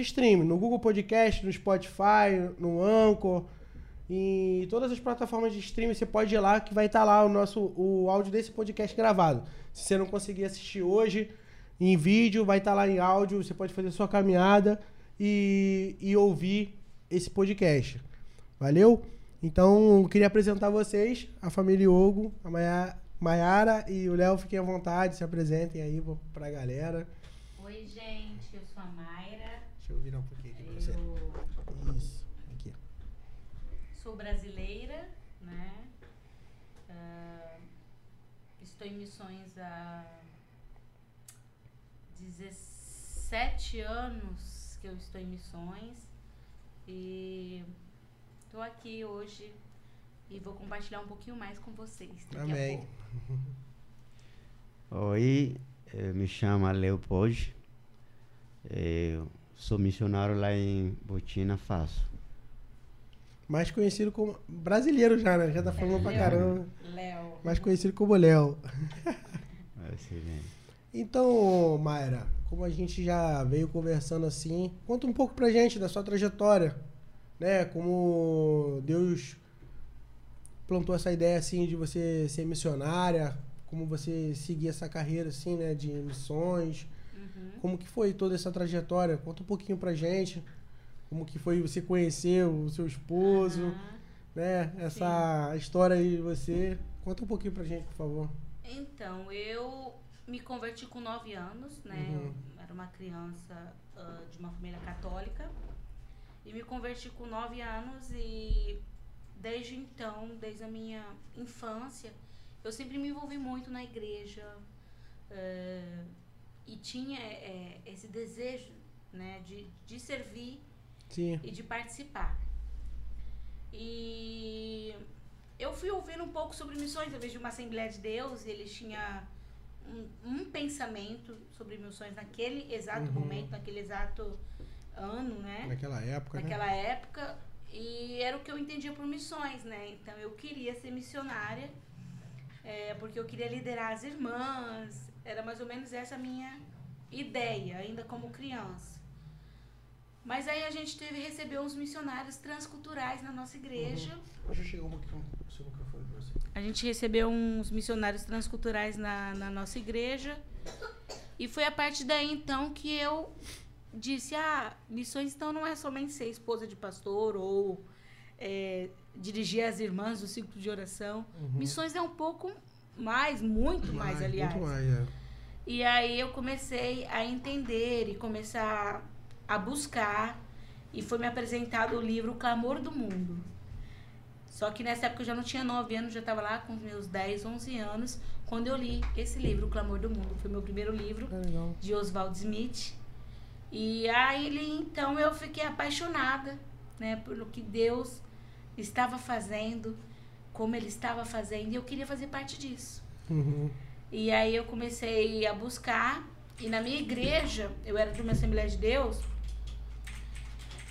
stream, no Google Podcast, no Spotify, no Anchor, em todas as plataformas de streaming, você pode ir lá que vai estar lá o nosso o áudio desse podcast gravado. Se você não conseguir assistir hoje em vídeo, vai estar lá em áudio, você pode fazer sua caminhada e, e ouvir esse podcast. Valeu? Então, eu queria apresentar vocês, a família Hugo, a Maiara e o Léo, fiquem à vontade, se apresentem aí pra galera. Oi, gente, eu sou a Mayra. Deixa eu virar um pouquinho aqui pra você. Isso, aqui. Sou brasileira, né? Uh, estou em missões há 17 anos que eu estou em missões e Estou aqui hoje e vou compartilhar um pouquinho mais com vocês. Amém. Oi, eu me chamo Leopold. Eu sou missionário lá em Burkina Faso. Mais conhecido como. Brasileiro já, né? Já tá falando é, pra caramba. Léo. Mais conhecido como Léo. Então, Mayra, como a gente já veio conversando assim, conta um pouco pra gente da sua trajetória né? Como Deus plantou essa ideia assim de você ser missionária, como você seguir essa carreira assim, né, de missões. Uhum. Como que foi toda essa trajetória? Conta um pouquinho pra gente. Como que foi você conhecer o seu esposo, uhum. né? Essa Sim. história aí de você. Conta um pouquinho pra gente, por favor. Então, eu me converti com nove anos, né? Uhum. Era uma criança uh, de uma família católica. E me converti com 9 anos e desde então, desde a minha infância, eu sempre me envolvi muito na igreja uh, e tinha é, esse desejo né, de, de servir Sim. e de participar. E eu fui ouvindo um pouco sobre missões, eu vejo uma Assembleia de Deus e eles tinham um, um pensamento sobre missões naquele exato uhum. momento, naquele exato ano, né? Naquela época, né? Naquela né? época. E era o que eu entendia por missões, né? Então eu queria ser missionária, é, porque eu queria liderar as irmãs. Era mais ou menos essa a minha ideia, ainda como criança. Mas aí a gente teve receber uns missionários transculturais na nossa igreja. Uhum. Deixa eu chegar um pouquinho o seu microfone pra você. A gente recebeu uns missionários transculturais na, na nossa igreja. E foi a partir daí então que eu disse: ah, missões então não é somente ser esposa de pastor ou é, dirigir as irmãs do ciclo de oração. Uhum. Missões é um pouco mais, muito mais, mais aliás. Muito mais, é. E aí eu comecei a entender e começar a buscar. E foi me apresentado o livro O Clamor do Mundo. Só que nessa época eu já não tinha 9 anos, já estava lá com meus 10, 11 anos, quando eu li esse livro, O Clamor do Mundo. Foi meu primeiro livro, é de Oswald Smith. E aí então eu fiquei apaixonada, né, pelo que Deus estava fazendo, como ele estava fazendo, e eu queria fazer parte disso. Uhum. E aí eu comecei a buscar, e na minha igreja, eu era de uma Assembleia de Deus,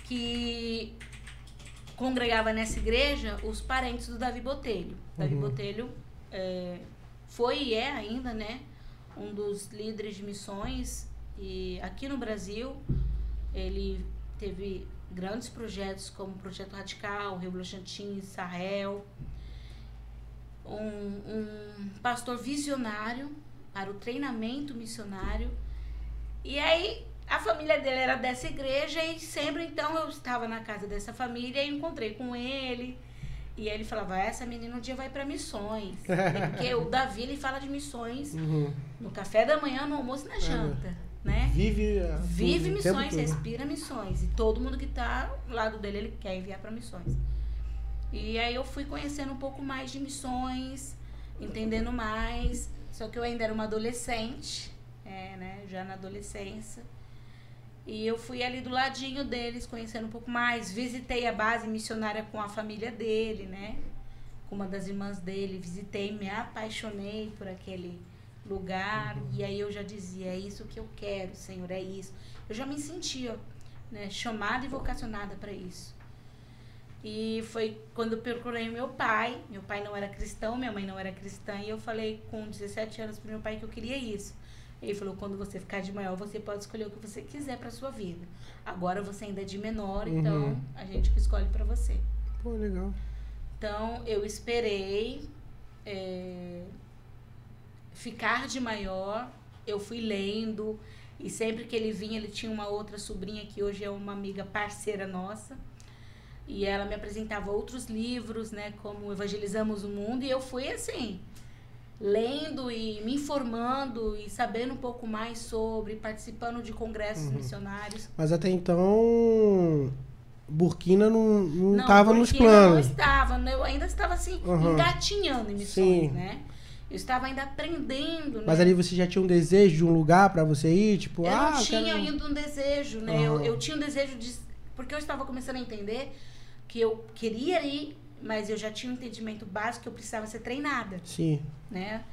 que congregava nessa igreja os parentes do Davi Botelho. Uhum. Davi Botelho é, foi e é ainda, né, um dos líderes de missões e aqui no Brasil, ele teve grandes projetos como o Projeto Radical, Rio Chantim, Sahel. Um, um pastor visionário para o treinamento missionário. E aí a família dele era dessa igreja e sempre então eu estava na casa dessa família e encontrei com ele. E ele falava, essa menina um dia vai para missões. Porque o Davi ele fala de missões uhum. no café da manhã, no almoço e na janta né? Vive, Vive missões, respira missões. E todo mundo que está ao lado dele, ele quer enviar para missões. E aí eu fui conhecendo um pouco mais de missões, entendendo mais. Só que eu ainda era uma adolescente, é, né? Já na adolescência. E eu fui ali do ladinho deles, conhecendo um pouco mais. Visitei a base missionária com a família dele, né? Com uma das irmãs dele. Visitei, me apaixonei por aquele lugar. Uhum. E aí eu já dizia, é isso que eu quero, Senhor, é isso. Eu já me sentia né, chamada e vocacionada para isso. E foi quando eu procurei meu pai. Meu pai não era cristão, minha mãe não era cristã. E eu falei com 17 anos para meu pai que eu queria isso. Ele falou: quando você ficar de maior, você pode escolher o que você quiser para sua vida. Agora você ainda é de menor, Uhum. então a gente que escolhe para você. Pô, legal. Então eu esperei é, ficar de maior, eu fui lendo e sempre que ele vinha ele tinha uma outra sobrinha que hoje é uma amiga parceira nossa e ela me apresentava outros livros, né, como Evangelizamos o Mundo e eu fui assim lendo e me informando e sabendo um pouco mais sobre, participando de congressos Uhum. missionários. Mas até então, Burkina não, não Não, tava nos Burkina planos. Não estava, né? eu ainda estava assim, Uhum. engatinhando em missões, Sim. né? Eu estava ainda aprendendo, Mas né? ali você já tinha um desejo de um lugar pra você ir? Tipo, eu ah, não eu tinha quero... ainda um desejo, né? Eu, Aham. eu tinha um desejo de... Porque eu estava começando a entender que eu queria ir, mas eu já tinha um entendimento básico que eu precisava ser treinada, Sim. né?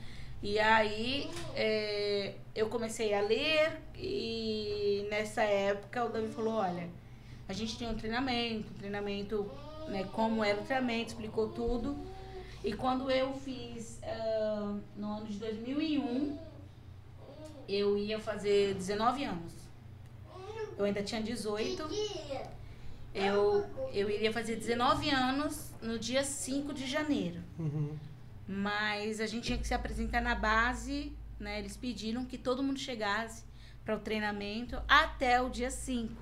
E aí é, eu comecei a ler e nessa época o Davi falou, olha, a gente tem um treinamento, um treinamento, né, como era o treinamento, explicou tudo. E quando eu fiz ah, no ano de 2001, eu ia fazer 19 anos. Eu ainda tinha 18. Eu, eu iria fazer 19 anos no dia 5 de janeiro. Uhum. Mas a gente tinha que se apresentar na base, né? Eles pediram que todo mundo chegasse para o treinamento até o dia 5.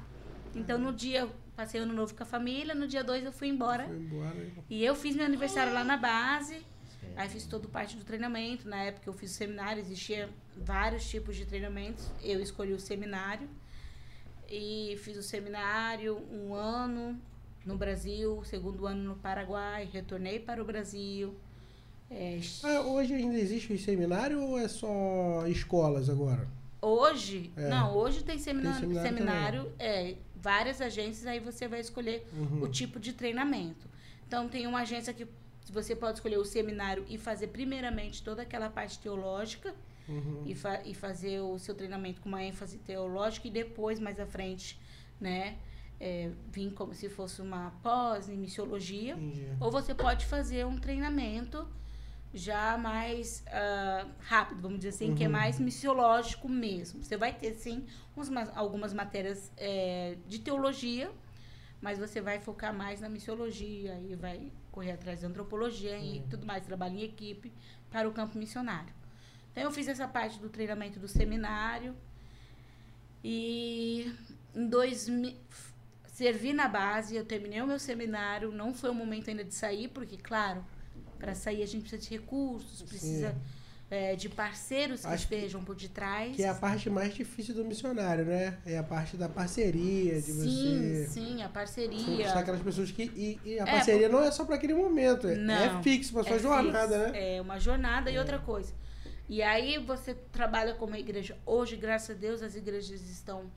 Então, no dia, eu passei ano novo com a família, no dia 2 eu fui embora. Foi embora. E eu fiz meu aniversário lá na base, aí fiz todo parte do treinamento. Na época eu fiz o seminário, existia vários tipos de treinamentos. Eu escolhi o seminário e fiz o seminário um ano no Brasil, segundo ano no Paraguai, retornei para o Brasil. É, Ah, hoje ainda existe o seminário ou é só escolas agora? Hoje, É. não, hoje tem semina- Tem seminário seminário, é, várias agências, aí você vai escolher Uhum. o tipo de treinamento. Então, tem uma agência que você pode escolher o seminário e fazer primeiramente toda aquela parte teológica Uhum. e, fa- e fazer o seu treinamento com uma ênfase teológica e depois, mais à frente, né, é, vir como se fosse uma pós em missiologia. Entendi. Ou você pode fazer um treinamento já mais ah, rápido, vamos dizer assim, que é Uhum. mais missiológico mesmo. Você vai ter, sim, uns algumas matérias é, de teologia, mas você vai focar mais na missiologia e vai correr atrás da antropologia e Uhum. tudo mais, trabalhar em equipe para o campo missionário. Então, eu fiz essa parte do treinamento do seminário e em 2000 servi na base, eu terminei o meu seminário, não foi o momento ainda de sair, porque, claro, para sair a gente precisa de recursos, precisa é, de parceiros que Acho estejam por detrás. Que é a parte mais difícil do missionário, né? É a parte da parceria, de sim, você sim, a conquistar parceria. aquelas pessoas que. E, e a É, parceria não é só para aquele momento, é, Não, é fixo pra sua É jornada, fixo, né? É uma jornada e É. outra coisa. E aí você trabalha como igreja. Hoje, graças a Deus, as igrejas estão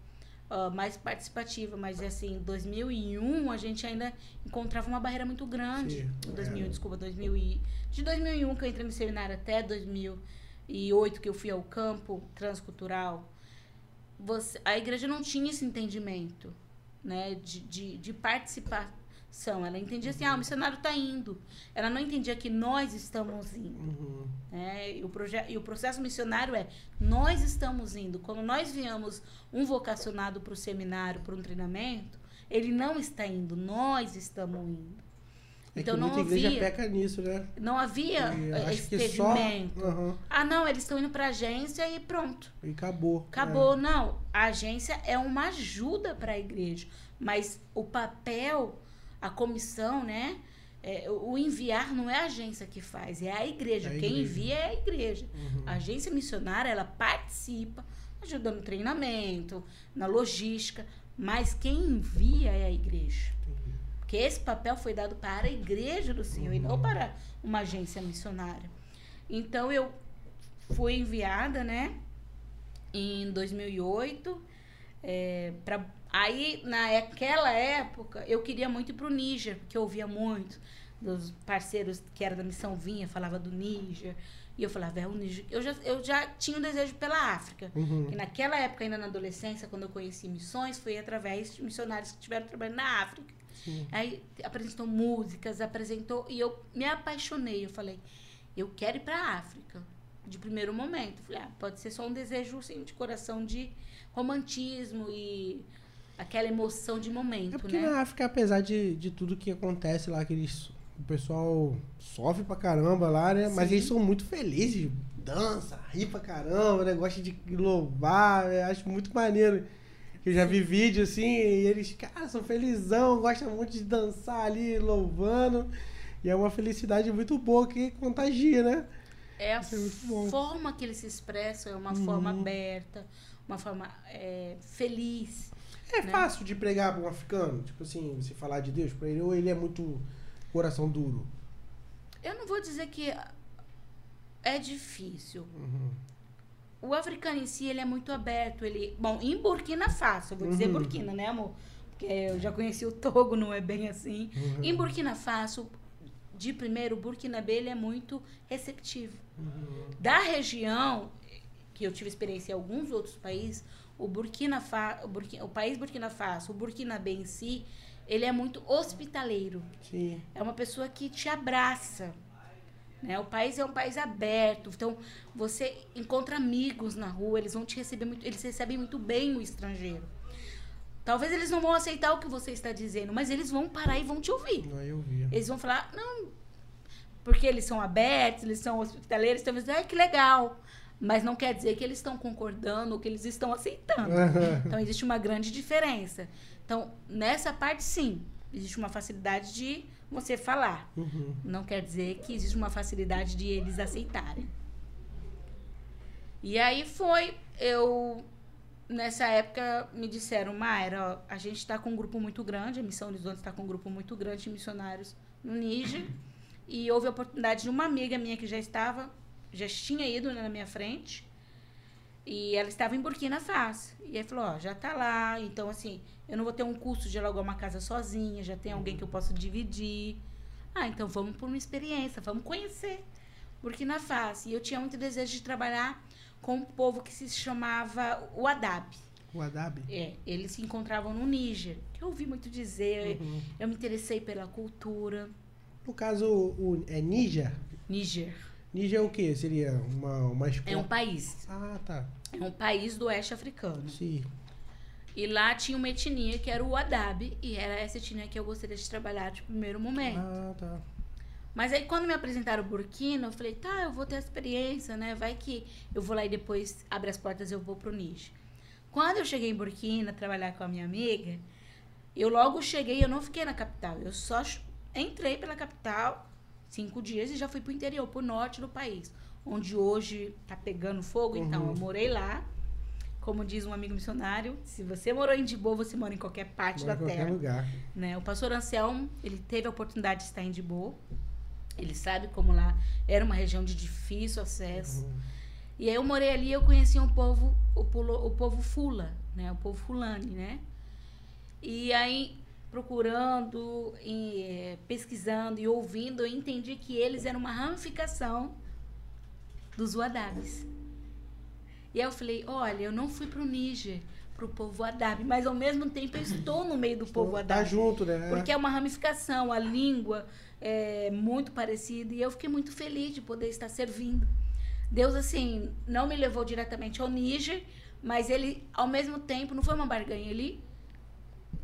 ah, mais participativas, mas assim, em 2001 a gente ainda encontrava uma barreira muito grande. Sim, Em 2000, é. desculpa, 2000 e, de 2001 que eu entrei no seminário até 2008 que eu fui ao campo transcultural, você, a igreja não tinha esse entendimento, né, de, de, de participação. Ela entendia assim, ah, o missionário está indo. Ela não entendia que nós estamos indo. Uhum. né? E, o e o processo missionário é, nós estamos indo. Quando nós viemos um vocacionado para o seminário, para um treinamento, ele não está indo, nós estamos indo. É Então não havia, peca nisso, né? não havia E eh, esse só. Aham, Ah, não, eles estão indo para a agência e pronto. e acabou. Acabou. Não, a agência é uma ajuda para a igreja, mas o papel, a comissão, né? é, o enviar não é a agência que faz, é a igreja. É a Quem igreja. envia é a igreja. Uhum. A agência missionária, ela participa, ajuda no treinamento, na logística, mas quem envia é a igreja. Entendi. Porque esse papel foi dado para a igreja do Senhor e Uhum. não para uma agência missionária. Então eu fui enviada, né, em 2008, é, pra, aí naquela época eu queria muito ir para o Níger, porque eu ouvia muito dos parceiros que era da missão vinha, falava do Níger, e eu falava, é o Níger. Eu já, eu já tinha um desejo pela África. Uhum. E naquela época, ainda na adolescência, quando eu conheci missões, foi através de missionários que estiveram trabalhando na África. Sim. Aí apresentou músicas, apresentou, e eu me apaixonei. Eu falei, eu quero ir para a África. de primeiro momento. Falei, ah, pode ser só um desejo assim, de coração de romantismo e aquela emoção de momento, É porque né? na África, apesar de, de tudo que acontece lá, que eles, o pessoal sofre pra caramba lá, né? Mas Sim. eles são muito felizes, dança, ri pra caramba, né? Gosta de louvar, eu acho muito maneiro. Eu já vi vídeo assim, e eles, cara, são felizão, gostam muito de dançar ali, louvando. E é uma felicidade muito boa que contagia, né? É a é forma que eles se expressam, é uma Uhum. forma aberta, uma forma é, feliz. É Né? fácil de pregar para um africano, tipo assim, você falar de Deus pra ele, ou ele é muito coração duro. Eu não vou dizer que é difícil. Uhum. O africano em si, ele é muito aberto. Ele, bom, em Burkina Faso, eu vou dizer Uhum. Burkina, né, amor? Porque eu já conheci o Togo, não é bem assim. Uhum. Em Burkina Faso, de primeiro, o Burkinabé ele é muito receptivo. Uhum. Da região, que eu tive experiência em alguns outros países, o Burkina Fa, o, Burki- o país Burkina Faso, o Burkinabé em si, ele é muito hospitaleiro. Sim. É uma pessoa que te abraça. Né? O país é um país aberto. Então, você encontra amigos na rua, eles vão te receber muito, eles recebem muito bem o estrangeiro. Talvez eles não vão aceitar o que você está dizendo, mas eles vão parar e vão te ouvir. Não, eu. Eles vão falar, não, porque eles são abertos, eles são hospitaleiros, então eles dizem, ai, que legal. Mas não quer dizer que eles estão concordando ou que eles estão aceitando. Então, existe uma grande diferença. Então, nessa parte, sim, existe uma facilidade de você falar. Uhum. Não quer dizer que existe uma facilidade de eles aceitarem. E aí foi, eu nessa época me disseram, Mayra, a gente está com um grupo muito grande, a Missão Horizonte está com um grupo muito grande de missionários no Níger. E houve a oportunidade de uma amiga minha que já estava, já tinha ido né, na minha frente. E ela estava em Burkina Faso. E aí falou, ó, já tá lá, então assim, eu não vou ter um custo de alugar uma casa sozinha, já tem alguém que eu posso dividir. Ah, então vamos por uma experiência, vamos conhecer Burkina Faso. E eu tinha muito desejo de trabalhar com um povo que se chamava o Adab. O Adab? É, eles se encontravam no Níger, que eu ouvi muito dizer, Uhum. eu me interessei pela cultura. No caso, o, é Níger? Níger Níger é o quê? Seria uma, uma é um país, Ah, tá. é um país do oeste africano. Sim. E lá tinha uma etnia que era o Adab, e era essa etnia que eu gostaria de trabalhar de primeiro momento. Ah, tá. Mas aí quando me apresentaram o Burkina, eu falei, tá, eu vou ter a experiência, né? Vai que eu vou lá e depois abre as portas e eu vou pro Níger. Quando eu cheguei em Burkina trabalhar com a minha amiga, eu logo cheguei, eu não fiquei na capital. Eu só entrei pela capital cinco dias e já fui pro interior, pro norte do país. Onde hoje tá pegando fogo, então Uhum. eu morei lá. Como diz um amigo missionário, se você morou em Dibô, você mora em qualquer parte Mora da em qualquer terra lugar. né? O pastor Anselmo, ele teve a oportunidade de estar em Dibô. Ele sabe como lá era uma região de difícil acesso. Uhum. E aí eu morei ali e eu conheci um povo, o, o povo Fula, né? O povo Fulani, né? E aí, procurando, e, eh, pesquisando e ouvindo, eu entendi que eles eram uma ramificação dos Wadabes. E aí eu falei, olha, eu não fui pro Níger, pro povo Wadab, mas ao mesmo tempo eu estou no meio do povo Tá Wadab. junto, né? Porque é uma ramificação, a língua é muito parecida e eu fiquei muito feliz de poder estar servindo. Deus, assim, não me levou diretamente ao Níger, mas ele, ao mesmo tempo, não foi uma barganha, ele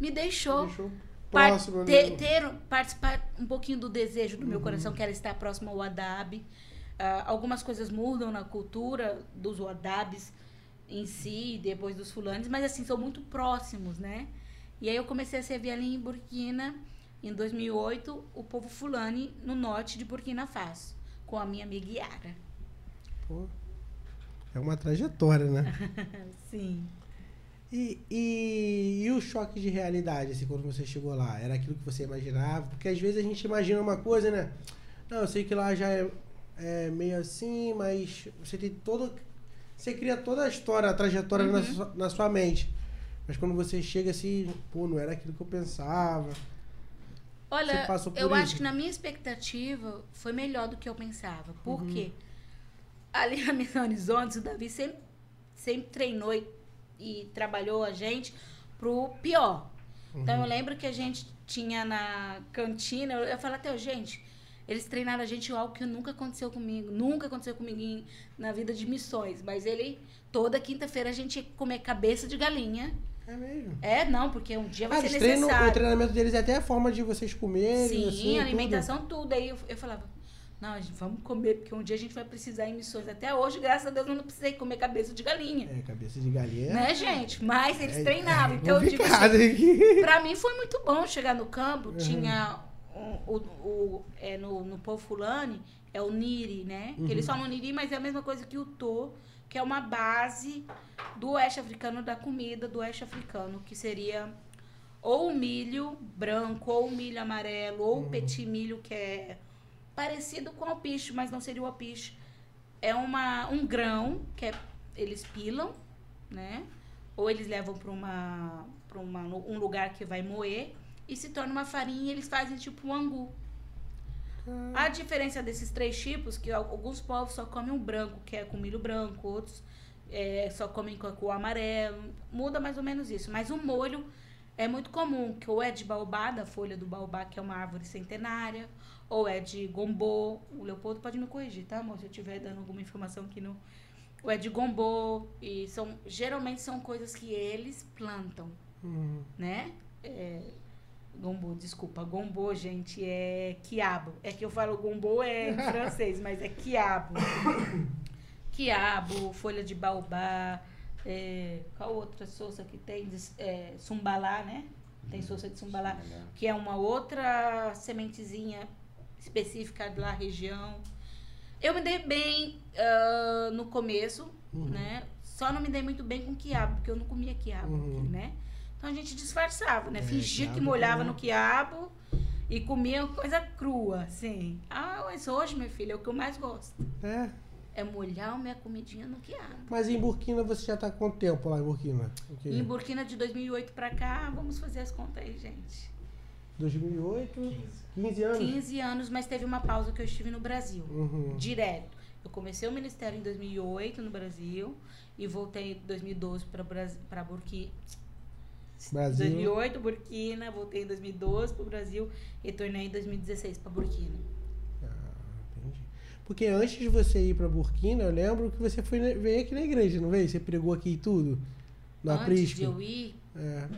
me deixou Deixou próximo, ter, ter- participar um pouquinho do desejo do meu Uhum. coração, que era estar próximo ao Adab. Ah, algumas coisas mudam na cultura dos Wadabs em si, depois dos fulanes, mas assim, são muito próximos, né? E aí eu comecei a servir ali em Burkina, em 2008, o povo fulani no norte de Burkina Faso, com a minha amiga Yara. Pô, é uma trajetória, né? Sim. E, e, e o choque de realidade, assim, quando você chegou lá? Era aquilo que você imaginava? Porque às vezes a gente imagina uma coisa, né? Não, eu sei que lá já é, é meio assim, mas você tem todo. Você cria toda a história, a trajetória na, Uhum. sua, na sua mente. Mas quando você chega assim, pô, não era aquilo que eu pensava. Olha, eu isso? acho que na minha expectativa foi melhor do que eu pensava. Por Uhum. quê? Ali na Missão Horizontes, o Davi sempre, sempre treinou e, e trabalhou a gente pro pior. Então Uhum. eu lembro que a gente tinha na cantina, eu, eu falo até, gente, Eles treinaram a gente algo que nunca aconteceu comigo. Nunca aconteceu comigo em- na vida de missões. Mas ele, toda quinta-feira, a gente ia comer cabeça de galinha. É mesmo. É, não, porque um dia vai Ah, ser treinam, necessário. o treinamento deles é até a forma de vocês comerem. Sim, assim, alimentação, tudo. Aí eu, eu falava, não, gente, vamos comer, porque um dia a gente vai precisar em missões. Até hoje, graças a Deus, eu não precisei comer cabeça de galinha. É, cabeça de galinha. Né, gente? Mas eles É- treinavam. é Então, eu digo assim, pra mim foi muito bom chegar no campo. Uhum. Tinha um- o, o- é, no, no povo fulani, é o Niri, né? Que eles Uhum. falam Niri, mas é a mesma coisa que o To, que é uma base do oeste africano, da comida do oeste africano, que seria ou o milho branco, ou o milho amarelo, ou o petit milho, que é parecido com o alpiche, mas não seria o alpiche. É uma, um grão que é, eles pilam, né? Ou eles levam para uma, pra uma, um lugar que vai moer e se torna uma farinha e eles fazem tipo um angu. A diferença desses três tipos, que al- alguns povos só comem o branco, que é com milho branco, outros é, só comem com com o amarelo, muda mais ou menos isso. Mas o molho é muito comum, que ou é de baobá, da folha do baobá, que é uma árvore centenária, ou é de gombô. O Leopoldo pode me corrigir, tá, amor? Se eu estiver dando alguma informação que não. Ou é de gombô, e são, geralmente são coisas que eles plantam Uhum. né? É, gombo, desculpa, gombo, gente, é quiabo. É que eu falo gombo é em francês, mas é quiabo. quiabo, folha de baobá, é, qual outra souça que tem? É, sumbalá, né? Tem souça de sumbalá, que é uma outra sementezinha específica da região. Eu me dei bem ah, no começo, Uhum. né? Só não me dei muito bem com quiabo, porque eu não comia quiabo, Uhum. né? Então a gente disfarçava, né? É, Fingia que molhava também. no quiabo e comia coisa crua, assim. Ah, mas hoje, minha filha, é o que eu mais gosto. É. É molhar a minha comidinha no quiabo. Mas em Burkina você já tá quanto tempo lá em Burkina? Em Burkina de 2008 pra cá, vamos fazer as contas aí, gente. 2008? 15 anos? 15 anos, mas teve uma pausa que eu estive no Brasil. Uhum. Direto. Eu comecei o ministério em 2008 no Brasil e voltei em 2012 para Burkina. Brasil. 2008 Burkina, voltei em 2012 para o Brasil e retornei em 2016 para Burkina. Entendi. Porque antes de você ir pra Burkina, eu lembro que você foi na- veio aqui na igreja, não veio? Você pregou aqui e tudo? No Antes aprisco? de eu ir, É.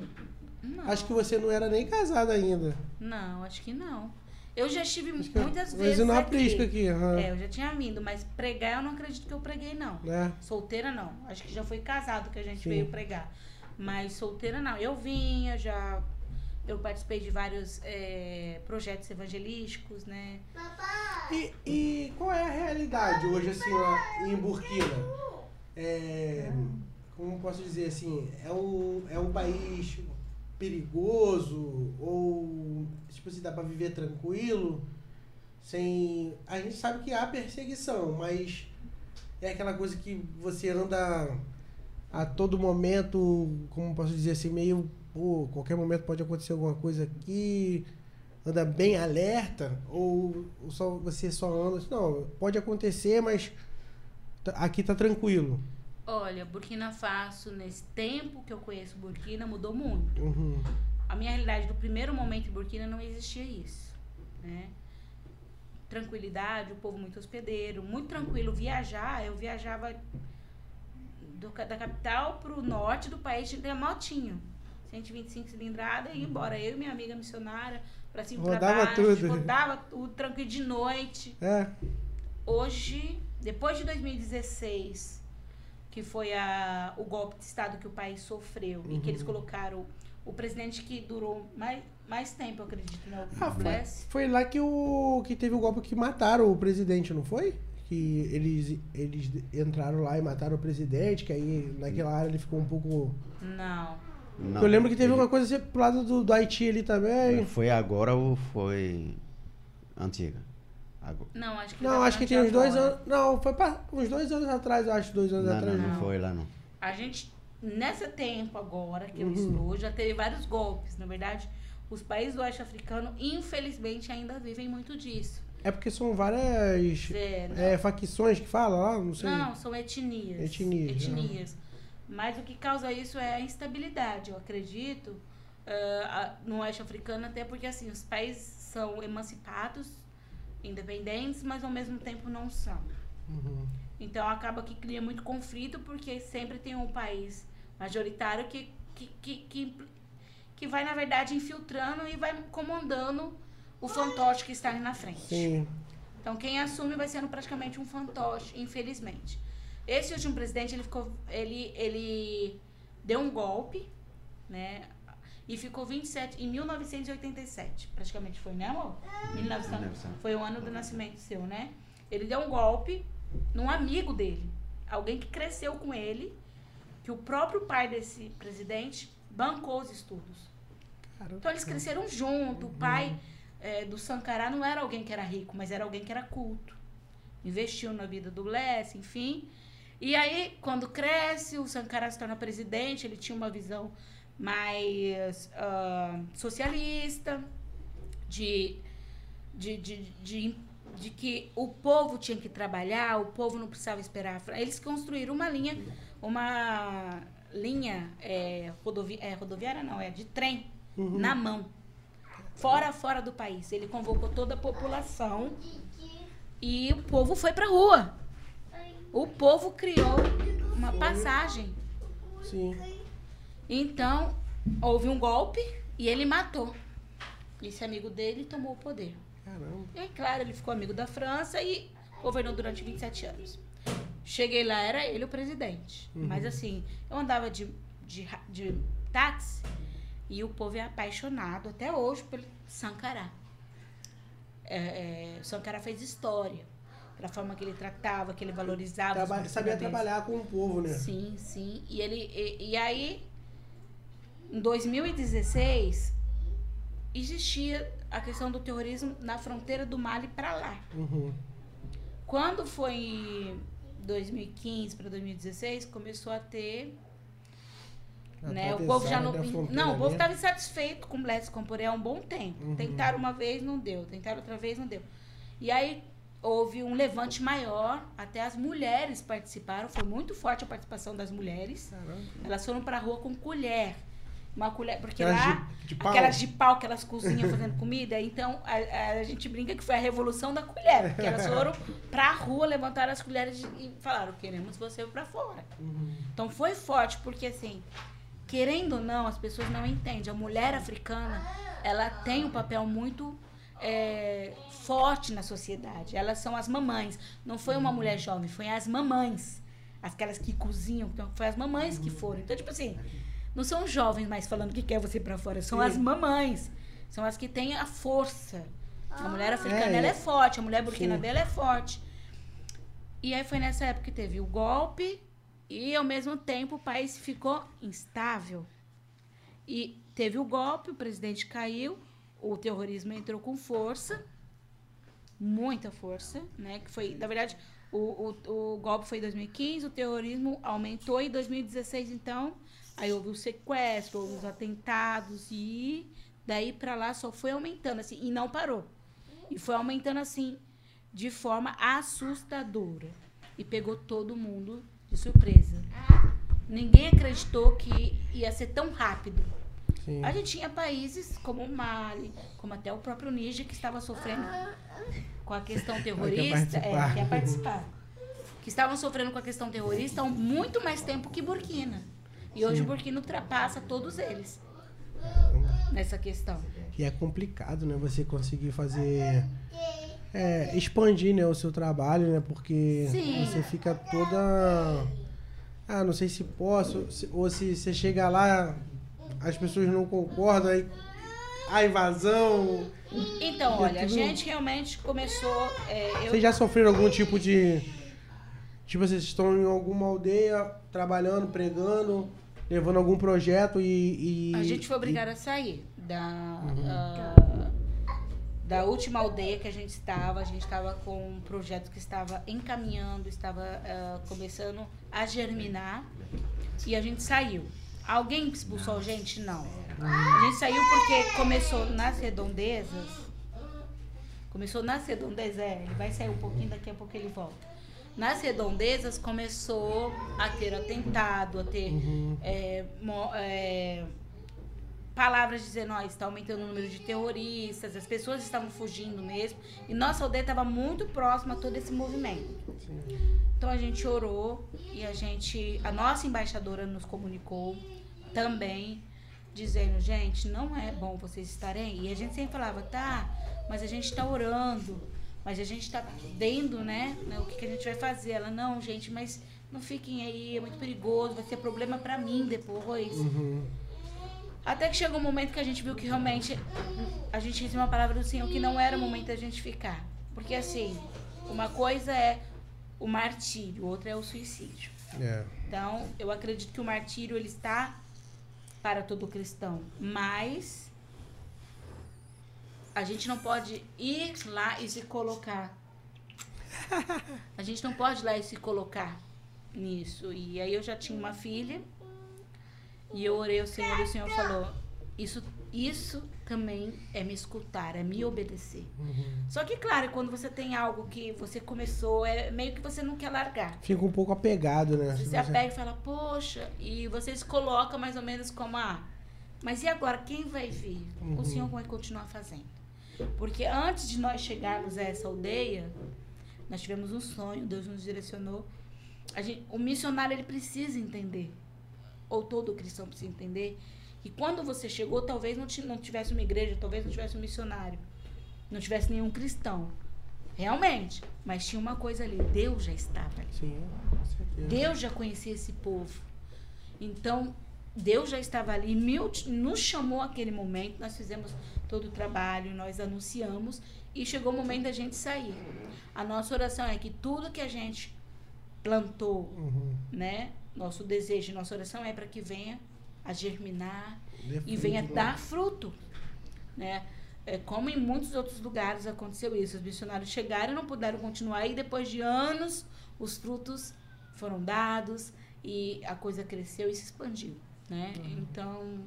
não. Acho que você não era nem casada ainda. Não, acho que não. Eu já estive que muitas vezes Mas aqui. aqui, aham. É, eu já tinha vindo, mas pregar eu não acredito que eu preguei, não. Né? Solteira não. Acho que já foi casado que a gente Sim. veio pregar. Mas solteira não. Eu vinha, já. Eu participei de vários é, projetos evangelísticos, né? E, e qual é a realidade hoje, assim, lá em Burkina? É, como posso dizer assim, é um, é um país perigoso ou tipo assim, dá pra viver tranquilo sem a gente sabe que há perseguição mas é aquela coisa que você anda a todo momento como posso dizer assim meio pô, qualquer momento pode acontecer alguma coisa aqui anda bem alerta ou só você só anda não pode acontecer mas aqui tá tranquilo Olha, Burkina Faso, nesse tempo que eu conheço Burkina, mudou muito. Uhum. A minha realidade do primeiro momento em Burkina não existia isso, né? Tranquilidade, o povo muito hospedeiro, muito tranquilo. Viajar, eu viajava do da capital pro norte do país de motinho. 125 cilindrada e ia embora. Eu e minha amiga missionária, pra cima e pra Rodava baixo. tudo. Rodava tudo, tranquilo de noite. é Hoje, depois de 2016, que foi a, o golpe de Estado que o país sofreu, e que eles Uhum. colocaram o presidente que durou mais, mais tempo, eu acredito, né? Ah, foi, foi lá que, o, que teve o golpe que mataram o presidente, não foi? Que eles, eles entraram lá e mataram o presidente, que aí naquela área ele ficou um pouco. Não. Não, eu lembro que teve ele- uma coisa assim pro lado do, do Haiti ali também. Foi agora ou foi antiga? Agora. Não, acho que Não, acho que tem uns dois anos. Não, foi pa- uns dois anos atrás, eu acho, dois anos Não, atrás. não, não não. foi lá não. A gente, nesse tempo agora que eu Uhum. estou, já teve vários golpes. Na verdade, os países do oeste africano, infelizmente, ainda vivem muito disso. É porque são várias É, é, facções que fala lá, não sei. Não, são etnias. Etnias, Etnias. Mas o que causa isso é a instabilidade, eu acredito, a- no oeste africano, até porque assim, os países são emancipados, independentes, mas ao mesmo tempo não são. Uhum. Então acaba que cria muito conflito, porque sempre tem um país majoritário que, que, que, que, que vai, na verdade, infiltrando e vai comandando o fantoche que está ali na frente. Sim. Então quem assume vai sendo praticamente um fantoche, infelizmente. Esse último presidente, ele ficou. Ele, ele deu um golpe, né? E ficou 27 em 1987, praticamente foi, né, amor? 1900, foi o ano do nascimento seu, né? Ele deu um golpe num amigo dele, alguém que cresceu com ele, que o próprio pai desse presidente bancou os estudos. Então eles cresceram junto. O pai eh, do Sankara não era alguém que era rico, mas era alguém que era culto. Investiu na vida do Less, enfim. E aí, quando cresce, o Sankara se torna presidente, ele tinha uma visão mais ah, socialista, de, de, de, de, de que o povo tinha que trabalhar, o povo não precisava esperar. Eles construíram uma linha, uma linha é, rodovi é, rodoviária, não, é de trem, Uhum. na mão. Fora, fora do país. Ele convocou toda a população e o povo foi pra rua. O povo criou uma passagem. Sim. Então, houve um golpe e ele matou. Esse amigo dele tomou o poder. Caramba. E aí, claro, ele ficou amigo da França e governou durante 27 anos. Cheguei lá, era ele o presidente. Mas assim, eu andava de, de, de táxi e o povo é apaixonado até hoje pelo Sankara. É, é, Sankara fez história. Pela forma que ele tratava, que ele valorizava. Traba- sabia trabalhar com o povo, né? Sim, sim. E ele e, e aí em 2016 existia a questão do terrorismo na fronteira do Mali para lá. Uhum. Quando foi em 2015 para 2016 começou a ter A né? O povo já não. Não, o povo estava insatisfeito com Blaise Compaoré há um bom tempo. Uhum. Tentaram uma vez, não deu. Tentaram outra vez, não deu. E aí houve um levante maior, até as mulheres participaram, foi muito forte a participação das mulheres. Caramba. Elas foram pra rua com colher. Uma colher, porque Aquelas lá, de- de aquelas de pau que elas cozinham fazendo comida, então a, a- gente brinca que foi a revolução da colher, porque elas foram pra rua, levantaram as colheres e falaram, queremos você pra fora. Uhum. Então foi forte, porque assim, querendo ou não, as pessoas não entendem. A mulher africana, ela tem um papel muito é, forte na sociedade. Elas são as mamães. Não foi uma mulher jovem, foi as mamães. Aquelas que cozinham, então foi as mamães que foram. Então, tipo assim, não são jovens mais falando que quer você pra fora, são Sim. as mamães. São as que têm a força. A mulher africana, É, ela e- é forte, a mulher burkina Sim. dela é forte. E aí foi nessa época que teve o golpe e ao mesmo tempo o país ficou instável. E teve o golpe, o presidente caiu, o terrorismo entrou com força, muita força, né? Que foi, na verdade, o, o, o golpe foi em 2015, o terrorismo aumentou em 2016, então, aí houve o sequestro, houve os atentados e daí pra lá só foi aumentando assim e não parou. E foi aumentando assim de forma assustadora e pegou todo mundo de surpresa. Ninguém acreditou que ia ser tão rápido. Sim. A gente tinha países como o Mali, como até o próprio Níger, que estava sofrendo com a questão terrorista. É, quer participar. Que estavam sofrendo com a questão terrorista há muito mais tempo que Burkina. E hoje Sim. o Burkina ultrapassa todos eles nessa questão. E é complicado, né? Você conseguir fazer. É, expandir né, o seu trabalho, né? Porque Sim. você fica toda. Ah, não sei se posso. se- ou se você chega lá, as pessoas não concordam, aí a invasão. Então, é olha, a tudo- gente realmente começou. é, eu- Vocês já sofreram algum tipo de. Tipo, vocês estão em alguma aldeia trabalhando, pregando, levando algum projeto e. e- A gente foi e- obrigada a sair da, Uhum. ah, da última aldeia que a gente estava. A gente estava com um projeto que estava encaminhando, estava ah, começando a germinar. E a gente saiu. Alguém expulsou a gente? Não. A gente saiu porque começou nas redondezas. Começou nas redondezas, é, ele vai sair um pouquinho, daqui a pouco ele volta. Nas redondezas começou a ter atentado, a ter Uhum. é, mo- é, palavras dizendo, ó, está aumentando o número de terroristas, as pessoas estavam fugindo mesmo. E nossa aldeia estava muito próxima a todo esse movimento. Então a gente orou e a gente, a nossa embaixadora nos comunicou também, dizendo, gente, não é bom vocês estarem. E a gente sempre falava, tá, mas a gente está orando, mas a gente está vendo, né, né, o que, que a gente vai fazer. Ela, não, gente, mas não fiquem aí, é muito perigoso, vai ser problema para mim depois. Uhum. Até que chegou um momento que a gente viu que realmente a gente recebeu uma palavra do Senhor que não era o momento da gente ficar. Porque assim, uma coisa é o martírio, outra é o suicídio. É. Então, eu acredito que o martírio ele está para todo cristão, mas a gente não pode ir lá e se colocar. A gente não pode ir lá e se colocar nisso. E aí eu já tinha uma filha e eu orei ao Senhor e o Senhor falou: Isso, isso também é me escutar, é me obedecer. Só que, claro, quando você tem algo que você começou, é meio que você não quer largar. Fica um pouco apegado, né? Você se apega e fala, poxa, e você se coloca mais ou menos como ah, mas e agora quem vai vir? Uhum. O Senhor vai continuar fazendo. Porque antes de nós chegarmos a essa aldeia, nós tivemos um sonho, Deus nos direcionou. A gente, o missionário ele precisa entender, ou todo cristão precisa entender, que quando você chegou, talvez não, não tivesse uma igreja, talvez não tivesse um missionário, não tivesse nenhum cristão. Realmente. Mas tinha uma coisa ali, Deus já estava ali. Sim, com certeza. Deus já conhecia esse povo. Então, Deus já estava ali, nos chamou aquele momento, nós fizemos todo o trabalho, nós anunciamos e chegou o momento da gente sair. A nossa oração é que tudo que a gente plantou, Uhum. né? Nosso desejo, nossa oração é para que venha a germinar e venha né? dar fruto, né? É, como em muitos outros lugares aconteceu isso, os missionários chegaram e não puderam continuar e depois de anos os frutos foram dados e a coisa cresceu e se expandiu, né? Uhum. Então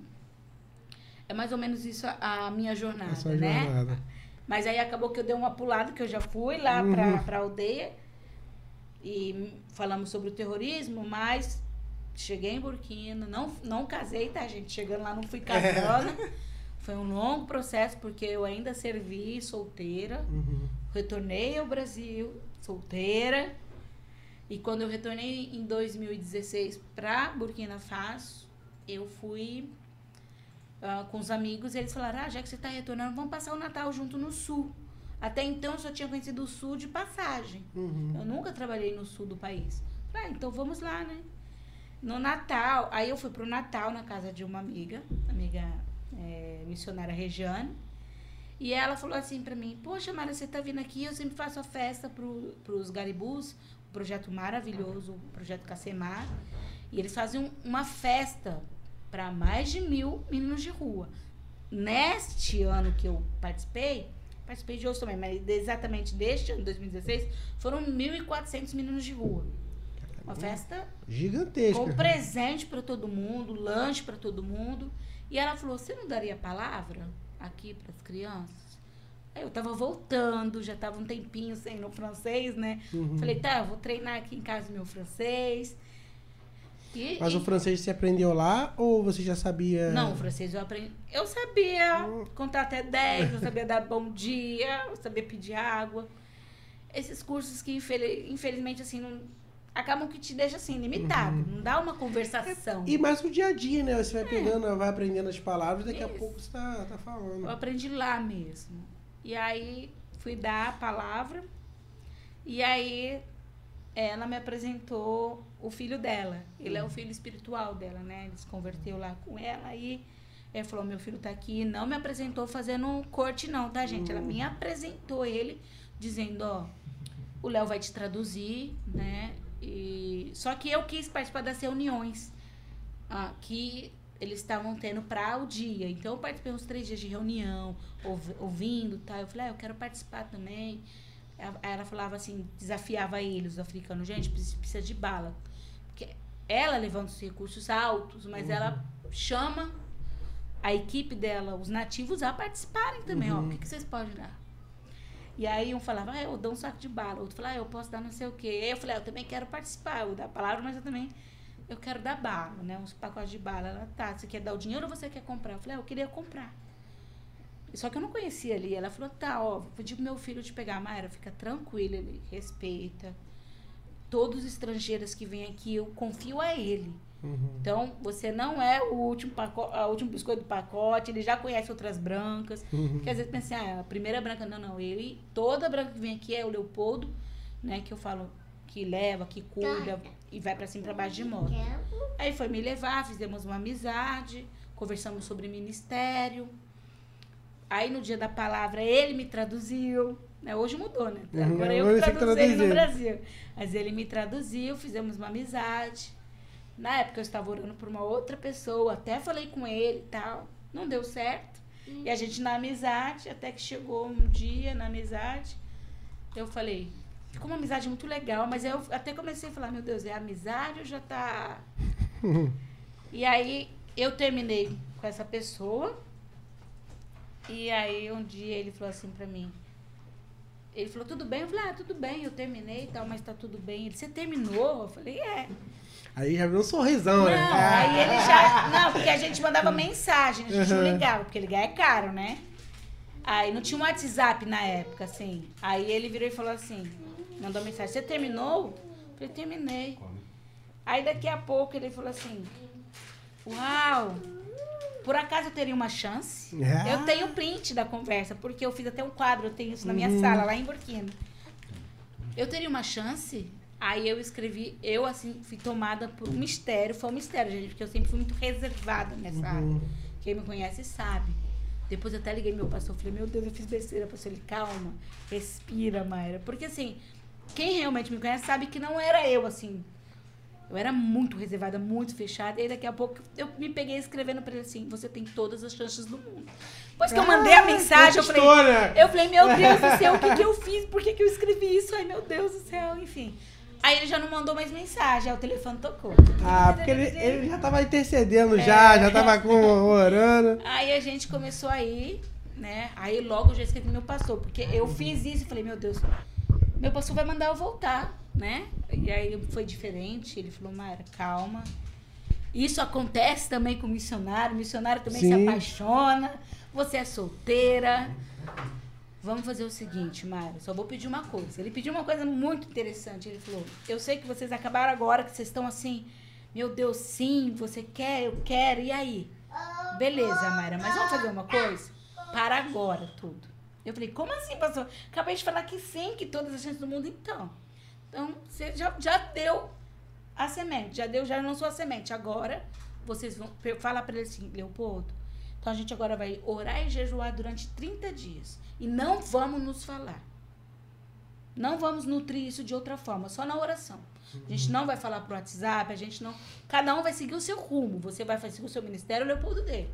é mais ou menos isso a, a minha jornada, Essa né? jornada. Mas aí acabou que eu dei uma pulada, que eu já fui lá Uhum. pra, pra aldeia e falamos sobre o terrorismo, mas cheguei em Burkina, não, não casei, tá, gente? Chegando lá não fui casando. Foi um longo processo, porque eu ainda servi solteira. Uhum. Retornei ao Brasil, solteira. E quando eu retornei em 2016 para Burkina Faso, eu fui ah, com os amigos e eles falaram: ah, já que você está retornando, vamos passar o Natal junto no Sul. Até então eu só tinha conhecido o Sul de passagem. Uhum. Eu nunca trabalhei no Sul do país. Falei, ah, então vamos lá, né? No Natal, aí eu fui pro Natal na casa de uma amiga, amiga é, missionária Regiane. E ela falou assim pra mim: Poxa, Mara, você tá vindo aqui? Eu sempre faço a festa pro, pros garibus, um projeto maravilhoso, o projeto Cacemar. E eles fazem um- uma festa para mais de mil meninos de rua. Neste ano que eu participei, participei de outros também, mas exatamente deste ano, 2016, foram 1.400 meninos de rua. Uma festa Gigantesca. com presente para todo mundo, lanche para todo mundo. E ela falou: Você não daria palavra aqui para as crianças? Aí eu tava voltando, já tava um tempinho sem no francês, né? Uhum. Falei: Tá, eu vou treinar aqui em casa meu francês. E, Mas e- o francês você aprendeu lá ou você já sabia? Não, o francês eu aprendi. Eu sabia contar até 10, eu sabia dar bom dia, eu sabia pedir água. Esses cursos que, infeli- infelizmente, assim, não, acabam que te deixam assim, limitado. Não dá uma conversação. E mais o dia a dia, né? Você vai pegando, vai aprendendo as palavras, daqui a Isso. pouco você tá, tá Eu falando. aprendi lá mesmo. E aí fui dar a palavra. E aí ela me apresentou o filho dela. Ele é o filho espiritual dela, né? Ele se converteu lá com ela e ela falou: Meu filho tá aqui. Não me apresentou fazendo corte, não, tá, gente? Ela me apresentou ele dizendo: Ó, o Léo vai te traduzir, né? E... Só que eu quis participar das reuniões ah, que eles estavam tendo para o dia. Então eu participei uns três dias de reunião, ouv- ouvindo, tá? Eu falei, ah, eu quero participar também. Ela falava assim, desafiava eles, os africanos, gente, precisa de bala. Ela levanta os recursos altos, mas ela chama a equipe dela, os nativos, a participarem também. Ó, o que, que vocês podem dar? E aí um falava, ah, eu dou um saco de bala. Outro falava, ah, eu posso dar não sei o quê. Aí eu falei, ah, eu também quero participar. Eu dou a palavra, mas eu também eu quero dar bala, né? Uns pacotes de bala. Ela, tá, você quer dar o dinheiro ou você quer comprar? Eu falei, ah, eu queria comprar. Só que eu não conhecia ali. Ela falou, tá, ó, vou pedir pro meu filho te pegar. Mayra, fica tranquila, ele respeita. Todos os estrangeiros que vêm aqui, eu confio a ele. Uhum. Então, você não é o último, pacote, a último biscoito do pacote, ele já conhece outras brancas. Uhum. Que às vezes pensa assim, ah, a primeira branca, não, não. Ele, toda branca que vem aqui é o Leopoldo, né? Que eu falo que leva, que cuida e vai pra cima e pra baixo de moto. Aí foi me levar, fizemos uma amizade, conversamos sobre ministério. Aí no dia da palavra ele me traduziu. Né? Hoje mudou, né? Uhum, Agora eu hoje que traduzi ele no. Brasil. Mas ele me traduziu, fizemos uma amizade. Na época eu estava orando por uma outra pessoa, até falei com ele e tal. Não deu certo. E a gente na amizade, até que chegou um dia na amizade, eu falei, ficou uma amizade muito legal, mas eu até comecei a falar, meu Deus, é amizade ou já tá. e aí eu terminei com essa pessoa. E aí um dia ele falou assim pra mim. Ele falou, tudo bem? Eu falei, ah, tudo bem, eu terminei e tal, mas tá tudo bem. Ele, você terminou? Eu falei, é. Aí já viu um sorrisão, Não, né? aí ele já. Não, porque a gente mandava mensagem, a gente não Uhum. ligava, porque ligar é caro, né? Aí não tinha um WhatsApp na época, assim. Aí ele virou e falou assim: mandou mensagem, você terminou? Eu falei, terminei. Aí daqui a pouco ele falou assim: Uau! Por acaso eu teria uma chance? Ah. Eu tenho print da conversa, porque eu fiz até um quadro, eu tenho isso na minha Uhum. sala, lá em Burkina. Eu teria uma chance? Aí eu escrevi, eu assim, fui tomada por um mistério. Foi um mistério, gente, porque eu sempre fui muito reservada nessa área. Uhum. Quem me conhece sabe. Depois eu até liguei meu pastor, falei, meu Deus, eu fiz besteira. Pastor, ele, calma, respira, Mayra. Porque assim, quem realmente me conhece sabe que não era eu, assim. Eu era muito reservada, muito fechada. E aí daqui a pouco eu me peguei escrevendo pra ele assim, você tem todas as chances do mundo. Depois que eu mandei a Ah, mensagem, eu falei, eu falei, meu Deus do céu, o que, que eu fiz? Por que, que eu escrevi isso? Ai, meu Deus do céu, enfim. Aí ele já não mandou mais mensagem, aí o telefone tocou. Ah, porque ele, ele já tava intercedendo já, já tava com, orando. Aí a gente começou a ir, né? Aí logo eu já escrevi meu pastor, porque eu fiz isso e falei, meu Deus, meu pastor vai mandar eu voltar, né? E aí foi diferente, ele falou, Mayra, calma. Isso acontece também com o missionário, o missionário também se Sim. apaixona, você é solteira. Vamos fazer o seguinte, Mayra, só vou pedir uma coisa. Ele pediu uma coisa muito interessante. Ele falou: Eu sei que vocês acabaram agora, que vocês estão assim, meu Deus, sim, você quer, eu quero, e aí? Beleza, Mayra, mas vamos fazer uma coisa? Para agora tudo. Eu falei: Como assim, pastor? Acabei de falar que sim, que todas as chances do mundo, então. Então, você já, já deu a semente, já deu, já lançou a semente. Agora, vocês vão falar para ele assim, Leopoldo. Então, a gente agora vai orar e jejuar durante 30 dias. E não vamos nos falar. Não vamos nutrir isso de outra forma, só na oração. A gente não vai falar pro WhatsApp, a gente não. Cada um vai seguir o seu rumo. Você vai seguir o seu ministério, o Leopoldo dele.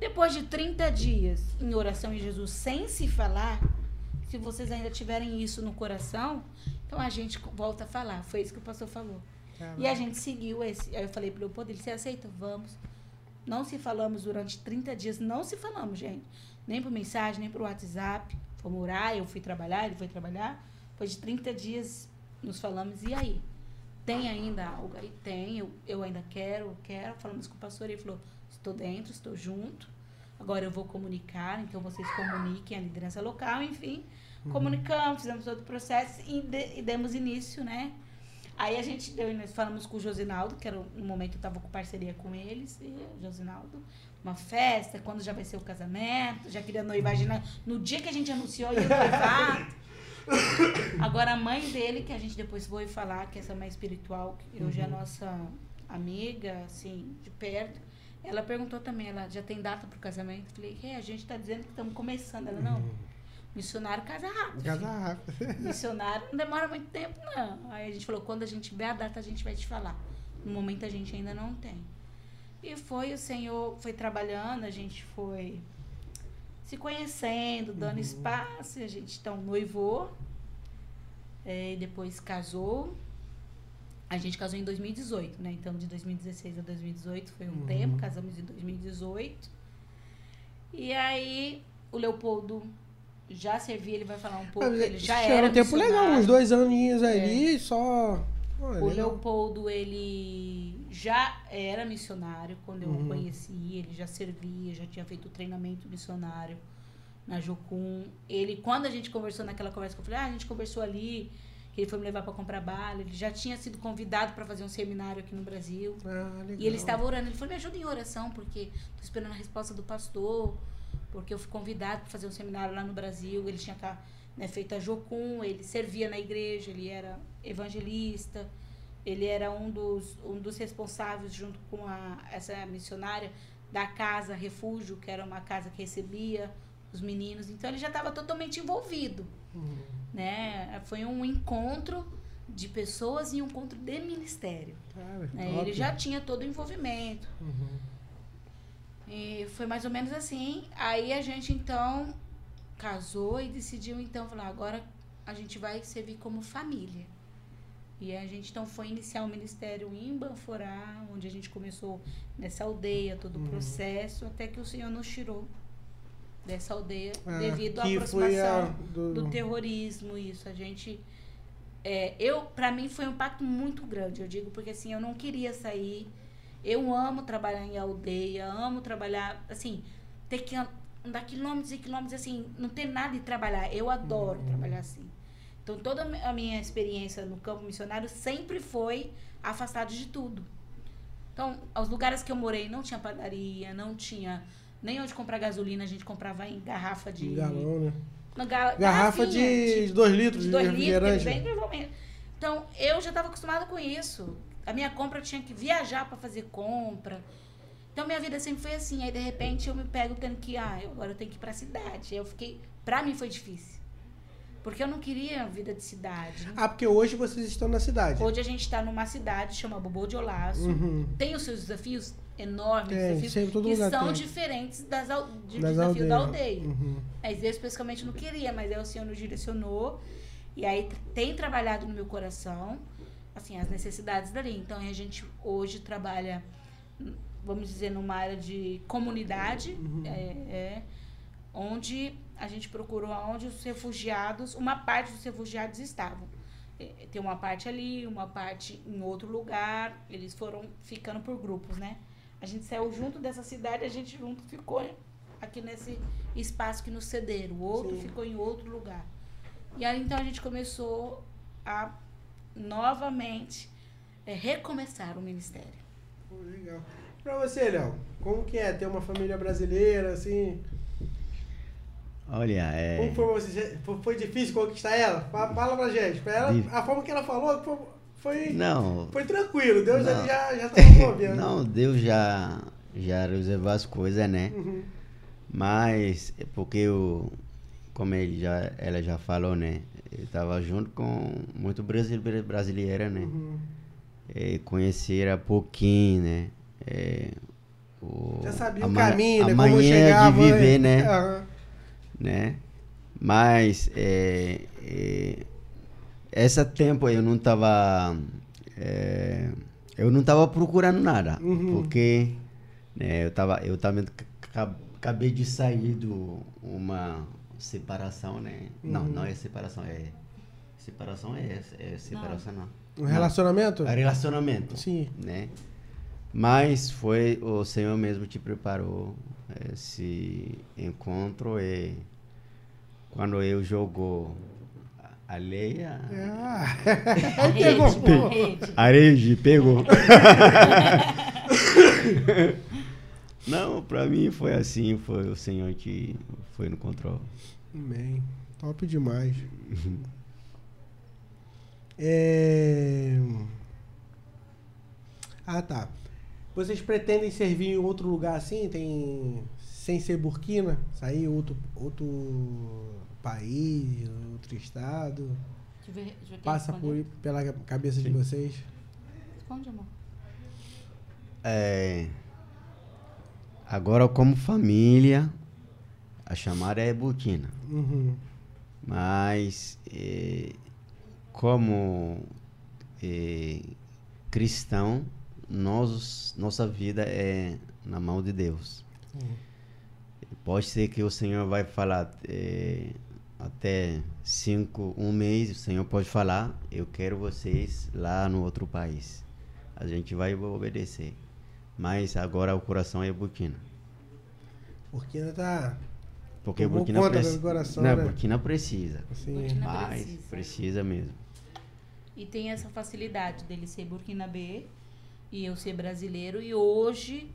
Depois de 30 dias em oração em Jesus sem se falar, se vocês ainda tiverem isso no coração, então a gente volta a falar. Foi isso que o pastor falou. E a gente seguiu esse. Aí eu falei pro Leopoldo, ele, você aceita? Vamos. Não se falamos durante 30 dias, não se falamos, gente. Nem por mensagem, nem por WhatsApp. Fomos orar, eu fui trabalhar, ele foi trabalhar. Depois de 30 dias nos falamos, e aí? Tem ainda algo aí? Tem, eu, eu ainda quero, eu quero. Falamos com o pastor, ele falou, estou dentro, estou junto. Agora eu vou comunicar, então vocês comuniquem a liderança local, enfim. Comunicamos, fizemos todo o processo e, de- e demos início, né? Aí a gente deu, nós falamos com o Josinaldo, que era o- no momento eu estava com parceria com eles, e o Josinaldo, uma festa, quando já vai ser o casamento, já queria noivar, no dia que a gente anunciou ia noivar. Agora a mãe dele, que a gente depois foi falar, que é essa mãe espiritual, que hoje é a nossa amiga, assim, de perto, ela perguntou também, ela já tem data pro casamento? Falei, é, a gente tá dizendo que estamos começando. Ela, não, missionário casa rápido. Casa rápido. Missionário não demora muito tempo, não. Aí a gente falou, quando a gente tiver a data, a gente vai te falar. No momento a gente ainda não tem. E foi, o Senhor foi trabalhando, a gente foi se conhecendo, dando espaço, e a gente então noivou, e depois casou. A gente casou em 2018, né? Então, de 2016 a 2018 foi um Uhum. tempo, casamos em 2018. E aí, o Leopoldo já servia, ele vai falar um pouco, ele já era um tempo legal, uns dois aninhos ali, só. Pô, O. Leopoldo, ele já era missionário quando eu Uhum. o conheci, ele já servia, já tinha feito treinamento missionário na Jocum. Ele, quando a gente conversou naquela conversa que eu falei, ah, a gente conversou ali, que ele foi me levar para comprar bala, ele já tinha sido convidado para fazer um seminário aqui no Brasil. Ah, legal. E ele estava orando, ele falou, me ajuda em oração, porque tô esperando a resposta do pastor, porque eu fui convidado para fazer um seminário lá no Brasil, ele tinha né, feito a Jocum, ele servia na igreja, ele era evangelista, ele era um dos, um dos responsáveis, junto com a, essa missionária, da casa Refúgio, que era uma casa que recebia os meninos, então ele já estava totalmente envolvido, Uhum. né? Foi um encontro de pessoas e um encontro de ministério. Cara, né? Ele já tinha todo o envolvimento. Uhum. E foi mais ou menos assim. Aí a gente então casou e decidiu então falar, agora a gente vai servir como família. E a gente então foi iniciar o ministério em Banforá, onde a gente começou nessa aldeia, todo o Uhum. processo, até que o Senhor nos tirou dessa aldeia Ah, devido à foi a aproximação do, do terrorismo, isso. A gente. É, eu, para mim, foi um impacto muito grande. Eu digo porque assim, eu não queria sair. Eu amo trabalhar em aldeia, amo trabalhar, assim, ter que an- andar quilômetros e quilômetros, assim, não ter nada de trabalhar. Eu adoro Uhum. trabalhar assim. Então, toda a mi- a minha experiência no campo missionário sempre foi afastado de tudo. Então, os lugares que eu morei não tinha padaria, não tinha nem onde comprar gasolina, a gente comprava em garrafa de. de galão, né? na ga- Garrafa de 2 litros de de, dois litros, refrigerante. bem provavelmente. Então, eu já estava acostumada com isso. A minha compra eu tinha que viajar para fazer compra. Então, minha vida sempre foi assim. Aí, de repente, eu me pego tendo que, ah, eu- agora eu tenho que ir pra cidade. Aí eu fiquei, pra mim foi difícil. Porque eu não queria vida de cidade. Ah, porque hoje vocês estão na cidade. Hoje a gente está numa cidade chama Bobo de Olaço. Uhum. Tem os seus desafios enormes, Tem, desafios que são tem. diferentes das, de Das desafio da aldeias. aldeia. Uhum. Mas eu especificamente não queria, mas aí o Senhor nos direcionou. E aí tem trabalhado no meu coração, assim, as necessidades dali. Então a gente hoje trabalha, vamos dizer, numa área de comunidade, Uhum. é, é, onde a gente procurou aonde os refugiados, uma parte dos refugiados estavam. É, Tem uma parte ali, uma parte em outro lugar. Eles foram ficando por grupos, né? A gente saiu junto dessa cidade, a gente junto ficou aqui nesse espaço que nos cederam. O outro Sim. ficou em outro lugar. E aí então a gente começou a novamente é, recomeçar o ministério. Legal. Pra você, Léo, como que é ter uma família brasileira, assim? Olha, é. Como foi, você? Foi- difícil conquistar ela? Fa- Fala pra gente. Pra ela, a forma que ela falou foi, foi, Não, foi tranquilo. Deus Não. já, já tava movendo. não, Deus já, já reservou as coisas, né? Uhum. Mas é porque eu, como ele já, ela já falou, né? Eu tava junto com muito brasile- brasileira, né? Uhum. É, conhecer a pouquinho, né? É, o, Já sabia a o caminho, a né? Como manhã chegava. de viver, né? Aham. né? Mas é, é, esse tempo eu não tava é, eu não tava procurando nada, Uhum. porque né, eu tava eu também ca- acabei de sair do uma separação, né? Não, Uhum. não é separação, é separação é, é separação não. Um relacionamento? É relacionamento Sim. né? Mas foi o Senhor mesmo te preparou esse encontro e quando eu jogou a areia, Ah. Pegou rede, fogo. a rede. pegou. Não, pra mim foi assim, foi o Senhor que foi no controle. Amém. Top demais. É... Ah, tá. Vocês pretendem servir em outro lugar assim? Tem. Sem ser Burkina? Sair em outro, outro país, outro estado? Deixa eu ver- Passa por, pela cabeça de Sim. vocês? Responde, amor. É, agora como família, a chamada é Burkina. Uhum. Mas eh, como eh, cristão, nós, nossa vida é na mão de Deus. Uhum. Pode ser que o Senhor vai falar, eh, até cinco, um mês, o Senhor pode falar, eu quero vocês lá no outro país. A gente vai obedecer. Mas agora o coração é Burkina. Burkina tá. Porque Tomou Burkina precisa. coração, Não, né? Burkina precisa. Assim, Burkina Mas precisa. precisa mesmo. E tem essa facilidade dele ser burkinabê e eu ser brasileiro. E hoje,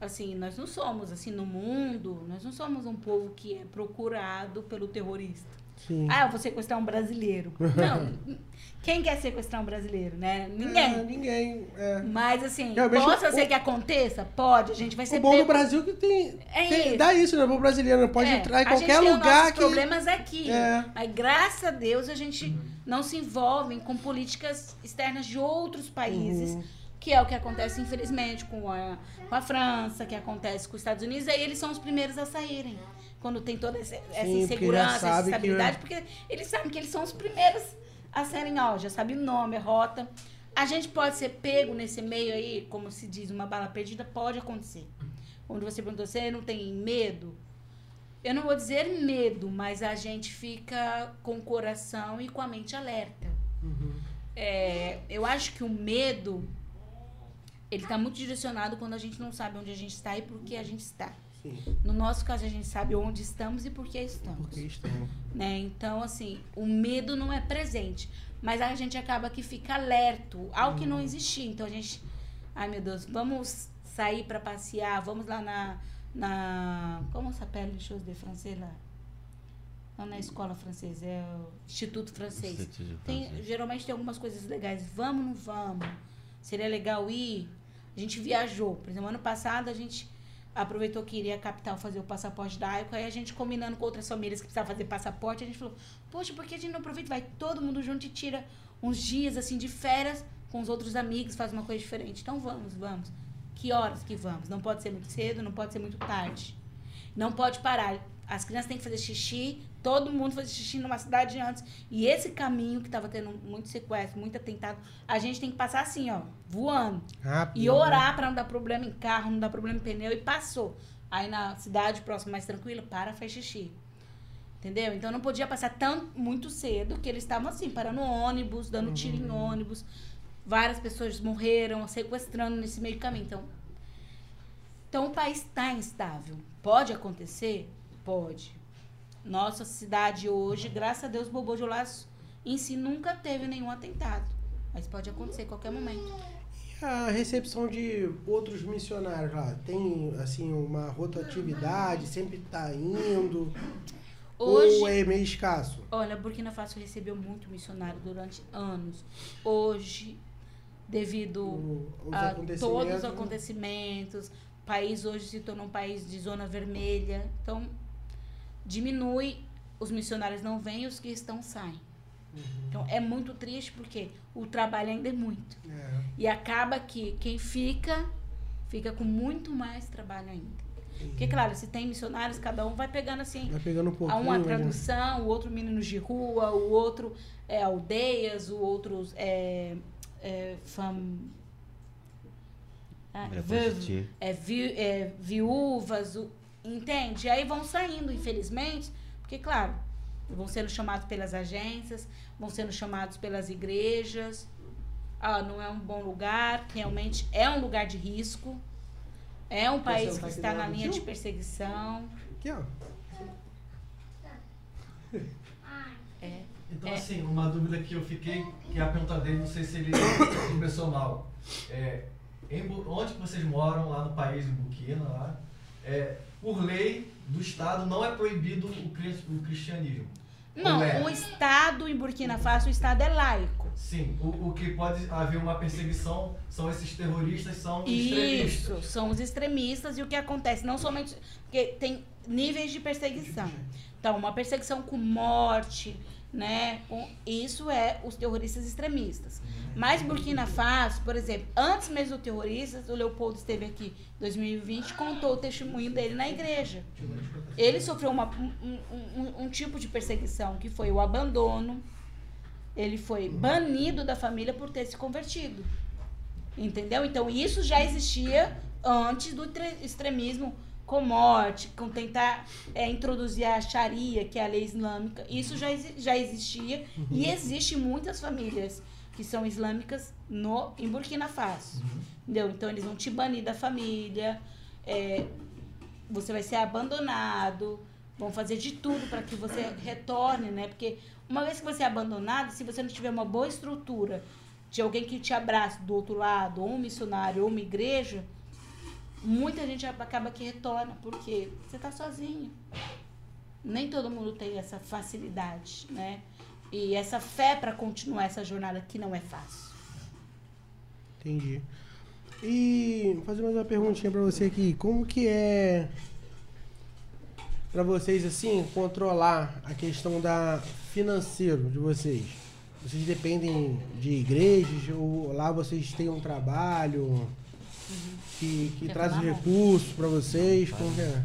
assim, nós não somos, assim, no mundo, nós não somos um povo que é procurado pelo terrorista. Sim. Ah, eu vou sequestrar um brasileiro. Não, quem quer sequestrar um brasileiro, né? É, Ninguém. ninguém. É. Mas, assim, Realmente, possa ser que aconteça? Pode, a gente vai ser O bom do Brasil é que tem, É tem- isso. dá isso, né? O brasileiro pode É, entrar em a gente qualquer tem os lugar nossos que. problemas aqui. É. Mas graças a Deus a gente não se envolve com políticas externas de outros países, Uhum. que é o que acontece, infelizmente, com a, com a França, que acontece com os Estados Unidos, aí eles são os primeiros a saírem. Quando tem toda essa, essa insegurança, essa sabe que- instabilidade, porque eles sabem que eles são os primeiros a serem, ó, já sabe o nome, a rota. A gente pode ser pego nesse meio aí, como se diz, uma bala perdida, pode acontecer. Onde você perguntou, você não tem medo? Eu não vou dizer medo, mas a gente fica com o coração e com a mente alerta. Uhum. É, eu acho que o medo, ele tá muito direcionado quando a gente não sabe onde a gente está e por que a gente está. Sim. No nosso caso, a gente sabe onde estamos e por que estamos. Porque estão. Né? Então, assim, o medo não é presente. Mas a gente acaba que fica alerto ao que não existia. Então a gente. Ai meu Deus, vamos sair para passear, vamos lá na. na como s'appelle les choses de français lá? Não na escola francesa, é o Instituto Francês. Tem, geralmente tem algumas coisas legais. Vamos, não vamos? Seria legal ir? A gente viajou. Por exemplo, ano passado a gente aproveitou que iria à capital fazer o passaporte da AICO. Aí a gente combinando com outras famílias que precisavam fazer passaporte, a gente falou: Poxa, por que a gente não aproveita? Vai todo mundo junto e tira uns dias assim de férias com os outros amigos, faz uma coisa diferente. Então vamos, vamos. Que horas que vamos? Não pode ser muito cedo, não pode ser muito tarde. Não pode parar. As crianças têm que fazer xixi, todo mundo fazer xixi numa cidade antes. E esse caminho que estava tendo muito sequestro, muito atentado, a gente tem que passar assim, ó, voando. Rápido. E orar para não dar problema em carro, não dar problema em pneu, e passou. Aí na cidade próxima, mais tranquila, para, faz xixi. Entendeu? Então não podia passar tão muito cedo, que eles estavam assim, parando ônibus, dando tiro em ônibus. Várias pessoas morreram, sequestrando nesse meio caminho. Então, então o país está instável. Pode acontecer? Pode. Nossa cidade hoje, graças a Deus, Bobo de Laço em si nunca teve nenhum atentado. Mas pode acontecer a qualquer momento. A recepção de outros missionários lá, tem assim uma rotatividade, sempre tá indo? Hoje, Ou é meio escasso? olha, Burkina Faso recebeu muito missionário durante anos. Hoje, devido O- a todos os acontecimentos, o país hoje se tornou um país de zona vermelha. Então, diminui, os missionários não vêm, os que estão saem. Uhum. Então, é muito triste porque o trabalho ainda é muito. É, E acaba que quem fica, fica com muito mais trabalho ainda. Porque, claro, se tem missionários, cada um vai pegando assim. vai pegando um A pouquinho. um a mas, né? tradução, o outro meninos de rua, o outro é aldeias, o outro é, é fam... ah, é, vi- é, viúvas, o- entende? Aí vão saindo, infelizmente, porque, claro, vão sendo chamados pelas agências, vão sendo chamados pelas igrejas. Ah, não é um bom lugar, realmente é um lugar de risco. É um país tá que está na linha de perseguição. Aqui, ó. É. Então, É. assim, uma dúvida que eu fiquei, que é a pergunta dele, não sei se ele expressou mal. É, em onde que vocês moram, lá no país, em Burkina, lá, é, por lei do Estado, não é proibido o, cri- o cristianismo. Não, é? o Estado em Burkina Faso, o Estado é laico. Sim, o, o que pode haver uma perseguição são esses terroristas, são extremistas. Isso, são os extremistas e o que acontece, não somente. Porque tem níveis de perseguição. Então, uma perseguição com morte, né? isso é os terroristas extremistas. Mas Burkina Faso, por exemplo, antes mesmo do terroristas, o Leopoldo esteve aqui em 2020 contou o testemunho dele na igreja. Ele sofreu uma- um, um- um- tipo de perseguição que foi o abandono. Ele foi banido da família por ter se convertido. Entendeu? Então isso já existia antes do tre- extremismo com morte, com tentar é, introduzir a Sharia, que é a lei islâmica. Isso já, já existia e existe muitas famílias que são islâmicas no, em Burkina Faso. Entendeu? Então eles vão te banir da família, é, você vai ser abandonado, vão fazer de tudo para que você retorne, né? Porque uma vez que você é abandonado, se você não tiver uma boa estrutura de alguém que te abrace do outro lado, ou um missionário, ou uma igreja, muita gente acaba que retorna, porque você está sozinho. Nem todo mundo tem essa facilidade, né? E essa fé para continuar essa jornada que não é fácil. Entendi. E fazer mais uma perguntinha pra você aqui. Como que é pra vocês assim controlar a questão da financeiro de vocês? Vocês dependem de igrejas ou lá vocês têm um trabalho que, que Quer traz recursos pra vocês? Como que é?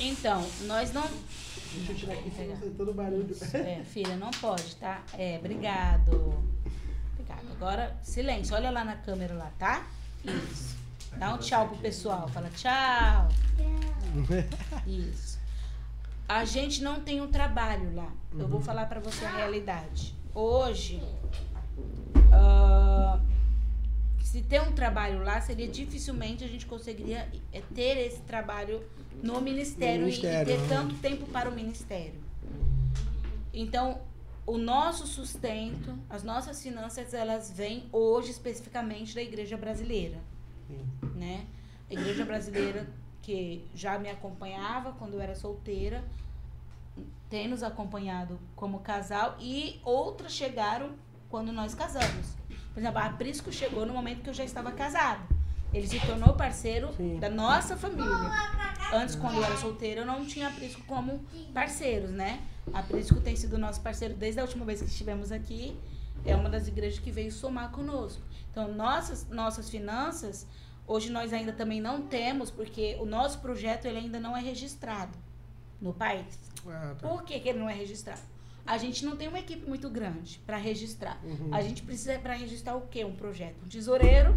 Então, nós não. Deixa eu tirar aqui senão todo barulho. É, filha, não pode, tá? É, obrigado. Obrigado. Agora, silêncio. Olha lá na câmera lá, tá? Isso. Dá um tchau pro pessoal. Fala tchau. Isso. A gente não tem um trabalho lá. Eu vou falar pra você a realidade. Hoje, ah, se ter um trabalho lá, seria dificilmente a gente conseguiria eh, ter esse trabalho no ministério, No e- e, ministério, ter aham. tanto tempo para o ministério. Então, o nosso sustento, as nossas finanças, elas vêm hoje especificamente da igreja brasileira, né? A igreja brasileira que já me acompanhava quando eu era solteira, tem nos acompanhado como casal e outras chegaram quando nós casamos. Por exemplo, a Prisco chegou no momento que eu já estava casada. Ele se tornou parceiro Sim. da nossa família. Antes, quando eu era solteira, eu não tinha a Prisco como parceiros, né? A Prisco tem sido nosso parceiro desde a última vez que estivemos aqui. É uma das igrejas que veio somar conosco. Então, nossas, nossas finanças, hoje nós ainda também não temos, porque o nosso projeto ele ainda não é registrado no país. Ah, tá. Por que, que ele não é registrado? A gente não tem uma equipe muito grande para registrar. Uhum. A gente precisa para registrar o quê? Um projeto. Um tesoureiro.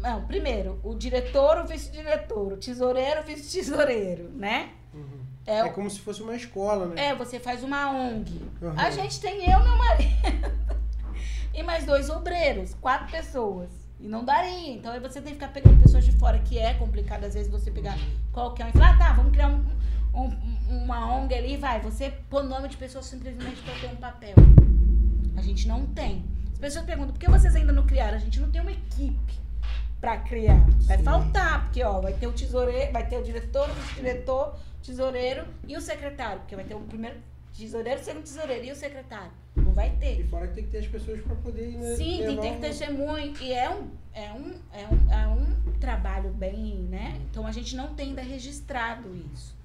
Não, primeiro, o diretor, o vice-diretor, o tesoureiro, o vice-tesoureiro, né? Uhum. É, É como se fosse uma escola, né? é, você faz uma ONG. Uhum. A gente tem eu, meu marido. e mais dois obreiros, quatro pessoas. E não daria. Então aí você tem que ficar pegando pessoas de fora, que é complicado, às vezes, você pegar qualquer um e falar, ah, tá, vamos criar um, um- uma ONG ali e vai. Você pôr nome de pessoas simplesmente para ter um papel. A gente não tem. As pessoas perguntam, por que vocês ainda não criaram? A gente não tem uma equipe para criar. Vai Sim. faltar, porque ó, vai ter o tesoureiro, vai ter o diretor, o vice-diretor, o tesoureiro e o secretário, porque vai ter o primeiro tesoureiro, o segundo tesoureiro e o secretário. Não vai E ter. fora que tem que ter as pessoas pra poder né, Sim, tem, tem que ter testemunho. E é um, é, um, é, um, é um trabalho bem, né? Então a gente não tem ainda registrado isso.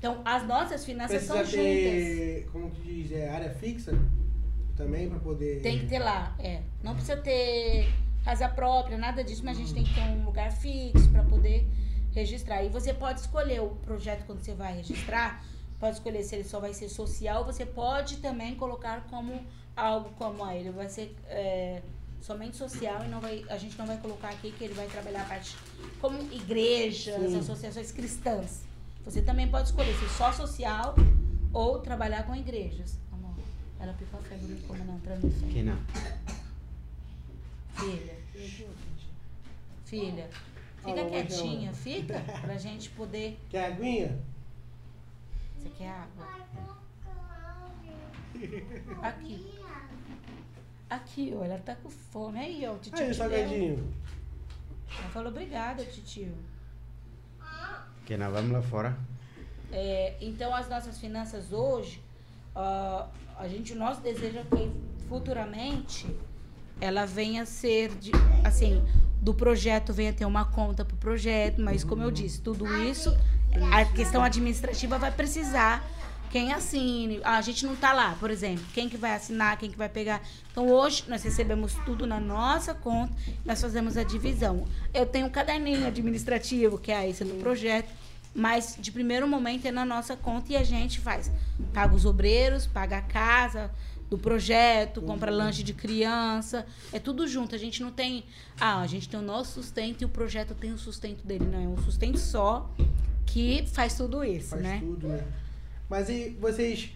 Então as nossas finanças Precisa são juntas. ter, como que diz, é, área fixa também pra poder... Tem que ter lá, é. Não precisa ter casa própria, nada disso, mas a gente tem que ter um lugar fixo para poder registrar. E você pode escolher o projeto quando você vai registrar, pode escolher se ele só vai ser social, você pode também colocar como algo como ah, ele vai ser é, somente social e não vai, a gente não vai colocar aqui que ele vai trabalhar a parte como igrejas, Sim. associações cristãs. Você também pode escolher se só social ou trabalhar com igrejas. Amor, ela picou a febre como não entrando em fé. Que não. Filha. Filha. Fica quietinha, fica, pra gente poder. Quer aguinha? Você quer água? Aqui. Aqui, ó, ela tá com fome. Aí, ó, o titio. Aí, salgadinho. Ela falou obrigada, titio. Que não, vamos lá fora. É, então, as nossas finanças hoje, ah, a gente, o nosso desejo é que futuramente ela venha ser, de, assim, do projeto venha ter uma conta pro projeto, mas como eu disse, tudo isso, a questão administrativa vai precisar quem assine. A gente não tá lá, por exemplo, quem que vai assinar, quem que vai pegar. Então hoje nós recebemos tudo na nossa conta, nós fazemos a divisão. Eu tenho um caderninho administrativo, que é esse do projeto, mas de primeiro momento é na nossa conta e a gente faz. Paga os obreiros, paga a casa, do projeto, compra lanche de criança, é tudo junto. A gente não tem, ah, a gente tem o nosso sustento e o projeto tem o sustento dele, não é um sustento só que faz tudo isso, Faz né? tudo, né? Mas e vocês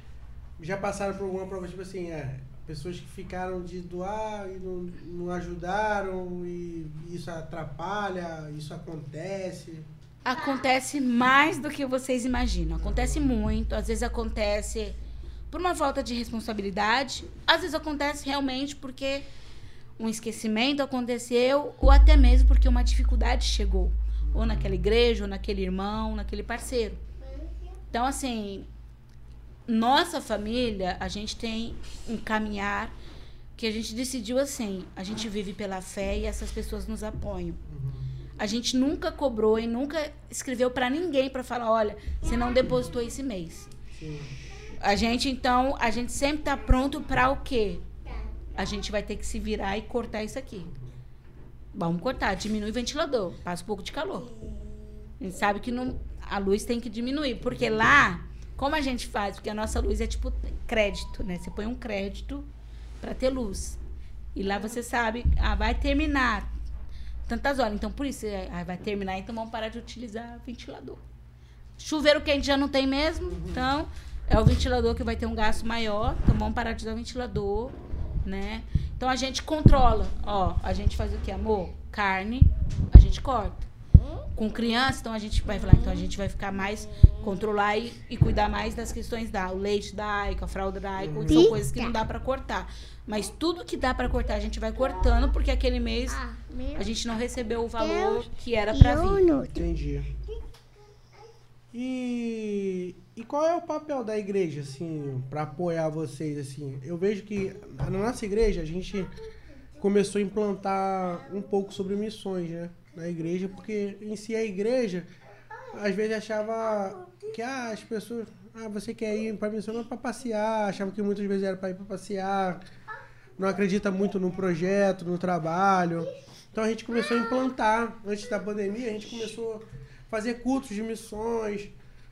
já passaram por alguma prova, tipo assim, é, pessoas que ficaram de doar e não, não ajudaram e isso atrapalha, isso acontece. Acontece mais do que vocês imaginam. Acontece muito. Às vezes acontece por uma falta de responsabilidade. Às vezes acontece realmente porque um esquecimento aconteceu ou até mesmo porque uma dificuldade chegou. Ou naquela igreja, ou naquele irmão, naquele parceiro. Então, assim, nossa família, a gente tem um caminhar que a gente decidiu assim. A gente vive pela fé e essas pessoas nos apoiam. A gente nunca cobrou e nunca escreveu para ninguém para falar, olha, você não depositou esse mês. Sim. A gente então, a gente sempre tá pronto para o quê? A gente vai ter que se virar e cortar isso aqui. Vamos cortar, diminui o ventilador, passa um pouco de calor. A gente sabe que não, a luz tem que diminuir, porque lá, como a gente faz? Porque a nossa luz é tipo crédito, né? Você põe um crédito para ter luz. E lá você sabe, ah, vai terminar tantas horas. Então, por isso, ah, vai terminar, então vamos parar de utilizar ventilador. Chuveiro quente já não tem mesmo, então é o ventilador que vai ter um gasto maior, então vamos parar de usar ventilador, né? Então a gente controla, ó, a gente faz o que, amor? Carne, a gente corta. Com criança, então a gente vai falar, então a gente vai ficar mais, controlar e, e cuidar mais das questões da, o leite da Aiko, a fralda da Aiko, são coisas que não dá pra cortar. Mas tudo que dá pra cortar, a gente vai cortando, porque aquele mês a gente não recebeu o valor que era pra vir. Entendi. E, e qual é o papel da igreja, assim, para apoiar vocês, assim? Eu vejo que na nossa igreja a gente começou a implantar um pouco sobre missões, né? Na igreja, porque em si a igreja às vezes achava que ah, as pessoas, ah, você quer ir para missão não para passear, achava que muitas vezes era para ir para passear, não acredita muito no projeto, no trabalho. Então a gente começou a implantar, antes da pandemia, a gente começou a fazer cultos de missões,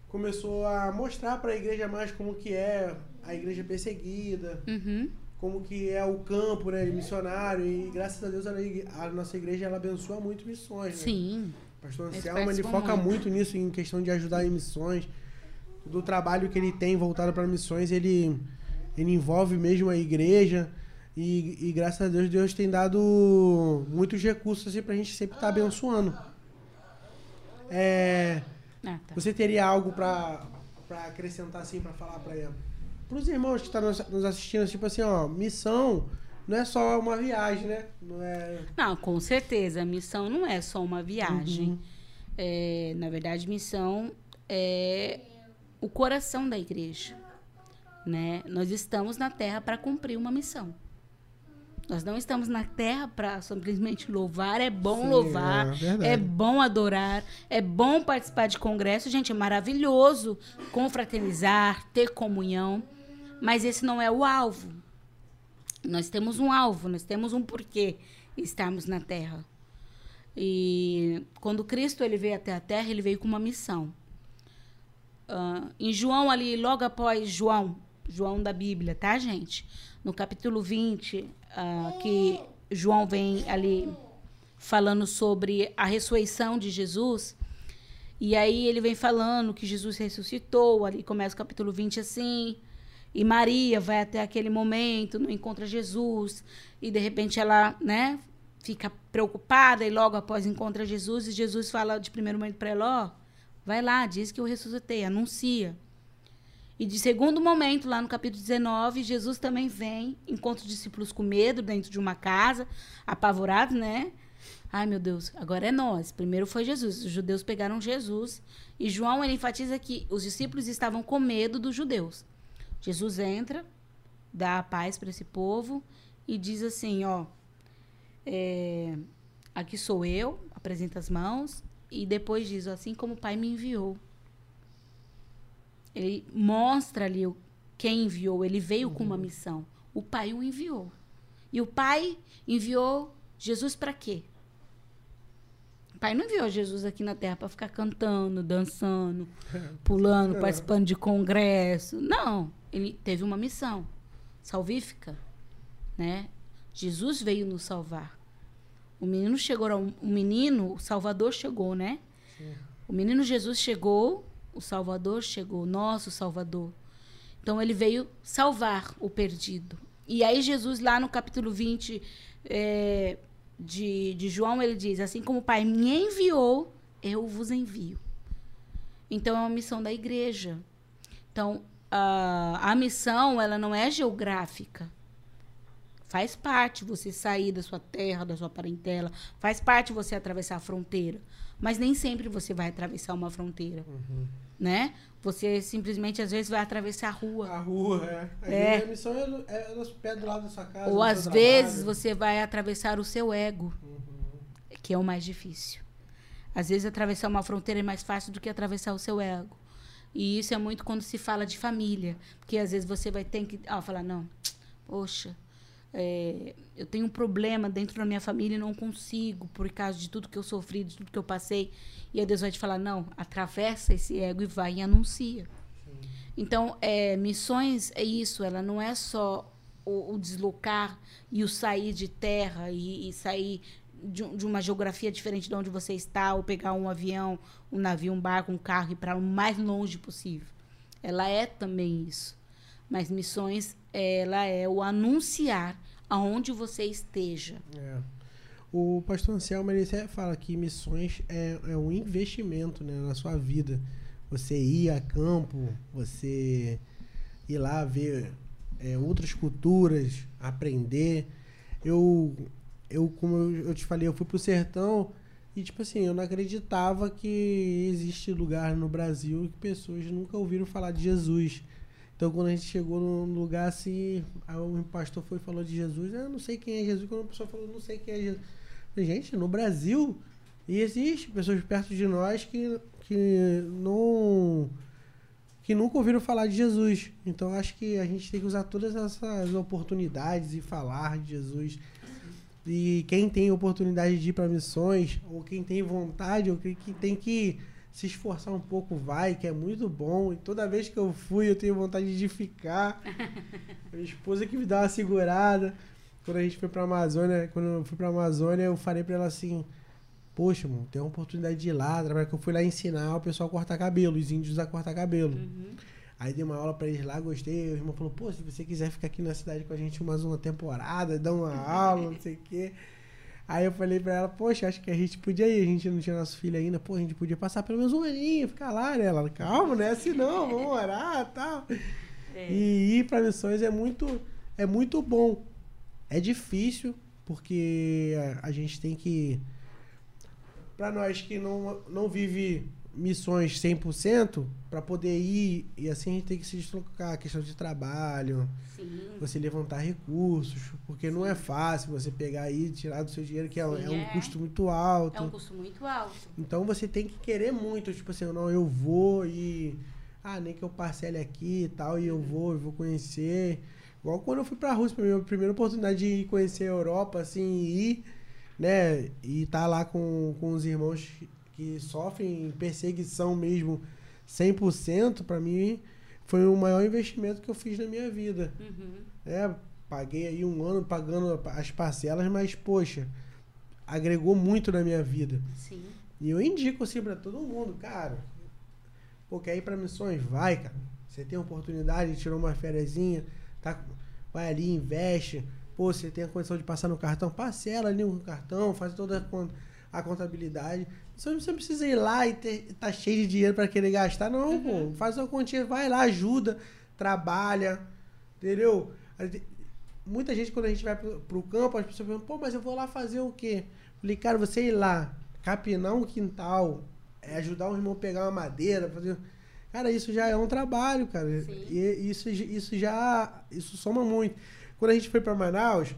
começou a mostrar para a igreja mais como que é a igreja perseguida, Uhum. Como que é o campo, né, de missionário e graças a Deus a, a nossa igreja ela abençoa muito missões, né? Sim. O pastor Anselmo, ele foca muito. muito nisso, em questão de ajudar em missões. Do trabalho que ele tem voltado para missões, ele, ele envolve mesmo a igreja. E, e graças a Deus, Deus tem dado muitos recursos assim, pra gente sempre estar abençoando. É, Ah, tá. você teria algo pra acrescentar assim, pra falar pra os irmãos que estão nos, nos assistindo, tipo assim, ó, missão não é só uma viagem, né? Não é. Não, com certeza. Missão não é só uma viagem. Uhum. É, na verdade, missão é o coração da igreja. Né? Nós estamos na terra para cumprir uma missão. Nós não estamos na terra para simplesmente louvar. É bom Sim, louvar, é é bom adorar, é bom participar de congresso. Gente, é maravilhoso confraternizar, ter comunhão. Mas esse não é o alvo. Nós temos um alvo, nós temos um porquê estarmos na terra. E quando Cristo ele veio até a terra, ele veio com uma missão. Ah, em João ali, logo após João, João da Bíblia, tá, gente? No capítulo 20, ah, que João vem ali falando sobre a ressurreição de Jesus. E aí ele vem falando que Jesus ressuscitou, ali começa o capítulo 20 assim. E Maria vai até aquele momento, não encontra Jesus, e de repente ela, né, fica preocupada e logo após encontra Jesus, e Jesus fala de primeiro momento para ela, ó, vai lá, diz que eu ressuscitei, anuncia. E de segundo momento, lá no capítulo 19, Jesus também vem, encontra os discípulos com medo dentro de uma casa, apavorados, né? Ai, meu Deus, agora é nós. Primeiro foi Jesus. Os judeus pegaram Jesus. E João ele enfatiza que os discípulos estavam com medo dos judeus. Jesus entra, dá a paz para esse povo e diz assim: ó, é, aqui sou eu, apresenta as mãos, e depois diz: assim como o Pai me enviou. Ele mostra ali quem enviou, ele veio com uma missão. O Pai o enviou. E o Pai enviou Jesus para quê? O Pai não enviou Jesus aqui na Terra para ficar cantando, dançando, pulando, participando de congresso. Não, ele teve uma missão. salvífica, né? Jesus veio nos salvar. O menino chegou, o menino, o Salvador chegou, né? Sim. O menino Jesus chegou, o Salvador chegou, nosso Salvador. Então ele veio salvar o perdido. E aí Jesus lá no capítulo 20 é, de, de João, ele diz, assim como o Pai me enviou, eu vos envio. Então é uma missão da igreja. Então a, a missão, ela não é geográfica. Faz parte você sair da sua terra, da sua parentela. Faz parte você atravessar a fronteira. Mas nem sempre você vai atravessar uma fronteira. Uhum. Né? Você simplesmente, às vezes, vai atravessar a rua. A rua, é. É. a missão é, é no pé do lado da sua casa. Ou às vezes você vai atravessar o seu ego, uhum. que é o mais difícil. Às vezes atravessar uma fronteira é mais fácil do que atravessar o seu ego. E isso é muito quando se fala de família. Porque às vezes você vai ter que ah, falar, não, poxa, é, eu tenho um problema dentro da minha família e não consigo, por causa de tudo que eu sofri, de tudo que eu passei. E aí Deus vai te falar: não, atravessa esse ego e vai e anuncia. Sim. Então, é, missões é isso, ela não é só o, o deslocar e o sair de terra e, e sair de, de, uma geografia diferente de onde você está, ou pegar um avião, um navio, um barco, um carro e ir para o mais longe possível. Ela é também isso. Mas missões, ela é o anunciar aonde você esteja. É. O pastor Anselmo ele fala que missões é, é um investimento né, na sua vida. Você ir a campo, você ir lá ver é, outras culturas, aprender. Eu, eu como eu te falei, eu fui pro sertão e, tipo assim, eu não acreditava que existe lugar no Brasil que pessoas nunca ouviram falar de Jesus. Então, quando a gente chegou num lugar assim, aí o pastor foi e falou de Jesus, eu não sei quem é Jesus. Quando a pessoa falou, não sei quem é Jesus. Gente, no Brasil existe pessoas perto de nós que, que não que nunca ouviram falar de Jesus. Então acho que a gente tem que usar todas essas oportunidades e falar de Jesus. E quem tem oportunidade de ir para missões, ou quem tem vontade, ou quem tem que se esforçar um pouco, vai, que é muito bom. E toda vez que eu fui, eu tenho vontade de ficar. Minha esposa que me dá uma segurada. Quando a gente foi pra Amazônia, quando eu fui pra Amazônia, eu falei pra ela assim: Poxa, mano, tem uma oportunidade de ir lá. Que eu fui lá ensinar o pessoal a cortar cabelo, os índios a cortar cabelo. Uhum. Aí dei uma aula pra eles lá, gostei. O irmão falou: Pô, se você quiser ficar aqui na cidade com a gente mais uma temporada, dar uma aula, não sei o quê. Aí eu falei pra ela, poxa, acho que a gente podia ir, a gente não tinha nosso filho ainda, pô, a gente podia passar pelo menos um aninho, ficar lá, né? Ela, calma, não é assim não, vamos orar e tal. É. E ir pra missões é muito, é muito bom. É difícil, porque a, a gente tem que. Pra nós que não, não vive missões 100% para poder ir e assim a gente tem que se deslocar, questão de trabalho, Sim. você levantar recursos, porque Sim. não é fácil você pegar aí e tirar do seu dinheiro, que é, Sim, é um é. custo muito alto. É um custo muito alto. Então você tem que querer muito, tipo assim, não, eu vou e ah, nem que eu parcele aqui e tal, e eu vou, eu vou conhecer. Igual quando eu fui pra Rússia, pra minha primeira oportunidade de conhecer a Europa, assim, e ir, né, e estar tá lá com, com os irmãos que sofrem perseguição mesmo 100%, para mim foi o maior investimento que eu fiz na minha vida. Uhum. É, paguei aí um ano pagando as parcelas, mas, poxa, agregou muito na minha vida. Sim. E eu indico assim para todo mundo, cara. Pô, quer ir para missões? Vai, cara. Você tem oportunidade, tirou uma férias, tá, vai ali, investe. Pô, você tem a condição de passar no cartão, parcela ali no cartão, faz toda a contabilidade. Você não precisa ir lá e ter, tá cheio de dinheiro para querer gastar, não, uhum. pô. Faz uma continha, vai lá, ajuda, trabalha, entendeu? Muita gente, quando a gente vai pro, pro campo, as pessoas perguntam, pô, mas eu vou lá fazer o quê? Falei, cara, você ir lá, capinar um quintal, é ajudar um irmão a pegar uma madeira, fazer. Cara, isso já é um trabalho, cara. Sim. E isso, isso já. Isso soma muito. Quando a gente foi para Manaus,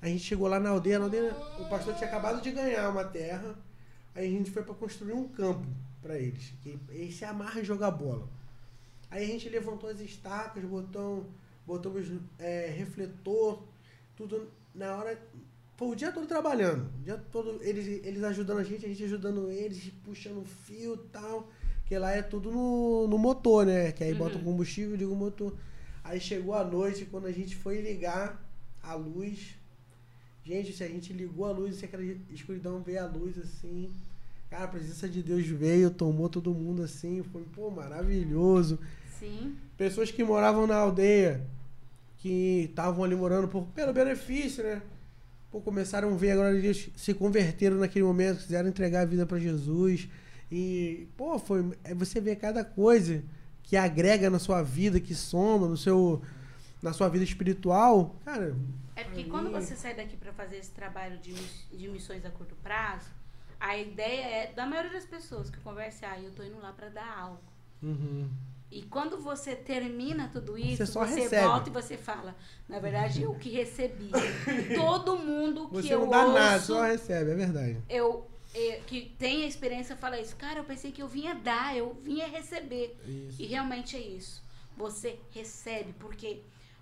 a gente chegou lá na aldeia, na aldeia, o pastor tinha acabado de ganhar uma terra Aí a gente foi para construir um campo para eles. Que eles se amarram e jogar bola. Aí a gente levantou as estacas, botou, botamos é, refletor, tudo na hora. Foi o dia todo trabalhando. O dia todo eles, eles ajudando a gente, a gente ajudando eles, puxando fio e tal. Que lá é tudo no, no motor, né? Que aí uhum. bota o combustível e liga o motor. Aí chegou a noite, quando a gente foi ligar a luz. Gente, se a gente ligou a luz, se aquela escuridão veio a luz assim. Cara, a presença de Deus veio, tomou todo mundo assim. Foi, pô, maravilhoso. Sim. Pessoas que moravam na aldeia, que estavam ali morando por, pelo benefício, né? Pô, começaram a ver agora eles se converteram naquele momento, quiseram entregar a vida para Jesus. E, pô, foi, é você vê cada coisa que agrega na sua vida, que soma no seu na sua vida espiritual, cara. É porque aí- quando você sai daqui para fazer esse trabalho de, de missões a curto prazo, a ideia é, da maioria das pessoas que conversam, ah, eu tô indo lá para dar algo. Uhum. E quando você termina tudo isso, Você você, volta e você fala, na verdade, eu que recebi. Todo mundo que Você eu não dá ouço, nada, só recebe, é verdade. eu, eh, que tem a experiência fala isso. Cara, eu pensei que eu vinha dar, eu vinha receber. Isso. E realmente é isso. Você recebe, porque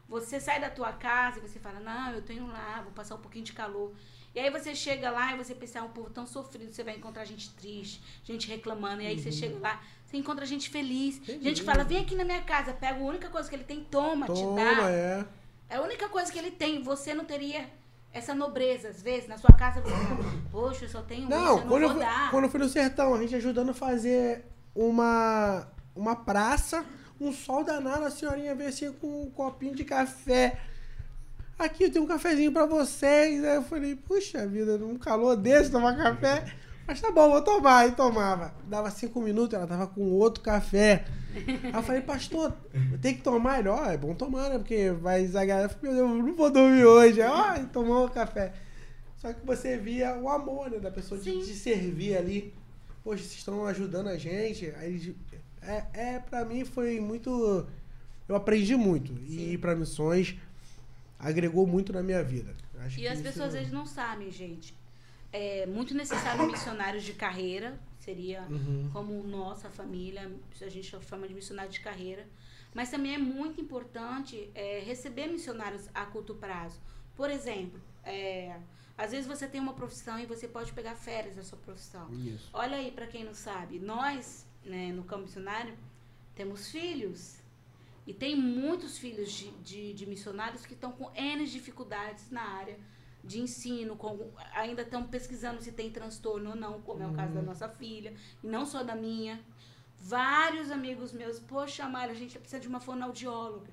você sai da tua casa e você fala, não, eu tô indo lá, vou passar um pouquinho de calor. E aí você chega lá e você pensa, ah, um povo tão sofrido, você vai encontrar gente triste, gente reclamando. E aí você chega lá, você encontra gente feliz. Uhum. Gente que fala, vem aqui na minha casa, pega a única coisa que ele tem, toma, te Toma, dá. é. É a única coisa que ele tem. Você não teria essa nobreza, às vezes, na sua casa você fala, poxa, eu só tenho Não, isso, eu não quando, eu vou fui, dar. quando eu fui no sertão, a gente ajudando a fazer uma, uma praça, um sol danado, a senhorinha veio assim com um copinho de café. Aqui eu tenho um cafezinho pra vocês. Aí eu falei, puxa vida, num calor desse tomar café. Mas tá bom, vou tomar. E tomava. Dava cinco minutos, ela tava com outro café. Aí eu falei, pastor, tem que tomar? Ele, ó, é bom tomar, né? Porque vai zagar. Eu falei, meu Deus, não vou dormir hoje. Ó, e tomou o café. Só que você via o amor, né? Da pessoa de te servir ali. Poxa, vocês estão ajudando a gente. Aí, eles- é, é, pra mim foi muito. Eu aprendi muito. E ir pra missões agregou muito na minha vida. Acho E que as pessoas às vezes não sabem, gente. É muito necessário missionários de carreira, seria Uhum. como nossa família, a gente chama de missionário de carreira. Mas também é muito importante é, receber missionários a curto prazo. Por exemplo, é, às vezes você tem uma profissão e você pode pegar férias da sua profissão. Isso. Olha aí, para quem não sabe, nós, né, no campo missionário, temos filhos. E tem muitos filhos de, de, de missionários que estão com N dificuldades na área de ensino, com, ainda estão pesquisando se tem transtorno ou não, como é o caso da nossa filha, e não só da minha. Vários amigos meus, poxa, Mara, a gente precisa de uma fonoaudióloga.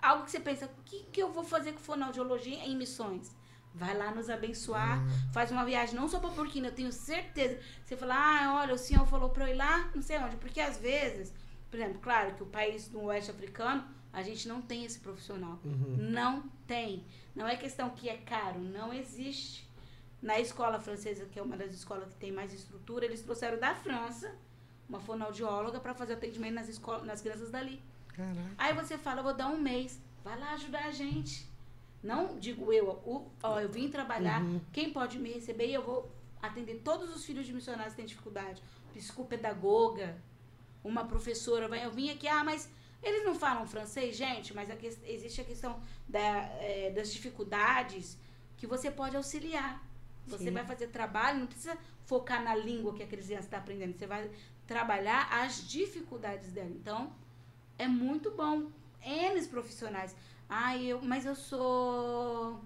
Algo que você pensa, o que, que eu vou fazer com fonoaudiologia em missões? Vai lá nos abençoar, faz uma viagem não só para Burkina, eu tenho certeza. Você fala, ah, olha, o senhor falou para eu ir lá, não sei onde, porque às vezes, por exemplo, claro que o país do oeste africano, a gente não tem esse profissional. Uhum. Não tem. Não é questão que é caro, não existe. Na escola francesa, que é uma das escolas que tem mais estrutura, eles trouxeram da França uma fonoaudióloga para fazer atendimento nas, escolas, nas crianças dali. Caraca. Aí você fala, vou dar um mês, vai lá ajudar a gente. Não digo eu, o, ó, eu vim trabalhar, Uhum. quem pode me receber e eu vou atender todos os filhos de missionários que têm dificuldade. Psicopedagoga, uma professora, vai, eu vim aqui, ah, mas eles não falam francês, gente, mas a ques- existe a questão da, eh, das dificuldades que você pode auxiliar. Você Sim. vai fazer trabalho, não precisa focar na língua que a criança está aprendendo, você vai trabalhar as dificuldades dela. Então, é muito bom. N profissionais. Ai, eu, mas eu sou,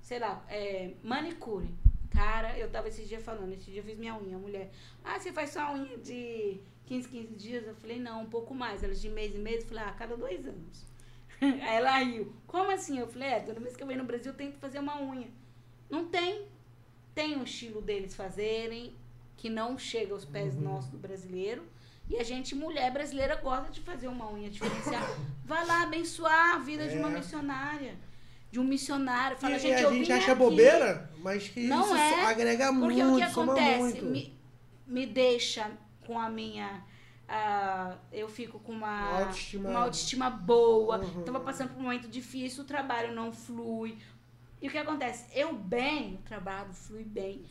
sei lá, é, manicure. Cara, eu tava esse dia falando, esse dia eu fiz minha unha, a mulher. Ah, você faz só a unha de 15, 15 dias? Eu falei, não, um pouco mais. Ela de mês em mês, eu falei, ah, cada dois anos. Aí ela riu. Como assim? Eu falei, é, toda vez que eu venho no Brasil eu tenho que fazer uma unha. Não tem. Tem um estilo deles fazerem, que não chega aos pés nossos do brasileiro. E a gente, mulher brasileira, gosta de fazer uma unha diferenciada. Vai lá abençoar a vida de uma É. missionária. De um missionário. Fala, e, gente, e eu a gente acha aqui. bobeira, mas que Não isso é, agrega Porque muito, o que acontece? Me, me deixa com a minha. ah, eu fico com uma Autoestima- uma autoestima boa. Uhum. Tava passando por um momento difícil, o trabalho não flui. E o que acontece? Eu bem, o trabalho flui bem.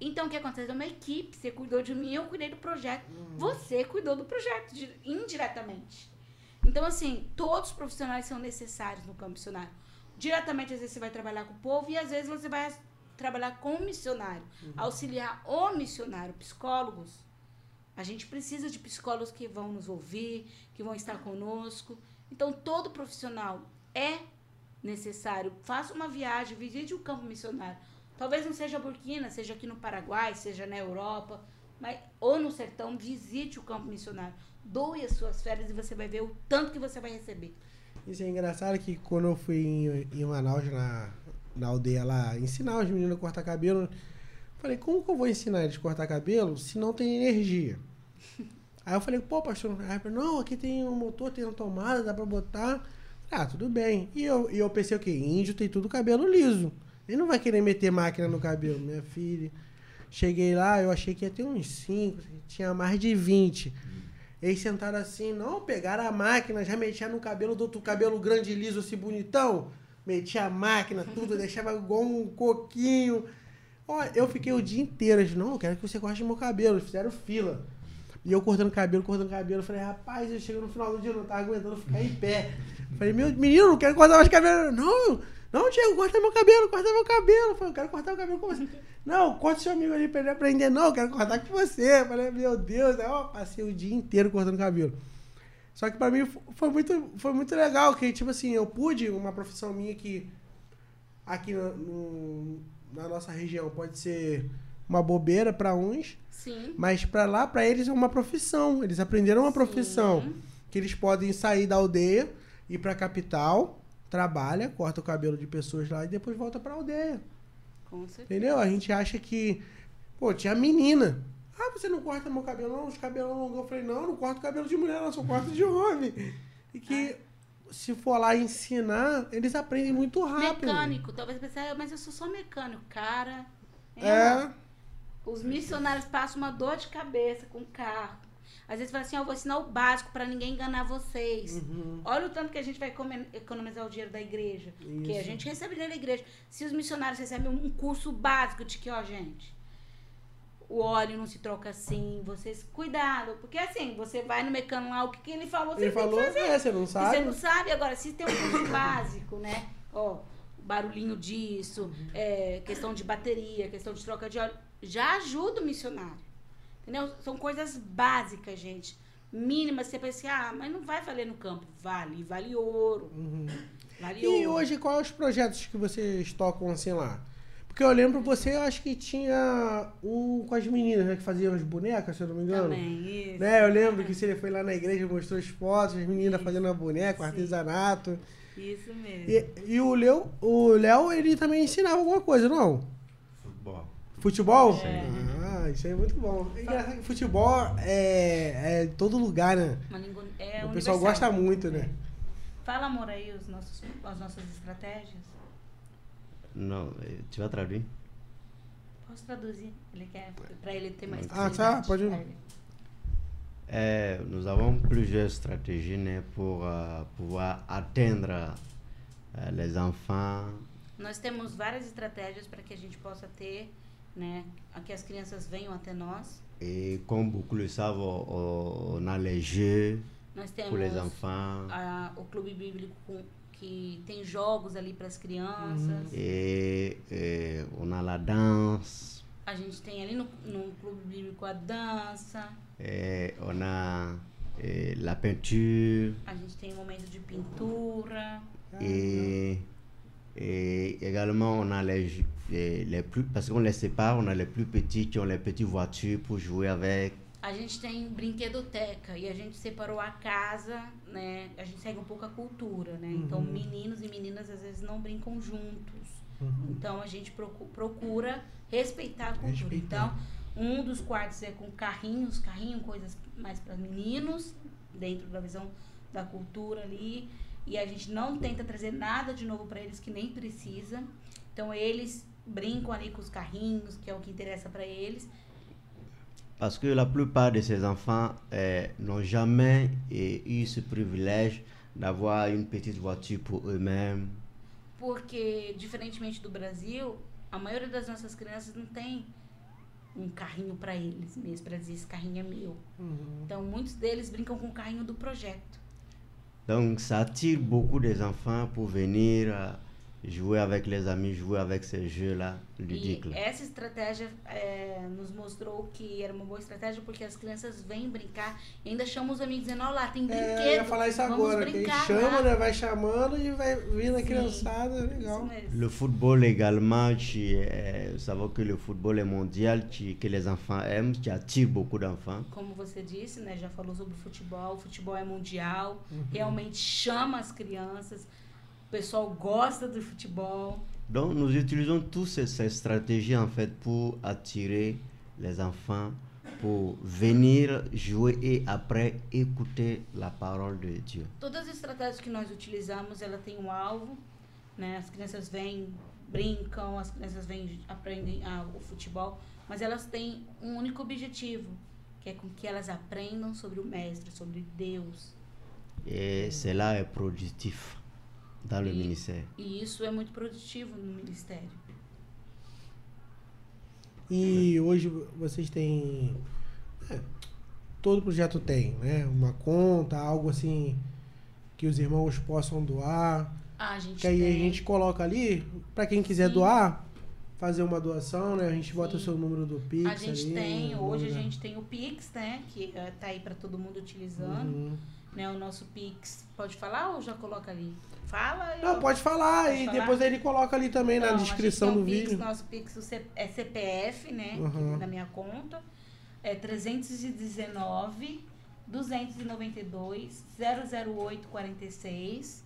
Então o que acontece? É uma equipe. Você cuidou de mim, eu cuidei do projeto. Uhum. Você cuidou do projeto di- indiretamente. Então, assim, todos os profissionais são necessários no campo missionário. Diretamente, às vezes, você vai trabalhar com o povo e às vezes você vai trabalhar com o missionário, auxiliar o missionário, psicólogos. A gente precisa de psicólogos que vão nos ouvir, que vão estar conosco. Então, todo profissional é necessário. Faça uma viagem, visite o campo missionário. Talvez não seja Burkina, seja aqui no Paraguai, seja na Europa, mas, ou no sertão, visite o campo missionário. Doe as suas férias e você vai ver o tanto que você vai receber. Isso é engraçado que quando eu fui em, em Manaus, na, na aldeia lá, ensinar os meninos a cortar cabelo, falei, como que eu vou ensinar eles a cortar cabelo se não tem energia? Aí eu falei, pô, pastor, não, aqui tem um motor, tem uma tomada, dá pra botar. Ah, tudo bem. E eu, e eu pensei o quê? Índio tem tudo cabelo liso. Ele não vai querer meter máquina no cabelo, minha filha. Cheguei lá, eu achei que ia ter uns 5, tinha mais de 20. Eles sentaram assim, não, pegaram a máquina, já metiam no cabelo do outro cabelo grande, liso, assim, bonitão. Metia a máquina, tudo, deixava igual um coquinho. Ó, eu fiquei o dia inteiro, eles, não, eu quero que você corte meu cabelo. Eles fizeram fila. E eu cortando cabelo, cortando cabelo. Falei, rapaz, eu chego no final do dia, eu não tava aguentando ficar em pé. Falei, meu menino, não quero cortar mais cabelo. Não, não, Diego, corta meu cabelo, corta meu cabelo. Falei, eu quero cortar o cabelo com você. Não, corta seu amigo ali pra ele aprender. Não, eu quero cortar com você. Falei, meu Deus, aí, ó, passei o dia inteiro cortando cabelo. Só que pra mim foi muito, foi muito legal, que, tipo assim, eu pude, uma profissão minha que aqui no, no, na nossa região pode ser uma bobeira para uns, Sim. mas para lá, para eles é uma profissão. Eles aprenderam uma profissão Sim. que eles podem sair da aldeia, ir para a capital, trabalha, corta o cabelo de pessoas lá e depois volta para a aldeia. Com certeza. Entendeu? A gente acha que, pô, tinha menina. Ah, você não corta meu cabelo, não? Os cabelos longos. Eu falei, não, eu não corto cabelo de mulher, não, só corto de homem. E que se for lá ensinar, eles aprendem muito rápido. Mecânico. Talvez você pense, "Ah, mas eu sou só mecânico. Cara, É. Os missionários passam uma dor de cabeça com o carro. Às vezes fala assim, ó, eu vou ensinar o básico para ninguém enganar vocês. Uhum. Olha o tanto que a gente vai econom- economizar o dinheiro da igreja. Que a Isso. gente recebe dinheiro da igreja. Se os missionários recebem um curso básico de que, ó, gente, o óleo não se troca assim, vocês, cuidado. Porque assim, você vai no mecânico lá, o que, que ele falou, você Ele falou, fazer. é, você não E sabe? você não sabe, agora, se tem um curso básico, né? Ó, barulhinho disso, é, questão de bateria, questão de troca de óleo, já ajuda o missionário. Entendeu? São coisas básicas, gente. Mínimas, você pensa assim, ah, mas não vai valer no campo. Vale, vale ouro. Uhum. Vale E ouro. hoje, quais os projetos que vocês tocam assim lá? Porque eu lembro você, eu acho que tinha um com as meninas, né? Que faziam as bonecas, se eu não me engano. Também, isso. Né? Eu lembro que você foi lá na igreja mostrou as fotos, as meninas fazendo a boneca, o artesanato. Isso mesmo. E, e o Léo, o Léo, ele também ensinava alguma coisa, não? Futebol. É. Ah, isso aí é muito bom. É engraçado que futebol é, é todo lugar, né? É o pessoal gosta muito, né? Fala, amor, aí os nossos, as nossas estratégias. Euh, tu vas traduire Posso traduzir? Ele quer, pra ele ter mais Ah, tá, pode ir. Aí. Nous avons plusieurs stratégies né, pour pouvoir atteindre euh, les enfants Nós temos várias estratégias para que a gente possa ter, né, a que as crianças venham até nós. et comme beaucoup le savent, on on a les jeux Nós pour les temos enfants a- o clube bíblico que tem jogos ali para as crianças. et euh, on a la danse, A gente tem ali no, no clube bíblico a dança. et on a la peinture A gente tem um momento de pintura. et, et également on a les, les, les plus parce qu'on les sépare, on a les plus petits qui ont les petites voitures pour jouer avec. A gente tem brinquedoteca e a gente separou a casa, né? A gente segue um pouco a cultura, né? Então, Uhum. meninos e meninas às vezes não brincam juntos. Uhum. Então, a gente procu- procura respeitar a cultura. Respeitar. Então, um dos quartos é com carrinhos, carrinho, coisas mais para meninos, dentro da visão da cultura ali. E a gente não tenta trazer nada de novo para eles que nem precisa. Então, eles brincam ali com os carrinhos, que é o que interessa para eles. Parce que la plupart de ces enfants euh, n'ont jamais euh, eu ce privilège d'avoir une petite voiture pour eux-mêmes. Porque, diferentemente do Brasil, a maioria das nossas crianças não tem um carrinho para eles mesmo, para dizer esse carrinho é meu. Uhum. Então, muitos deles brincam com o carrinho do projeto. Donc ça attire beaucoup des enfants pour venir euh, jouer avec les amis, jouer avec ces jeux-là ludiques. E essa estratégia é, nos mostrou que era uma boa estratégia porque as crianças vêm brincar e ainda chamam os amigos dizendo, ó lá, tem brinquedo. É, eu ia falar isso agora, que brincar chama, lá." né? Vai chamando e vai vindo a criançada, Isso legal. Le football également, tu, savez que le football est mondial, tu- que les enfants aiment, tu attires beaucoup d'enfants. Como você disse, né? Já falou sobre o futebol. O futebol é mundial, Uhum. realmente chama as crianças. O pessoal gosta do futebol. Donc nous utilisons tous ces, ces stratégies en fait pour attirer les enfants, pour venir jouer et après écouter la parole de Dieu. Todas as estratégias que nós utilizamos, ela tem um alvo, né? As crianças vêm, brincam, as crianças vêm, aprendem ah, o futebol, mas elas têm um único objetivo, que é com que elas aprendam sobre o mestre, sobre Deus. Et cela est productif le Oui. ministère. E isso é muito produtivo no ministério. E hoje vocês têm. é, todo projeto tem, né? Uma conta, algo assim que os irmãos possam doar. Ah, a gente Que aí a tem- gente coloca ali, pra quem quiser Sim. doar, fazer uma doação, né? A gente bota o Sim. seu número do Pix. A gente ali, tem, hoje a número da- gente tem o Pix, né? Que eh, tá aí para todo mundo utilizando. Uhum. Né, o nosso Pix. Pode falar ou já coloca ali? Fala e Não, eu- pode falar Pode e falar? depois ele coloca ali também Então, na descrição do Pix, vídeo. Nosso Pix é CPF, né? Uhum. Na minha conta. É 319 292 008 46.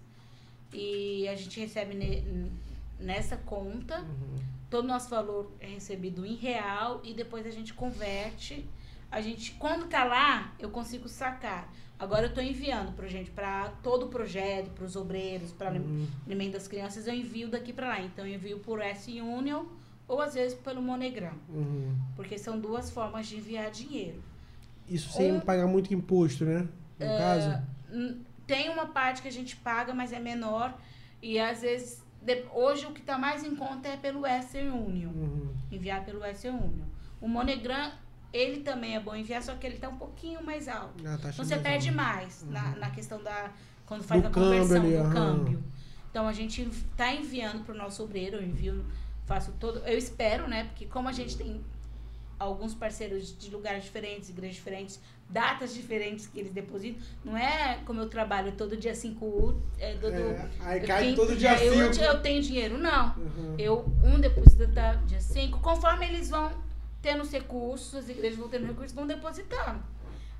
E a gente recebe ne- nessa conta. Uhum. Todo o nosso valor é recebido em real e depois a gente converte. A gente, quando tá lá, eu consigo sacar. Agora eu tô enviando pra gente, para todo o projeto, para os obreiros, para Uhum. alimento das crianças, eu envio daqui para lá. Então eu envio por S-Union ou às vezes pelo Monegram. Uhum. Porque são duas formas de enviar dinheiro. Isso sem Um- pagar muito imposto, né? No É, caso. Tem uma parte que a gente paga, mas é menor. E às vezes, de- hoje o que tá mais em conta é pelo Western Union. Uhum. enviar pelo Western Union. O Monegram, ele também é bom enviar, só que ele tá um pouquinho mais alto. Ah, tá Então você perde legal. mais na, na questão da. Quando faz Do a câmbio conversão ali, do câmbio. Então a gente tá enviando pro nosso obreiro, eu envio, faço todo. Eu espero, né? Porque como a gente tem alguns parceiros de lugares diferentes, igrejas diferentes, datas diferentes que eles depositam, não é como eu trabalho todo dia 5 é, todo, É, aí eu cai todo dia eu, 5. eu tenho dinheiro, não. Uhum. Eu, um deposita dia 5, conforme eles vão tendo os recursos, as igrejas vão tendo recursos, vão depositando.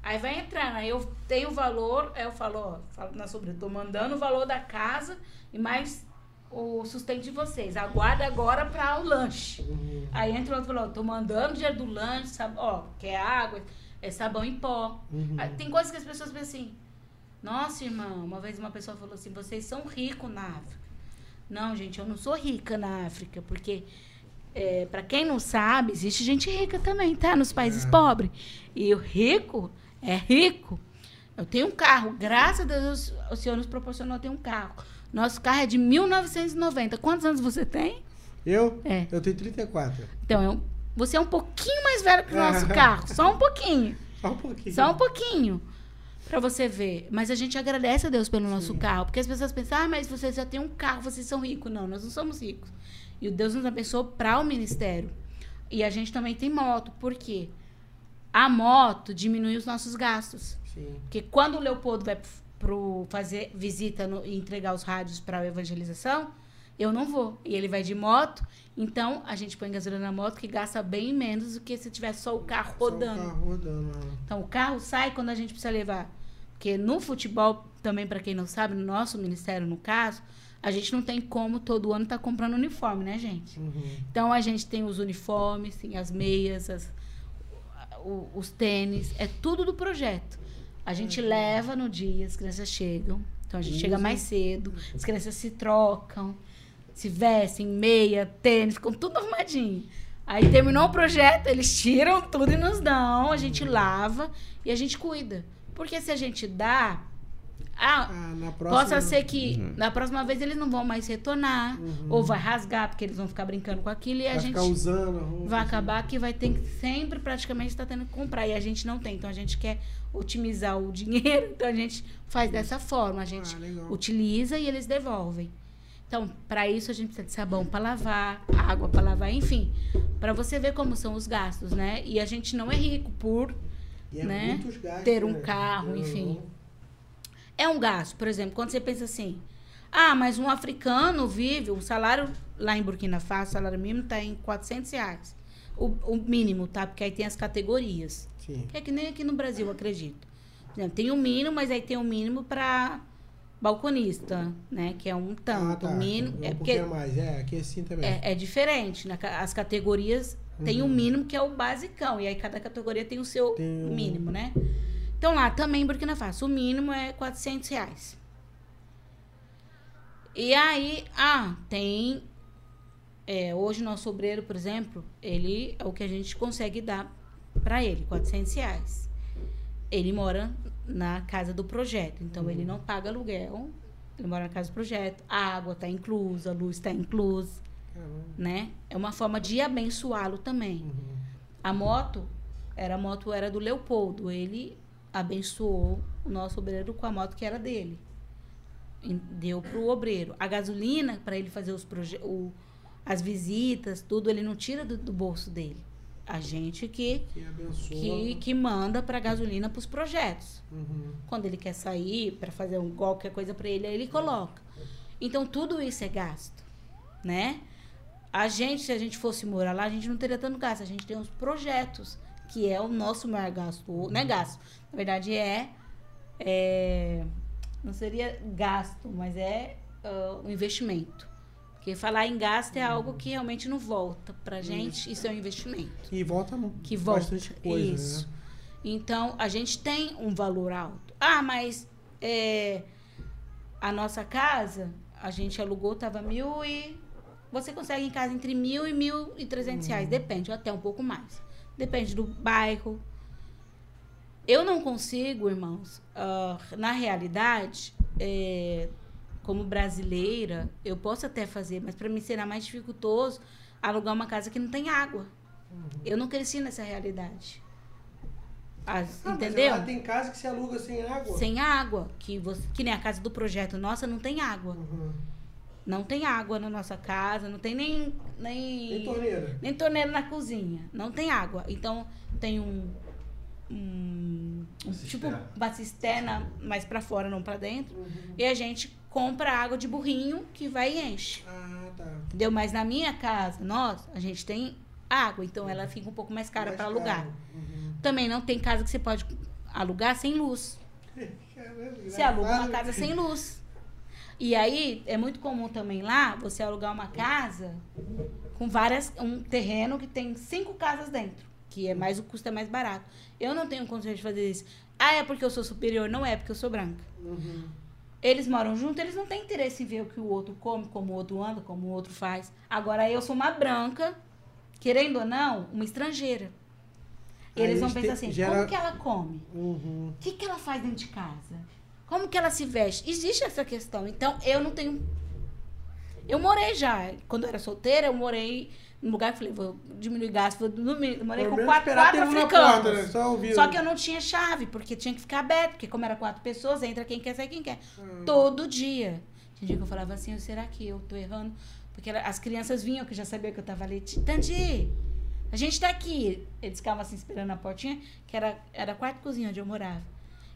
Aí vai entrando, aí eu tenho o valor, aí eu falo, ó, falo na sobre, tô mandando o valor da casa e mais o sustento de vocês. Aguarda agora para o lanche. Uhum. Aí entra o outro e fala, ó, tô mandando dinheiro do lanche, sabe, ó, quer água, é sabão em pó. Uhum. Aí Tem coisas que as pessoas pensam assim, nossa, irmão, uma vez uma pessoa falou assim, vocês são ricos na África. Não, gente, eu não sou rica na África, porque é, para quem não sabe, existe gente rica também, tá? Nos países É. pobres. E o rico é rico. Eu tenho um carro, graças a Deus o Senhor nos proporcionou ter um carro. Nosso carro é de 1990. Quantos anos você tem? Eu? É. Eu tenho 34. Então, eu- você é um pouquinho mais velho que o nosso carro, só um pouquinho. Só um pouquinho. Só um pouquinho. Pra você ver. Mas a gente agradece a Deus pelo nosso carro. Porque as pessoas pensam, ah, mas vocês já têm um carro, vocês são ricos. Não, nós não somos ricos. E o Deus nos abençoou para o ministério. E a gente também tem moto. Por quê? A moto diminui os nossos gastos. Sim. Porque quando o Leopoldo vai pro fazer visita no- e entregar os rádios para a evangelização, eu não vou. E ele vai de moto. Então, a gente põe gasolina na moto que gasta bem menos do que se tivesse só o carro Só o rodando. carro rodando. ah. Então, o carro sai quando a gente precisa levar. Porque no futebol, também, para quem não sabe, no nosso ministério, no caso, a gente não tem como todo ano estar comprando uniforme, né, gente? Uhum. Então, a gente tem os uniformes, tem as meias, as- o- os tênis, é tudo do projeto. A gente leva no dia, as crianças chegam. Então, a gente chega Usa. mais cedo, as crianças se trocam, se vestem, meia, tênis, ficam tudo arrumadinho. Aí terminou o projeto, eles tiram tudo e nos dão, a gente lava e a gente cuida. Porque se a gente dá, ah, Ah, na próxima. possa ser que Uhum. na próxima vez eles não vão mais retornar, Uhum. ou vai rasgar, porque eles vão ficar brincando com aquilo e a Vai gente ficar usando a roupa. vai acabar que vai ter que sempre praticamente estar tendo que comprar e a gente não tem. Então a gente quer otimizar o dinheiro, então a gente faz dessa forma, a gente Ah, utiliza e eles devolvem. Então, para isso a gente precisa de sabão para lavar, água para lavar, enfim, para você ver como são os gastos, né? E a gente não é rico por E é Né? gastos, ter um né? carro, Eu- enfim. É um gasto, por exemplo, quando você pensa assim, ah, mas um africano vive, o salário lá em Burkina Faso, o salário mínimo está em 400 reais. O, o mínimo, tá? Porque aí tem as categorias. Sim. Que é que nem aqui no Brasil, acredito. Tem o mínimo, mas aí tem o mínimo para balconista, né? Que é um tanto. Ah, tá. Mínimo. Um É porque pouquinho mais. É, aqui é assim também. é, é diferente. né? As categorias tem o Uhum. mínimo, que é o basicão. E aí cada categoria tem o seu Tem um- mínimo, né? Então lá também em Burkina Faso, o mínimo é 400 reais. E aí, ah, tem. é, hoje nosso obreiro, por exemplo, ele é o que a gente consegue dar para ele, 400 reais. Ele mora na casa do projeto, então ele não paga aluguel, ele mora na casa do projeto, a água está inclusa, a luz está inclusa Caramba. né? É uma forma de abençoá-lo também. Uhum. A moto, era a moto era do Leopoldo, ele abençoou o nosso obreiro com a moto que era dele. Deu pro obreiro. A gasolina para ele fazer os o, as visitas, tudo ele não tira do, do bolso dele. A gente que Que abençoa. que, manda para gasolina para os projetos. Uhum. Quando ele quer sair para fazer um, qualquer coisa para ele, aí ele coloca. Então tudo isso é gasto, né? A gente, se a gente fosse morar lá, a gente não teria tanto gasto. A gente tem os projetos, que é o nosso maior gasto. Não é gasto. Na verdade, é. é não seria gasto, mas é ah, um investimento. Porque falar em gasto é algo que realmente não volta pra gente. Isso é um investimento E volta que volta. bastante coisa, Isso. né? Então, a gente tem um valor alto. Ah, mas é, a nossa casa, a gente alugou, tava mil e... Você consegue em casa entre mil e mil e trezentos reais. Depende, ou até um pouco mais. Depende do bairro. Eu não consigo, irmãos, ah, na realidade, é, como brasileira, eu posso até fazer, mas para mim será mais dificultoso alugar uma casa que não tem água. Eu não cresci nessa realidade. As- Ah, mas entendeu? lá tem casa que se aluga sem água. Sem água. Que, você, que nem a casa do projeto nossa não tem água. Uhum. Não tem água na nossa casa, não tem nem. Nem, Tem torneira. nem torneira na cozinha. Não tem água. Então tem um. um, um tipo uma cisterna mais pra fora, não pra dentro. Uhum. E a gente compra água de burrinho que vai e enche. Ah, tá. Entendeu? Mas na minha casa, nós, a gente tem água, então ela fica um pouco mais cara para alugar. Uhum. Também não tem casa que você pode alugar sem luz. Você aluga uma casa sem luz. E aí é muito comum também lá você alugar uma casa com várias um terreno que tem cinco casas dentro, que é mais o custo é mais barato. Eu não tenho condições de fazer isso. Ah, é porque eu sou superior? Não é porque eu sou branca. Uhum. Eles moram juntos, eles não têm interesse em ver o que o outro come, como o outro anda, como o outro faz. Agora eu sou uma branca, querendo ou não, uma estrangeira. Eles vão pensar assim, gera- como que ela come? Uhum. O que, que ela faz dentro de casa? Como que ela se veste? Existe essa questão. Então, eu não tenho. Eu morei já. Quando eu era solteira, eu morei num lugar que falei, vou diminuir gasto, vou dormir. Morei com quatro, quatro africanos. porta, né? Só. Só que eu não tinha chave, porque tinha que ficar aberto, porque como era quatro pessoas, entra quem quer, sai quem quer. Hum. Todo dia. Tinha dia que eu falava assim, será que eu tô errando? Porque as crianças vinham, que já sabia que eu tava ali. Tandy, a gente tá aqui. Eles ficavam assim esperando na portinha, que era, era quarto e cozinha onde eu morava.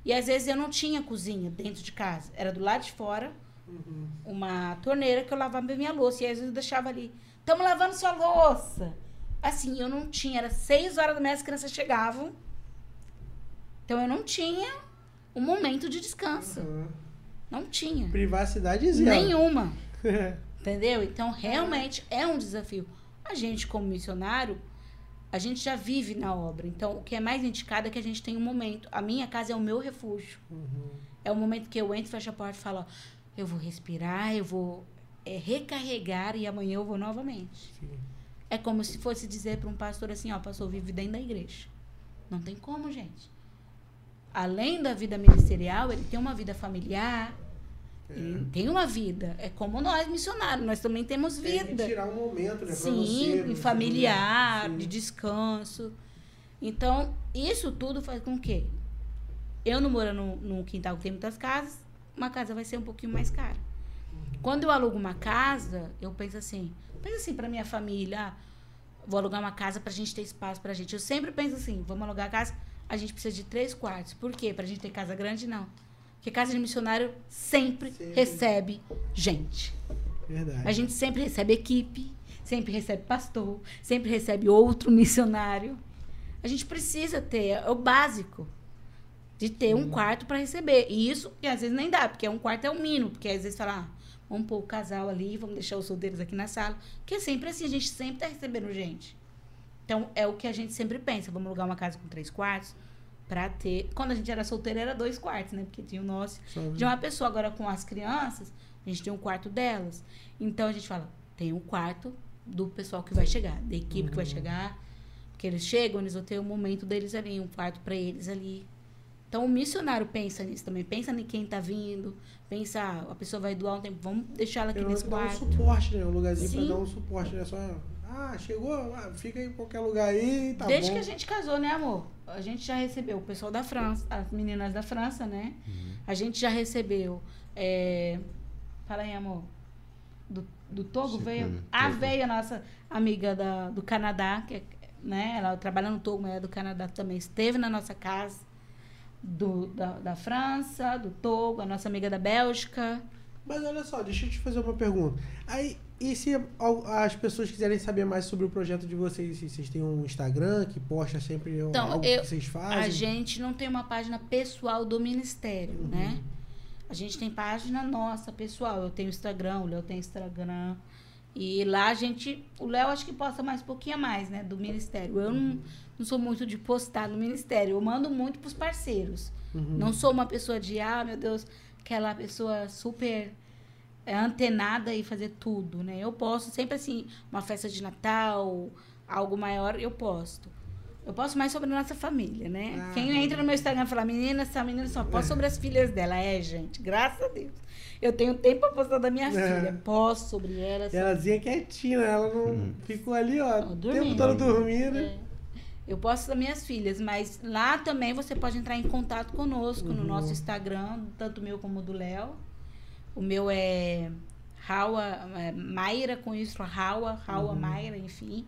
E às vezes eu não tinha cozinha dentro de casa. Era do lado de fora, Uhum. uma torneira que eu lavava minha louça. E às vezes eu deixava ali. Estamos lavando sua louça. Assim, eu não tinha. Era seis horas da manhã, as crianças chegavam. Então eu não tinha um momento de descanso. Uhum. Não tinha. Privacidade zero. Nenhuma. Entendeu? Então, realmente é um desafio. A gente, como missionário, a gente já vive na obra. Então, o que é mais indicado é que a gente tem um momento. A minha casa é o meu refúgio. Uhum. É o momento que eu entro, fecho a porta e falo: ó, eu vou respirar, eu vou é, recarregar e amanhã eu vou novamente. Sim. É como se fosse dizer para um pastor assim: ó, pastor, vive dentro da igreja. Não tem como, gente. Além da vida ministerial, ele tem uma vida familiar, ele tem uma vida. É como nós, missionários, nós também temos Tem que vida. tirar um momento, né? Sim, você, e familiar, Sim. de descanso. Então, isso tudo faz com que eu não morando num, num quintal que tem muitas casas, uma casa vai ser um pouquinho mais cara. Quando eu alugo uma casa, eu penso assim, penso assim para minha família, ah, vou alugar uma casa pra gente ter espaço pra gente. Eu sempre penso assim, vamos alugar a casa, a gente precisa de três quartos. Por quê? Pra gente ter casa grande, não. Porque casa de missionário sempre, Sempre. recebe gente. Verdade. A gente sempre recebe equipe, sempre recebe pastor, sempre recebe outro missionário. A gente precisa ter, é o básico, de ter um quarto para receber. E isso, que às vezes nem dá, porque um quarto é o mínimo, porque às vezes fala, ah, vamos pôr o casal ali, vamos deixar os solteiros aqui na sala. Porque é sempre assim, a gente sempre tá recebendo gente. Então, é o que a gente sempre pensa, vamos alugar uma casa com três quartos, para ter... Quando a gente era solteiro, era dois quartos, né? Porque tinha o nosso Só- de uma pessoa. Agora, com as crianças, a gente tem um quarto delas. Então, a gente fala, tem um quarto do pessoal que vai chegar, da equipe que vai chegar. Porque eles chegam, eles vão ter o momento deles ali, um quarto para eles ali. Então, o missionário pensa nisso também. Pensa em quem tá vindo. Pensa, ah, a pessoa vai doar um tempo, vamos deixar ela aqui Eu nesse dar um quarto. suporte, né? Um lugarzinho Sim. pra dar um suporte, né? Só. Ah, chegou, ah, fica aí em qualquer lugar aí, tá Desde bom. que a gente casou, né, amor? A gente já recebeu o pessoal da França, as meninas da França, né? A gente já recebeu. É... Fala aí, amor. Do, do Togo Sim, veio? A Togo. veio a nossa amiga da, do Canadá, que é, né? Ela trabalha no Togo, mas é do Canadá também. Esteve na nossa casa. Do, da, da França, do Togo, a nossa amiga da Bélgica. Mas olha só, deixa eu te fazer uma pergunta. Aí, e se as pessoas quiserem saber mais sobre o projeto de vocês? Se vocês têm um Instagram que posta sempre Então, algo eu- que vocês A fazem? gente não tem uma página pessoal do ministério, Uhum. né? A gente tem página nossa, pessoal. Eu tenho Instagram, o Léo tem Instagram. E lá a gente. O Léo acho que posta mais um pouquinho a mais, né? Do ministério. Eu não, não sou muito de postar no ministério. Eu mando muito pros parceiros. Uhum. Não sou uma pessoa de, ah, meu Deus, aquela pessoa super é, antenada e fazer tudo, né? Eu posto sempre assim, uma festa de Natal, algo maior, eu posto. Eu posto mais sobre a nossa família, né? Ah. Quem entra no meu Instagram e fala, menina, essa menina só posta sobre as filhas dela. É, gente, graças a Deus. Eu tenho tempo pra postar da minha É. filha. Posto sobre ela. E Elazinha quietinha, né? ela não Uhum. ficou ali, ó, o tempo todo dormindo. É. Eu posto das minhas filhas, mas lá também você pode entrar em contato conosco no Uhum. nosso Instagram, tanto o meu como o do Léo. O meu é Raua, é Mayra com isso, Raua, Raua Uhum. Mayra, enfim.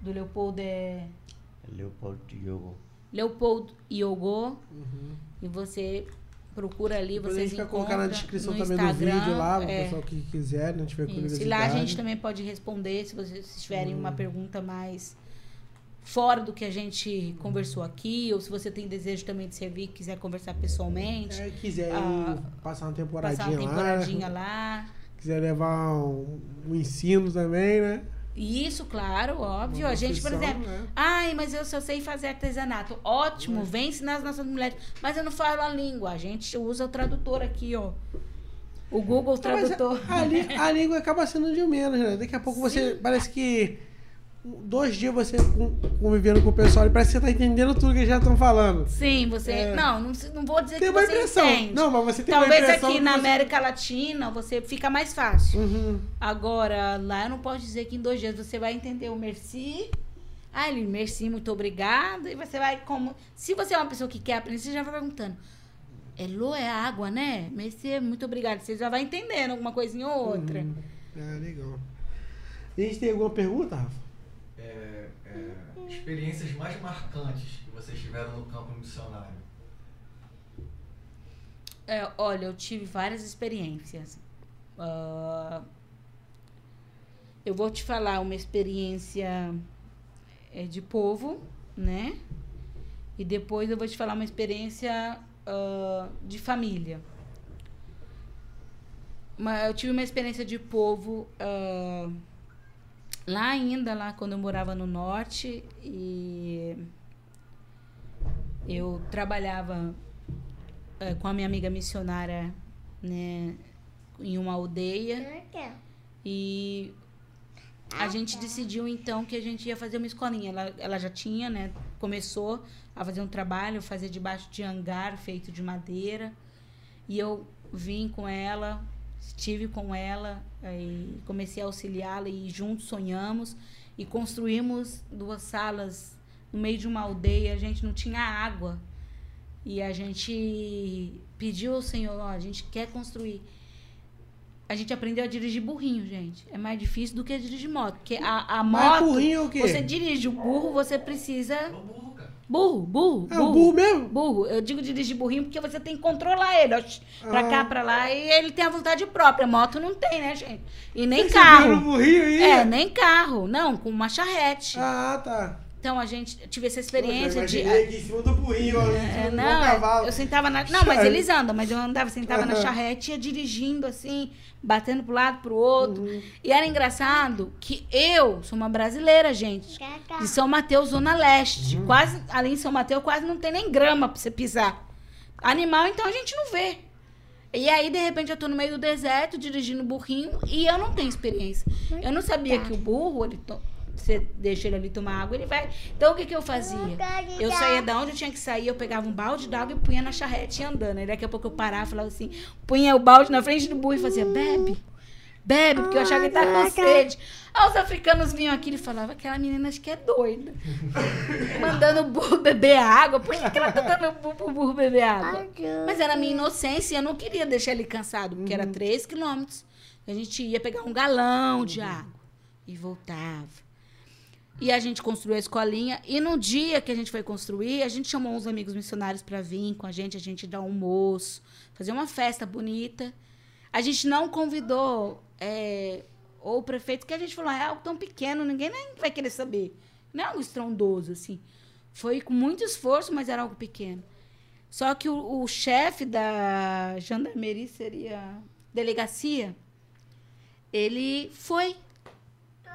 Do Leopoldo é Leopoldo Diogo. Leopoldo Iogo. Uhum. E você procura ali, Depois a vocês gente vai colocar na descrição também do Instagram, vídeo lá, o é. pessoal que quiser, né? Tiver curiosidade. E lá a gente também pode responder se vocês tiverem Hum. uma pergunta mais fora do que a gente conversou aqui, ou se você tem desejo também de servir e quiser conversar pessoalmente, É, quiser Ah, passar uma temporadinha, passar uma temporadinha lá. lá. Quiser levar um, um ensino também, né? Isso, claro, óbvio. Uma a gente, por exemplo, né? ai, mas eu só sei fazer artesanato. Ótimo, vem ensinar as nossas mulheres. Mas eu não falo a língua. A gente usa o tradutor aqui, ó. O Google mas Tradutor. A, a a língua acaba sendo de menos, né? Daqui a pouco você. Parece que. Dois dias você con- convivendo com o pessoal e parece que você tá entendendo tudo que eles já estão falando. Sim, você. É. Não, não, não vou dizer Tem que uma você impressão. entende. Não, mas você tem Talvez uma impressão. aqui que na você- América Latina você fica mais fácil. Uhum. Agora, lá eu não posso dizer que em dois dias você vai entender o merci. Ah, ele, merci, muito obrigado. E você vai como. Se você é uma pessoa que quer aprender, você já vai perguntando. É lo é água, né? Merci, muito obrigado. Você já vai entendendo alguma coisinha ou outra. Uhum. Ah, legal. A gente tem alguma pergunta, Rafa? Experiências mais marcantes que vocês tiveram no campo missionário. É, olha, eu tive várias experiências. Ah, eu vou te falar uma experiência é, de povo, né? E depois eu vou te falar uma experiência ah, de família. Mas eu tive uma experiência de povo ah, lá ainda, lá quando eu morava no norte. E eu trabalhava eh, com a minha amiga missionária, né, em uma aldeia. E a gente decidiu então que a gente ia fazer uma escolinha. Ela, ela já tinha, né, começou a fazer um trabalho, fazer debaixo de hangar feito de madeira. E eu vim com ela, estive com ela e comecei a auxiliá-la e juntos sonhamos e construímos duas salas no meio de uma aldeia. A gente não tinha água. E a gente pediu ao Senhor, ó, a gente quer construir. a gente aprendeu a dirigir burrinho, gente. É mais difícil do que dirigir moto. Porque a, a Mas moto. burrinho é o quê? Você dirige o burro, você precisa. O burro. Burro, burro. É o burro mesmo? Burro. Eu digo dirigir burrinho porque você tem que controlar ele, ó. Pra Ah. cá, pra lá. E ele tem a vontade própria. Moto não tem, né, gente? E nem Você viu no carro. burrinho aí? É, nem carro. Não, com uma charrete. Ah, tá. Então a gente eu tive essa Eu experiência de. imaginei aqui em cima do burrinho, É, não, cavalo. eu sentava na. Não, mas eles andam, mas eu andava, sentava na Aham. charrete e ia dirigindo assim, batendo pro lado, pro outro. Uhum. E era engraçado que eu sou uma brasileira, gente. De São Mateus, Zona Leste. Uhum. Quase, ali em São Mateus, quase não tem nem grama pra você pisar. Animal, então a gente não vê. E aí, de repente, eu tô no meio do deserto, dirigindo burrinho, e eu não tenho experiência. Eu não sabia que o burro, ele to- você deixa ele ali tomar água, ele vai. Então, o que, que eu fazia? Eu saía da onde eu tinha que sair, eu pegava um balde d'água e punha na charrete andando. Aí daqui a pouco eu parava e falava assim, punha o balde na frente do burro e fazia, bebe, bebe, porque eu achava que ele tava com sede. Aí os africanos vinham aqui e falavam, aquela menina acho que é doida. Mandando o burro beber água. Por que, que ela tá dando o burro, beber água? Mas era a minha inocência e eu não queria deixar ele cansado, porque era 3 quilômetros. A gente ia pegar um galão de água e voltava. E a gente construiu a escolinha. E no dia que a gente foi construir, a gente chamou uns amigos missionários para vir com a gente, a gente dar um almoço, fazer uma festa bonita. A gente não convidou é, o prefeito, que a gente falou, é algo tão pequeno, ninguém nem vai querer saber. Não é algo estrondoso, assim. Foi com muito esforço, mas era algo pequeno. Só que o, o chefe da gendarmeria seria delegacia, ele foi.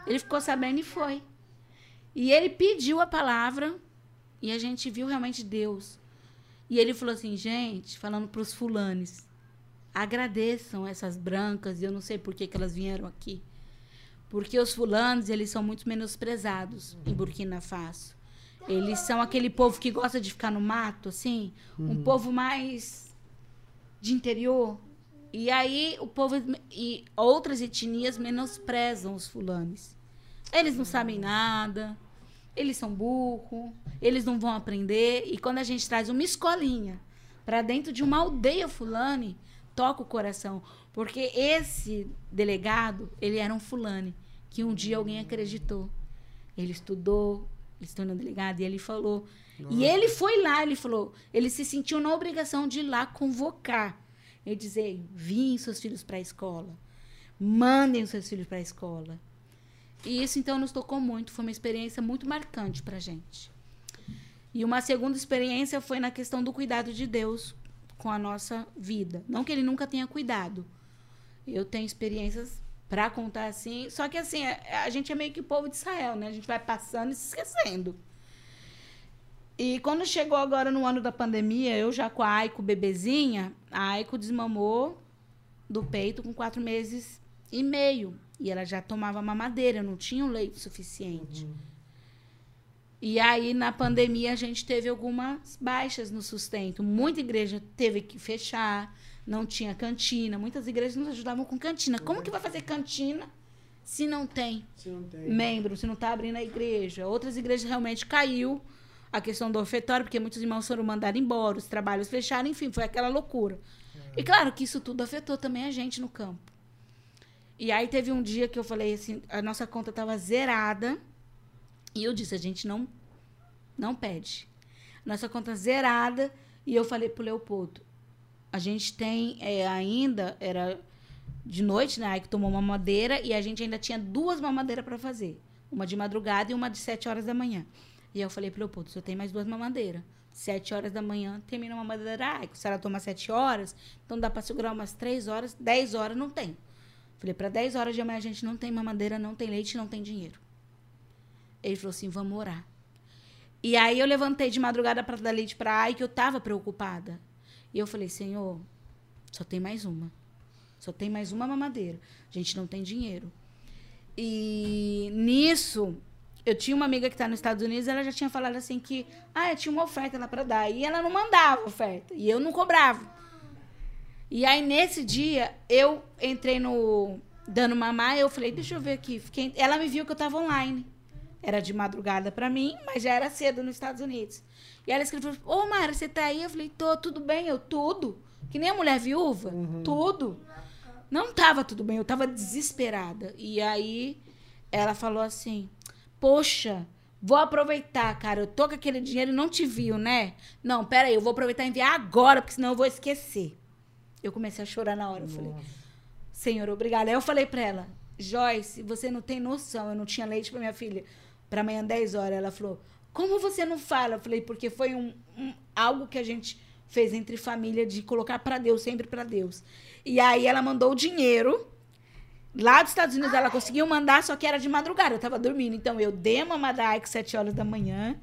Ele ficou sabendo e foi. E ele pediu a palavra e a gente viu realmente Deus. E ele falou assim, gente, falando para os fulanes, agradeçam essas brancas, e eu não sei por que, que elas vieram aqui. Porque os fulanos, eles são muito menosprezados em Burkina Faso. Eles são aquele povo que gosta de ficar no mato, assim, um povo mais de interior. E aí o povo e outras etnias menosprezam os fulanos. Eles não sabem nada, eles são burro, eles não vão aprender. E quando a gente traz uma escolinha para dentro de uma aldeia fulane, toca o coração. Porque esse delegado, ele era um fulane, que um dia alguém acreditou. Ele estudou, ele se tornou delegado e ele falou. E ele foi lá, ele falou, ele se sentiu na obrigação de ir lá convocar. Eu dizer, vim seus filhos para a escola. Mandem os seus filhos para a escola. E isso, então, nos tocou muito. Foi uma experiência muito marcante para gente. E uma segunda experiência foi na questão do cuidado de Deus com a nossa vida. Não que ele nunca tenha cuidado. Eu tenho experiências para contar assim. Só que, assim, a, a gente é meio que o povo de Israel, né? A gente vai passando e se esquecendo. E quando chegou agora no ano da pandemia, eu já com a Aiko bebezinha, a Aiko desmamou do peito com quatro meses e meio. E ela já tomava mamadeira, não tinha o leite suficiente. E aí, na pandemia, a gente teve algumas baixas no sustento. Muita igreja teve que fechar, não tinha cantina. Muitas igrejas nos ajudavam com cantina. Como que vai fazer cantina se não tem Se não tem. membro, se não está abrindo a igreja? Outras igrejas realmente caiu a questão do ofertório, porque muitos irmãos foram mandados embora, os trabalhos fecharam, enfim, foi aquela loucura. E claro que isso tudo afetou também a gente no campo. E aí teve um dia que eu falei assim, a nossa conta estava zerada. E eu disse, a gente não não pede. Nossa conta zerada. E eu falei pro Leopoldo, a gente tem é, ainda, era de noite, né? Aí que tomou uma madeira e a gente ainda tinha duas mamadeiras para fazer. Uma de madrugada e uma de sete horas da manhã. E eu falei pro Leopoldo, só tem mais duas mamadeiras. Sete horas da manhã termina uma madeira. Ai, se ela tomar sete horas, então dá para segurar umas três horas, dez horas não tem. Falei, para 10 horas de amanhã a gente não tem mamadeira, não tem leite, não tem dinheiro. Ele falou assim, vamos orar. E aí eu levantei de madrugada para dar leite para Ai, que eu tava preocupada. E eu falei, Senhor, só tem mais uma. Só tem mais uma mamadeira. A gente não tem dinheiro. E nisso, eu tinha uma amiga que está nos Estados Unidos, ela já tinha falado assim que, ah, eu tinha uma oferta lá para dar. E ela não mandava oferta. E eu não cobrava. E aí, nesse dia, eu entrei no dando mamar, eu falei, deixa eu ver aqui. Fiquei... Ela me viu que eu estava online. Era de madrugada para mim, mas já era cedo nos Estados Unidos. E ela escreveu, ô, Mara, você tá aí? Eu falei, tô, tudo bem? Eu, tudo. Que nem a mulher viúva, tudo. Não tava tudo bem, eu tava desesperada. E aí ela falou assim: Poxa, vou aproveitar, cara. Eu tô com aquele dinheiro e não te viu, né? Não, pera aí, eu vou aproveitar e enviar agora, porque senão eu vou esquecer. Eu comecei a chorar na hora. Eu falei, Senhor, obrigada. Aí eu falei pra ela, Joyce, você não tem noção. Eu não tinha leite pra minha filha pra amanhã 10 horas. Ela falou, como você não fala? Eu falei, porque foi um, um algo que a gente fez entre família de colocar pra Deus, sempre pra Deus. E aí ela mandou o dinheiro. Lá dos Estados Unidos ela conseguiu mandar, só que era de madrugada, eu tava dormindo. Então eu dei uma mamada às 7 horas da manhã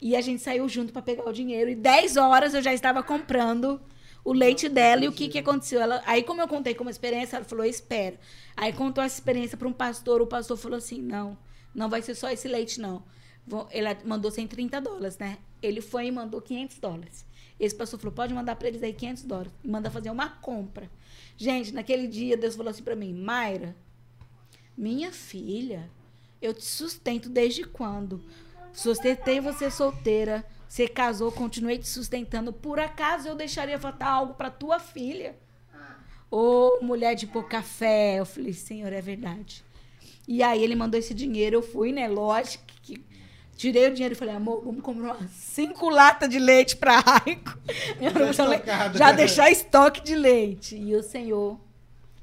e a gente saiu junto pra pegar o dinheiro. E 10 horas eu já estava comprando o leite dela. E o que, que aconteceu? Ela, aí, como eu contei como experiência, ela falou: espera. Aí contou essa experiência para um pastor. O pastor falou assim: não, não vai ser só esse leite, não. Ela mandou 130 dólares, né? Ele foi e mandou 500 dólares. Esse pastor falou: pode mandar para eles aí 500 dólares. Manda fazer uma compra. Gente, naquele dia, Deus falou assim para mim: Mayra, minha filha, eu te sustento desde quando? Sustentei você solteira. Você casou, continuei te sustentando. Por acaso eu deixaria faltar algo para tua filha? Ô, mulher de pouca fé. Eu falei, Senhor, é verdade. E aí ele mandou esse dinheiro, eu fui, né? Lógico que tirei o dinheiro e falei, amor, vamos comprar umas cinco latas de leite para Raico. Estocado. Já deixar estoque de leite. E o Senhor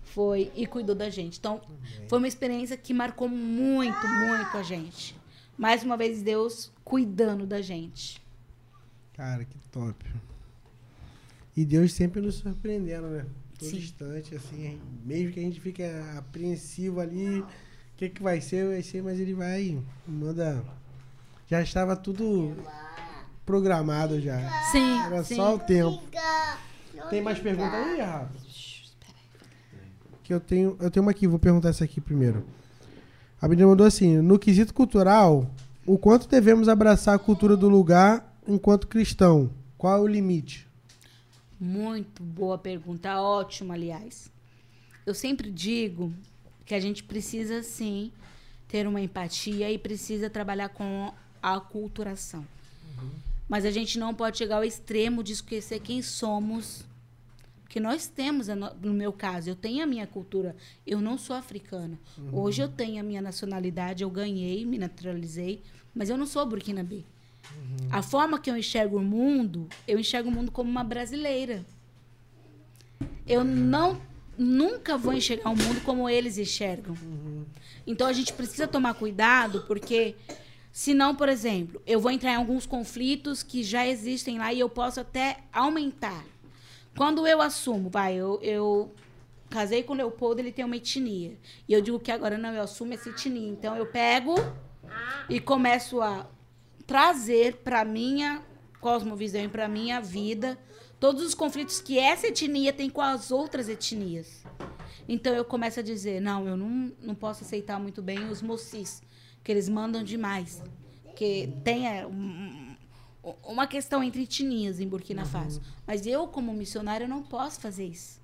foi e cuidou da gente. Então, foi uma experiência que marcou muito, muito a gente. Mais uma vez, Deus cuidando da gente. Cara, que top. E Deus sempre nos surpreendendo, né? Todo Sim. instante, assim, mesmo que a gente fique apreensivo ali, o que, que vai ser, vai ser, mas ele vai, manda. Já estava tudo programado já. Sim, Era sim. só o tempo. Tem mais pergunta aí, Rafa? Que eu tenho, eu tenho uma aqui, vou perguntar essa aqui primeiro. A menina mandou assim: no quesito cultural, o quanto devemos abraçar a cultura do lugar enquanto cristão? Qual é o limite? Muito boa pergunta, ótima, aliás. Eu sempre digo que a gente precisa sim ter uma empatia e precisa trabalhar com a aculturação. Mas a gente não pode chegar ao extremo de esquecer quem somos. Porque nós temos, no meu caso, eu tenho a minha cultura. Eu não sou africana. Hoje eu tenho a minha nacionalidade, eu ganhei, me naturalizei, mas eu não sou burkinabê. A forma que eu enxergo o mundo, eu enxergo o mundo como uma brasileira. Eu não nunca vou enxergar o mundo como eles enxergam. Então a gente precisa tomar cuidado, porque senão, por exemplo, eu vou entrar em alguns conflitos que já existem lá e eu posso até aumentar. Quando eu assumo, vai, eu, eu casei com o Leopoldo, ele tem uma etnia. E eu digo que agora não, eu assumo essa etnia. Então eu pego e começo a trazer para minha cosmovisão e para minha vida todos os conflitos que essa etnia tem com as outras etnias. Então eu começo a dizer, não, eu não, não posso aceitar muito bem os mocis, que eles mandam demais. Que tem é, um- um- uma questão entre etnias em Burkina Faso. Mas eu, como missionária, não posso fazer isso.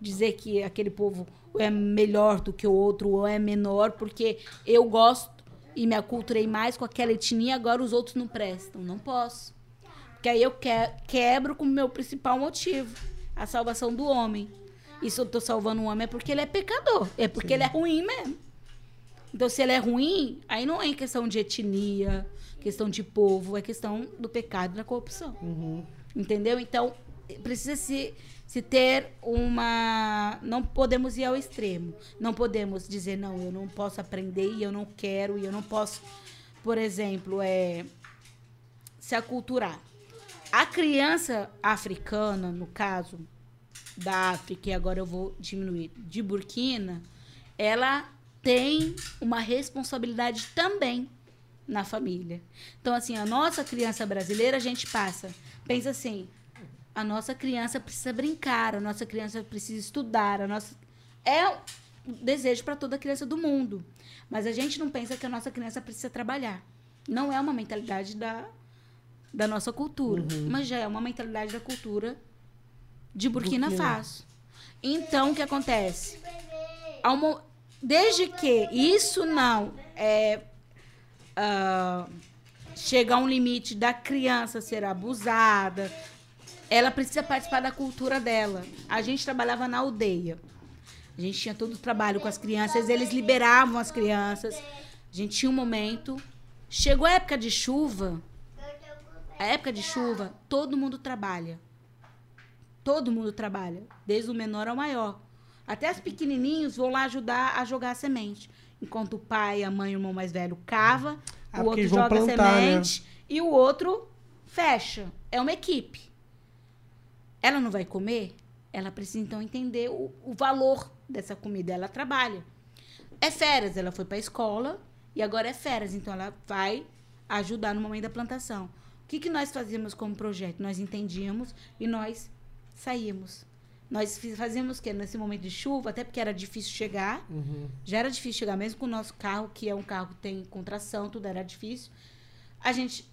Dizer que aquele povo é melhor do que o outro ou é menor, porque eu gosto e me aculturei mais com aquela etnia, agora os outros não prestam. Não posso. Porque aí eu que- quebro com o meu principal motivo, a salvação do homem. E se eu tô salvando um homem é porque ele é pecador, é porque ele é ruim mesmo. Então, se ele é ruim, aí não é questão de etnia, questão de povo, é questão do pecado e da corrupção. Entendeu? Então, precisa se, se ter uma. Não podemos ir ao extremo. Não podemos dizer, não, eu não posso aprender e eu não quero, e eu não posso, por exemplo, é, se aculturar. A criança africana, no caso da África, e agora eu vou diminuir, de Burkina, ela tem uma responsabilidade também na família. Então, assim, a nossa criança brasileira, a gente passa, pensa assim, a nossa criança precisa brincar, a nossa criança precisa estudar, a nossa é o desejo para toda criança do mundo. Mas a gente não pensa que a nossa criança precisa trabalhar. Não é uma mentalidade da, da nossa cultura, mas já é uma mentalidade da cultura de Burkina, Burkina. Faso. Então, o que acontece? Desde que isso não é, ah, chega a um limite da criança ser abusada, ela precisa participar da cultura dela. A gente trabalhava na aldeia. A gente tinha todo o trabalho com as crianças, eles liberavam as crianças. A gente tinha um momento. Chegou a época de chuva. A época de chuva, todo mundo trabalha. Todo mundo trabalha, desde o menor ao maior. Até os pequenininhos vão lá ajudar a jogar a semente. Enquanto o pai, a mãe e o irmão mais velho cava, Ah, o outro joga a plantar, né? semente e o outro fecha. É uma equipe. Ela não vai comer? Ela precisa então entender o, o valor dessa comida. Ela trabalha. É férias, ela foi para a escola e agora é férias, então ela vai ajudar no momento da plantação. O que, que nós fazíamos como projeto? Nós entendíamos e nós saímos. Nós fazíamos o quê? Nesse momento de chuva, até porque era difícil chegar, Uhum. já era difícil chegar, mesmo com o nosso carro, que é um carro que tem contração, tudo era difícil. A gente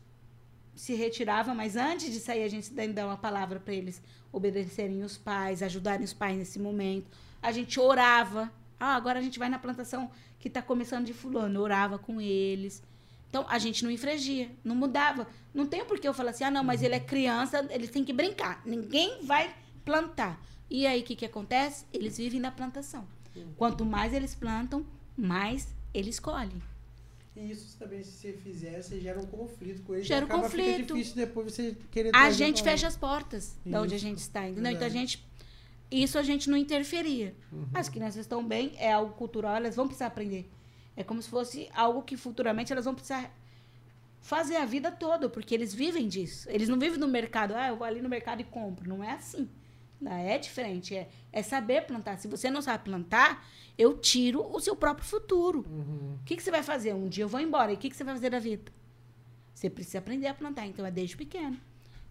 se retirava, mas antes de sair, a gente ainda dá uma palavra para eles obedecerem os pais, ajudarem os pais nesse momento. A gente orava. Ah, agora a gente vai na plantação que está começando de fulano. Orava com eles. Então, a gente não infringia, não mudava. Não tem por que eu falar assim, ah, não, mas ele é criança, ele tem que brincar. Ninguém vai plantar. E aí, o que, que acontece? Eles vivem na plantação. Quanto mais eles plantam, mais eles colhem. E isso também, se você fizer, você gera um conflito com eles. Gera um conflito. difícil depois você querer A gente fecha as portas de onde a gente está, entendeu? Então a gente. Isso a gente não interferia. Uhum. As crianças estão bem, é algo cultural, elas vão precisar aprender. É como se fosse algo que futuramente elas vão precisar fazer a vida toda, porque eles vivem disso. Eles não vivem no mercado, ah, eu vou ali no mercado e compro. Não é assim. Lá É diferente. É, é saber plantar. Se você não sabe plantar, eu tiro o seu próprio futuro. Uhum. O que, que você vai fazer? Um dia eu vou embora. E o que, que você vai fazer da vida? Você precisa aprender a plantar. Então, é desde pequeno.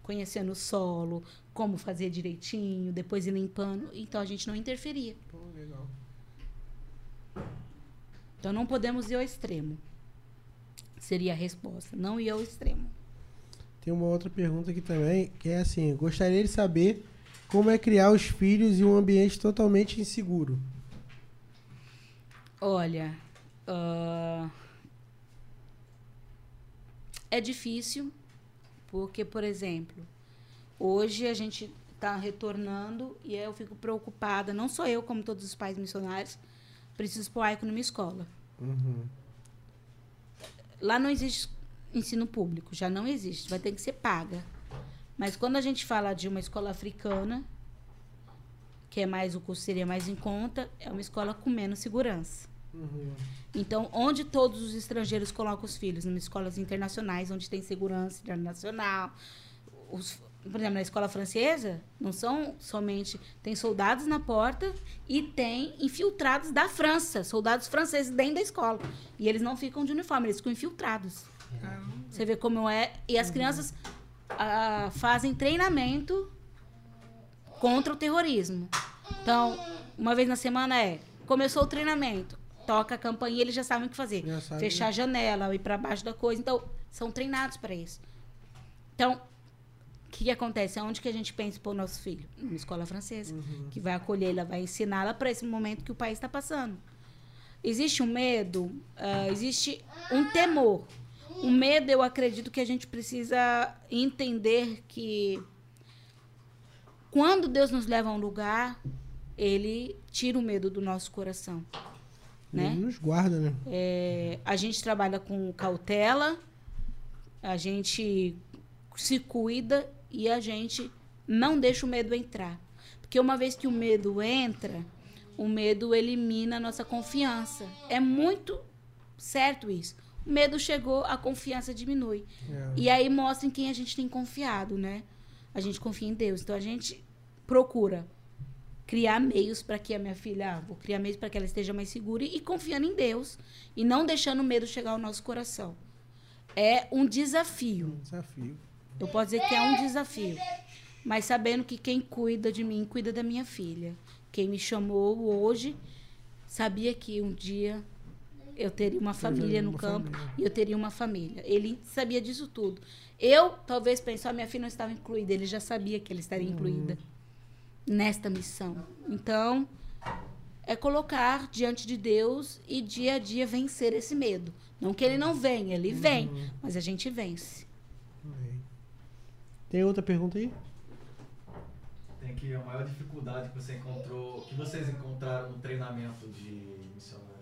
Conhecendo o solo, como fazer direitinho, depois ir limpando. Então, a gente não interferia. Pô, legal. Então, não podemos ir ao extremo. Seria a resposta. Não ir ao extremo. Tem uma outra pergunta aqui também, que é assim, gostaria de saber como é criar os filhos em um ambiente totalmente inseguro. Olha, ah, é difícil, porque, por exemplo, hoje a gente está retornando e eu fico preocupada, não só eu, como todos os pais missionários, preciso pôr Aico numa escola. Uhum. Lá não existe ensino público, já não existe, vai ter que ser paga. Mas quando a gente fala de uma escola africana, que é mais o custo seria mais em conta, é uma escola com menos segurança. Uhum. Então, onde todos os estrangeiros colocam os filhos? Em escolas internacionais, onde tem segurança internacional. Os- por exemplo, na escola francesa, não são somente. Tem soldados na porta e tem infiltrados da França, soldados franceses dentro da escola. E eles não ficam de uniforme, eles ficam infiltrados. Você vê como é. E as crianças ah, fazem treinamento contra o terrorismo. Então, uma vez na semana é. Começou o treinamento, toca a campainha, eles já sabem o que fazer. Sabe. Fechar a janela, ir para baixo da coisa. Então, são treinados para isso. Então, o que, que acontece? Aonde que a gente pensa pôr o nosso filho? Numa escola francesa, Uhum. que vai acolher, ela vai ensiná-la para esse momento que o país está passando. Existe um medo, ah, existe um temor. O medo, eu acredito que a gente precisa entender que quando Deus nos leva a um lugar, Ele tira o medo do nosso coração. Né? Ele nos guarda, né? É, a gente trabalha com cautela, a gente se cuida e a gente não deixa o medo entrar. Porque uma vez que o medo entra, o medo elimina a nossa confiança. É muito certo isso. Medo chegou, a confiança diminui. É. E aí mostra em quem a gente tem confiado, né? A gente confia em Deus. Então a gente procura criar meios para que a minha filha, ah, vou criar meios para que ela esteja mais segura e, e confiando em Deus e não deixando o medo chegar ao nosso coração. É um desafio. Um desafio. Eu posso dizer que é um desafio. Mas sabendo que quem cuida de mim, cuida da minha filha. Quem me chamou hoje sabia que um dia eu teria uma família no uma campo família. e eu teria uma família. Ele sabia disso tudo. Eu talvez pensou, a minha filha não estava incluída. Ele já sabia que ela estaria incluída nesta missão. Então, é colocar diante de Deus e dia a dia vencer esse medo. Não que ele não venha, ele vem, mas a gente vence. Tem outra pergunta aí? tem aqui a maior dificuldade que você encontrou, que vocês encontraram no treinamento de missionário?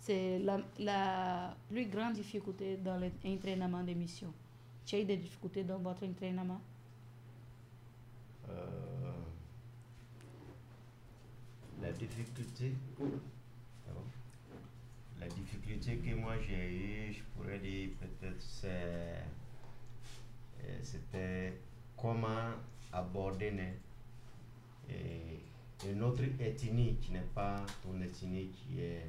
C'est la, la plus grande difficulté dans l'entraînement des missions. Tu as eu des difficultés dans votre entraînement? Euh, la difficulté, ah la difficulté que moi j'ai eue, je pourrais dire peut-être c'est, euh, c'était comment aborder et une autre ethnie qui n'est pas ton ethnie, qui est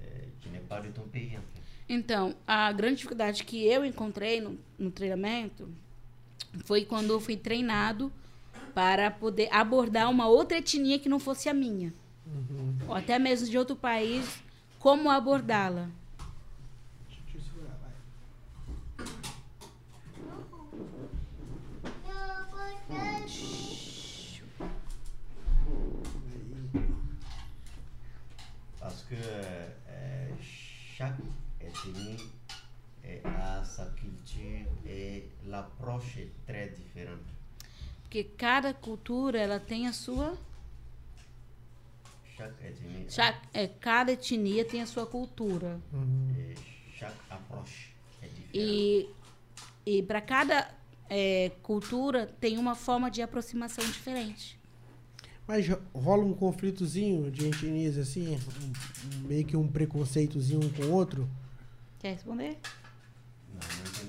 euh, qui n'est pas de ton pays. Então, a grande dificuldade que eu encontrei no, no treinamento foi quando eu fui treinado para poder abordar uma outra etnia que não fosse a minha. Ou até mesmo de outro país, como abordá-la. Deixa eu segurar, vai. Aí. Parce que euh, chaque ethnie euh, a sa culture et l'approche est très différente. Porque cada cultura ela tem a sua. Chaque ethnie cha- é, cada etnia tem a sua cultura. et chaque approche est différente. E, e para cada é, cultura tem uma forma de aproximação diferente. Mas rola um conflitozinho de etnias assim, meio que um preconceitozinho um com o outro. Quer responder?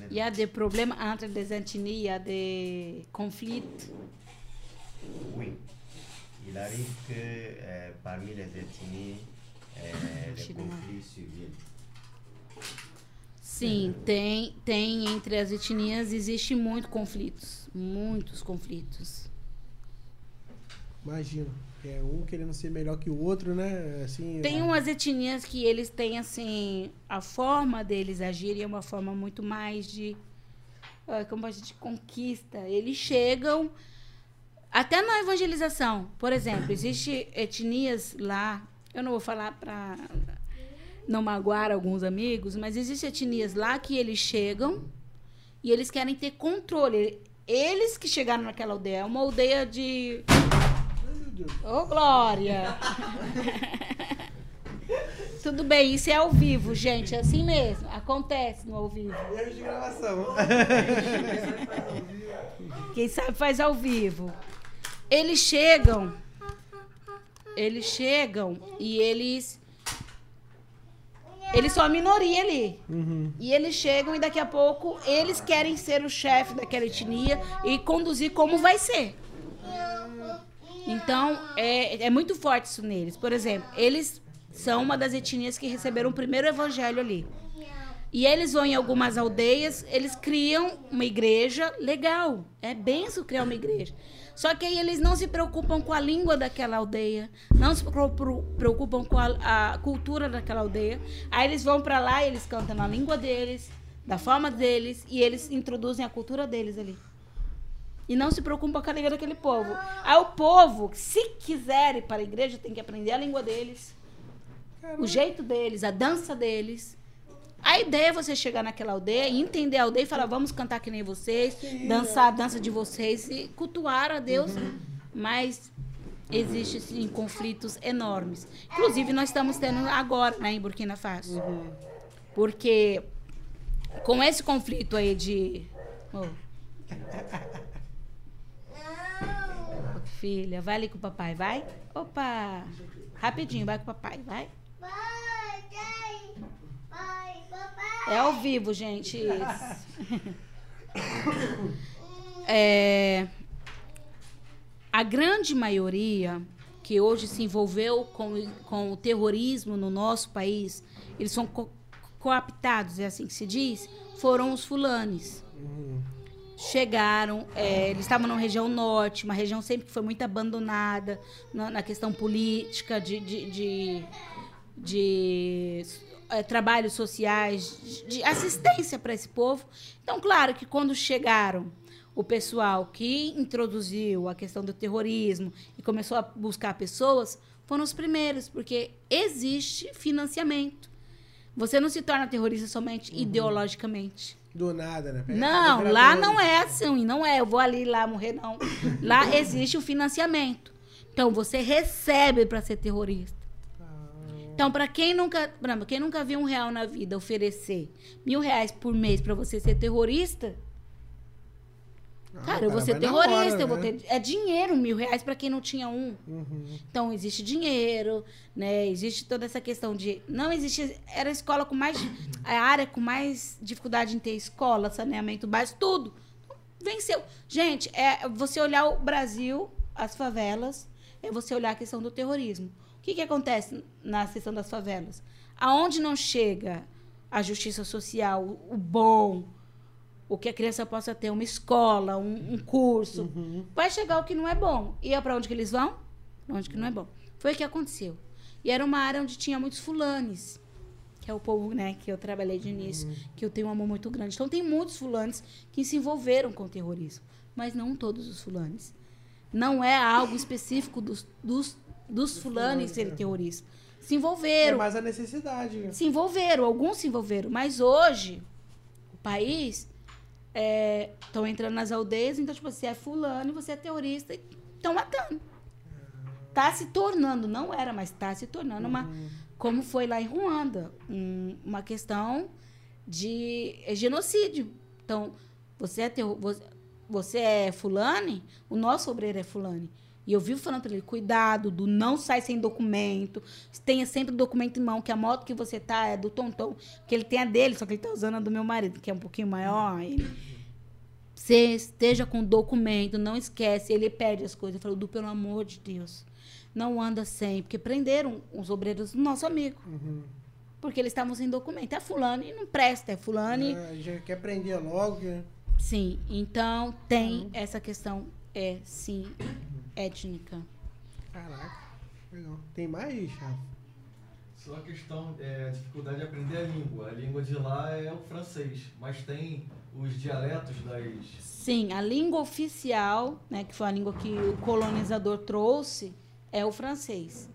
Il y a des problèmes entre des ethnies, il y a des conflits. Oui. Il arrive que euh, parmi les ethnies, les conflits surviennent. Sim, tem, tem entre as etnias existe muito conflitos, muitos conflitos. Imagina. É um querendo ser melhor que o outro, né? Assim, Tem umas etnias que eles têm assim, a forma deles agirem é uma forma muito mais de ah, como a gente conquista. Eles chegam até na evangelização, por exemplo, existe etnias lá, eu não vou falar para não magoar alguns amigos, mas existem etnias lá que eles chegam e eles querem ter controle. Eles que chegaram naquela aldeia, é uma aldeia de Ô, Glória! Tudo bem, isso é ao vivo, gente. É assim mesmo. Acontece no ao vivo. Erro de gravação. Quem sabe faz ao vivo. Eles chegam. Eles chegam e eles. Eles são a minoria ali. Uhum. E eles chegam e daqui a pouco eles querem ser o chefe daquela etnia e conduzir como vai ser. Então, é, é muito forte isso neles. Por exemplo, eles são uma das etnias que receberam o primeiro evangelho ali. E eles vão em algumas aldeias, eles criam uma igreja legal. É benção criar uma igreja. Só que aí eles não se preocupam com a língua daquela aldeia, não se preocupam com a, a cultura daquela aldeia. Aí eles vão pra lá e eles cantam na língua deles, da forma deles, e eles introduzem a cultura deles ali. E não se preocupam com a língua daquele povo. Aí o povo, se quiser ir para a igreja, tem que aprender a língua deles, o jeito deles, a dança deles. A ideia é você chegar naquela aldeia entender a aldeia e falar, vamos cantar que nem vocês, dançar a dança de vocês e cultuar a Deus. Mas existe sim conflitos enormes. Inclusive, nós estamos tendo agora, né, em Burkina Faso. Porque com esse conflito aí de. Ô. Filha, vai ali com o papai, vai? Opa! Rapidinho, vai com o papai, vai? É ao vivo, gente. Isso. É, a grande maioria que hoje se envolveu com, com o terrorismo no nosso país, eles são co coaptados, é assim que se diz, foram os fulanes. Chegaram, é, eles estavam na região norte, uma região sempre que foi muito abandonada na, na questão política, de, de, de, de é, trabalhos sociais, de, de assistência para esse povo. Então, claro que quando chegaram o pessoal que introduziu a questão do terrorismo e começou a buscar pessoas, foram os primeiros, porque existe financiamento. Você não se torna terrorista somente ideologicamente. Do nada, né? Pega- Não, lá não é assim, não é. Eu vou ali lá morrer, não. Lá existe o financiamento. Então você recebe para ser terrorista. Então, para quem nunca, exemplo, quem nunca viu um real na vida oferecer mil reais por mês para você ser terrorista, Ah, cara, eu vou ser terrorista, hora, eu vou né? ter. É dinheiro, mil reais para quem não tinha um. Uhum. Então, existe dinheiro, né? Existe toda essa questão de. Não existe. Era a escola com mais. A área com mais dificuldade em ter escola, saneamento básico, tudo. Venceu. Gente, é você olhar o Brasil, as favelas, é você olhar a questão do terrorismo. O que, que acontece na questão das favelas? Aonde não chega a justiça social, o bom, o que a criança possa ter, uma escola, um, um curso, Uhum. vai chegar o que não é bom. E é para onde que eles vão? Pra onde que não é bom. Foi o que aconteceu. E era uma área onde tinha muitos fulanes, que é o povo, né, que eu trabalhei de início, que eu tenho um amor muito grande. Então tem muitos fulanes que se envolveram com o terrorismo, mas não todos os fulanes. Não é algo específico dos, dos, dos fulanes serem é. terroristas. Se É envolveram. mais a necessidade. né? Se envolveram, alguns se envolveram. Mas hoje, o país estão entrando nas aldeias, então, tipo, você é fulano você é terrorista, estão matando. Tá se tornando, não era, mas tá se tornando uma. Como foi lá em Ruanda, um- uma questão de genocídio. Então, você é, terro- você, você é fulane, o nosso obreiro é fulane. E eu vivo falando para ele, cuidado, do não sai sem documento, tenha sempre o documento em mão, que a moto que você tá é do Tonton, que ele tem a dele, só que ele tá usando a do meu marido, que é um pouquinho maior. Ele, você esteja com documento, não esquece, ele perde as coisas. Eu falo, Du, pelo amor de Deus, não anda sem, porque prenderam os obreiros do nosso amigo, Uhum. porque eles estavam sem documento. É fulano e não presta, é fulano. Ah, já quer prender logo. que- Sim, então tem essa questão, é, sim, étnica. Caraca. Legal. Tem mais, Rafa? Só a questão, é, a dificuldade de aprender a língua. A língua de lá é o francês, mas tem os dialetos das. Sim, a língua oficial, né, que foi a língua que o colonizador trouxe, é o francês.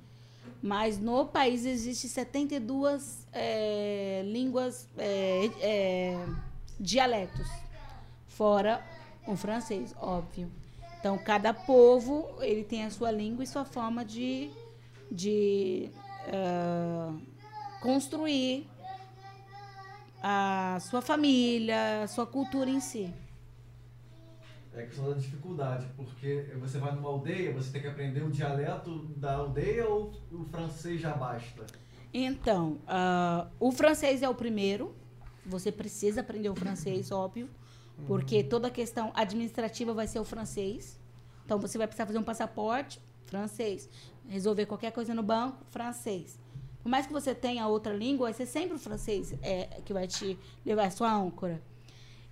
Mas no país existem 72 é, línguas, é, é, dialetos, fora o francês, óbvio. Então, cada povo ele tem a sua língua e sua forma de, de ah, construir a sua família, a sua cultura em si. É a questão da dificuldade, porque você vai numa aldeia, você tem que aprender o dialeto da aldeia ou o francês já basta? Então, ah, o francês é o primeiro. Você precisa aprender o francês, óbvio. Porque toda a questão administrativa vai ser o francês. Então, você vai precisar fazer um passaporte, francês. Resolver qualquer coisa no banco, francês. Por mais que você tenha outra língua, vai ser sempre o francês é, que vai te levar a sua âncora.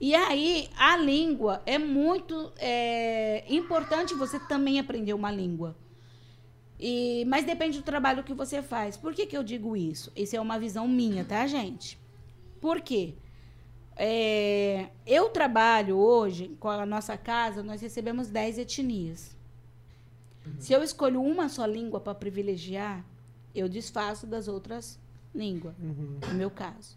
E aí, a língua é muito é, importante você também aprender uma língua. E, mas depende do trabalho que você faz. Por que, que eu digo isso? Isso é uma visão minha, tá, gente? Por quê? É, eu trabalho hoje com a nossa casa, nós recebemos 10 etnias. Se eu escolho uma só língua para privilegiar, eu desfaço das outras línguas, Uhum. no meu caso.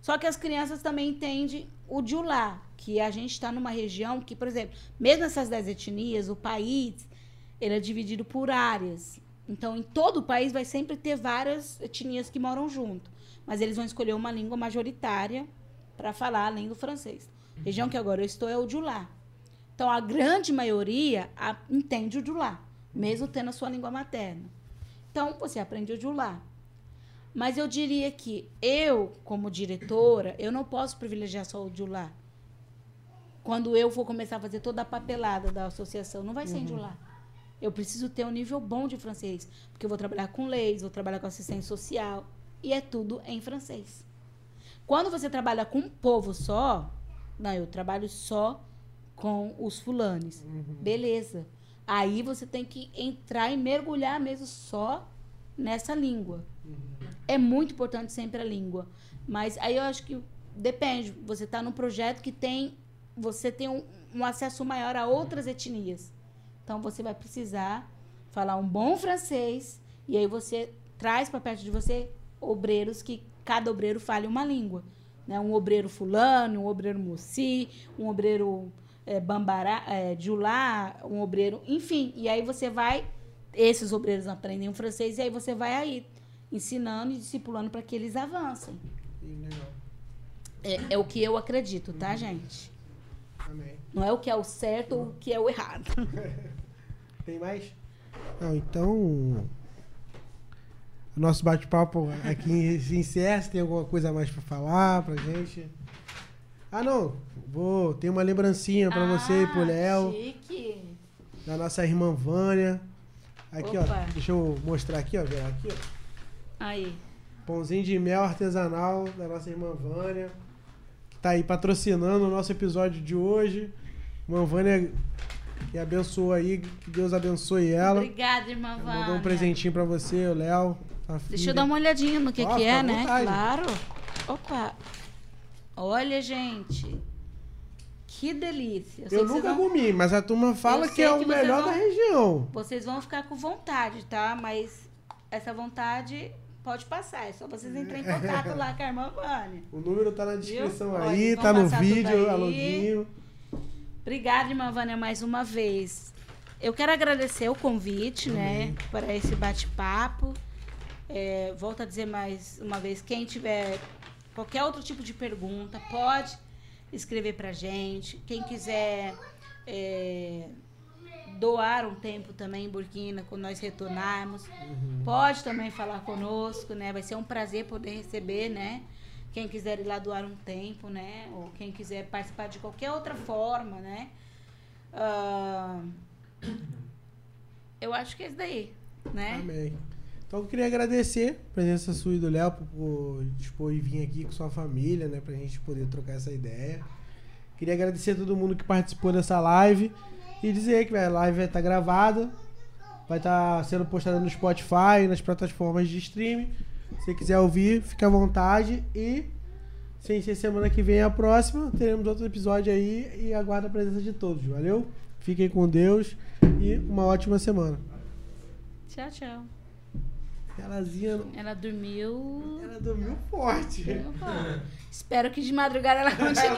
Só que as crianças também entendem o Julá, que a gente está numa região que, por exemplo, mesmo essas 10 etnias, o país, ele é dividido por áreas. Então, em todo o país vai sempre ter várias etnias que moram junto. Mas eles vão escolher uma língua majoritária para falar além do francês. A região que agora eu estou é o Julá. Então, a grande maioria a- entende o Julá, mesmo tendo a sua língua materna. Então, você aprende o Julá. Mas eu diria que eu, como diretora, eu não posso privilegiar só o Julá. Quando eu for começar a fazer toda a papelada da associação, não vai ser em Julá. Eu preciso ter um nível bom de francês, porque eu vou trabalhar com leis, vou trabalhar com assistência social, e é tudo em francês. Quando você trabalha com um povo só, não, eu trabalho só com os fulanes. Beleza. Aí você tem que entrar e mergulhar mesmo só nessa língua. É muito importante sempre a língua. Mas aí eu acho que depende. Você está num projeto que tem. Você tem um, um acesso maior a outras etnias. Então você vai precisar falar um bom francês. E aí você traz para perto de você obreiros que cada obreiro fale uma língua. Né? Um obreiro fulano, um obreiro moci, um obreiro é, bambará, é, julá, um obreiro, enfim. E aí você vai, esses obreiros aprendem o francês e aí você vai aí ensinando e discipulando para que eles avancem. É, é o que eu acredito, tá, gente? Amém. Não é o que é o certo ou o que é o errado. Tem mais? Não, então. O nosso bate-papo aqui se encerra. Se tem alguma coisa a mais pra falar pra gente. Ah, não. Vou. Tem uma lembrancinha pra você e pro Ah, Léo. Chique. Da nossa irmã Vânia. Aqui, Opa. ó. Deixa eu mostrar aqui, ó. Aqui, ó. Aí. Pãozinho de mel artesanal da nossa irmã Vânia. Que tá aí patrocinando o nosso episódio de hoje. Irmã Vânia, que abençoa aí. Que Deus abençoe ela. Obrigada, irmã Vânia. Mandou um presentinho pra você, o Léo. A Deixa filha. eu dar uma olhadinha no que, Ó, que é, né? vontade. Claro. Opa. Olha, gente. Que delícia. Eu vocês nunca vão- comi, mas a turma fala Eu que é o melhor vão- da região. Vocês vão ficar com vontade, tá? Mas essa vontade pode passar. É só vocês entrarem em contato lá com a irmã Vânia. O número tá na descrição Olha, aí, vão tá no vídeo, aí. a loginho. Obrigada, irmã Vânia, mais uma vez. Eu quero agradecer o convite, né, para esse bate-papo. É, volto a dizer mais uma vez, quem tiver qualquer outro tipo de pergunta, pode escrever pra gente. Quem quiser é, doar um tempo também em Burkina, quando nós retornarmos, pode também falar conosco, né? Vai ser um prazer poder receber, né? Quem quiser ir lá doar um tempo, né? Ou quem quiser participar de qualquer outra forma, né? Ah, eu acho que é isso daí, né? Amém. Então eu queria agradecer a presença sua e do Léo por, por dispor e vir aqui com sua família, né? Pra gente poder trocar essa ideia. Queria agradecer a todo mundo que participou dessa live e dizer que a live vai estar gravada, vai estar sendo postada no Spotify, nas plataformas de streaming. Se quiser ouvir, fica à vontade e sem ser semana que vem a próxima, teremos outro episódio aí e aguardo a presença de todos. Valeu? Fiquem com Deus e uma ótima semana. Tchau, tchau. Elazinha, Ela dormiu. ela dormiu forte. Espero que de madrugada ela continue.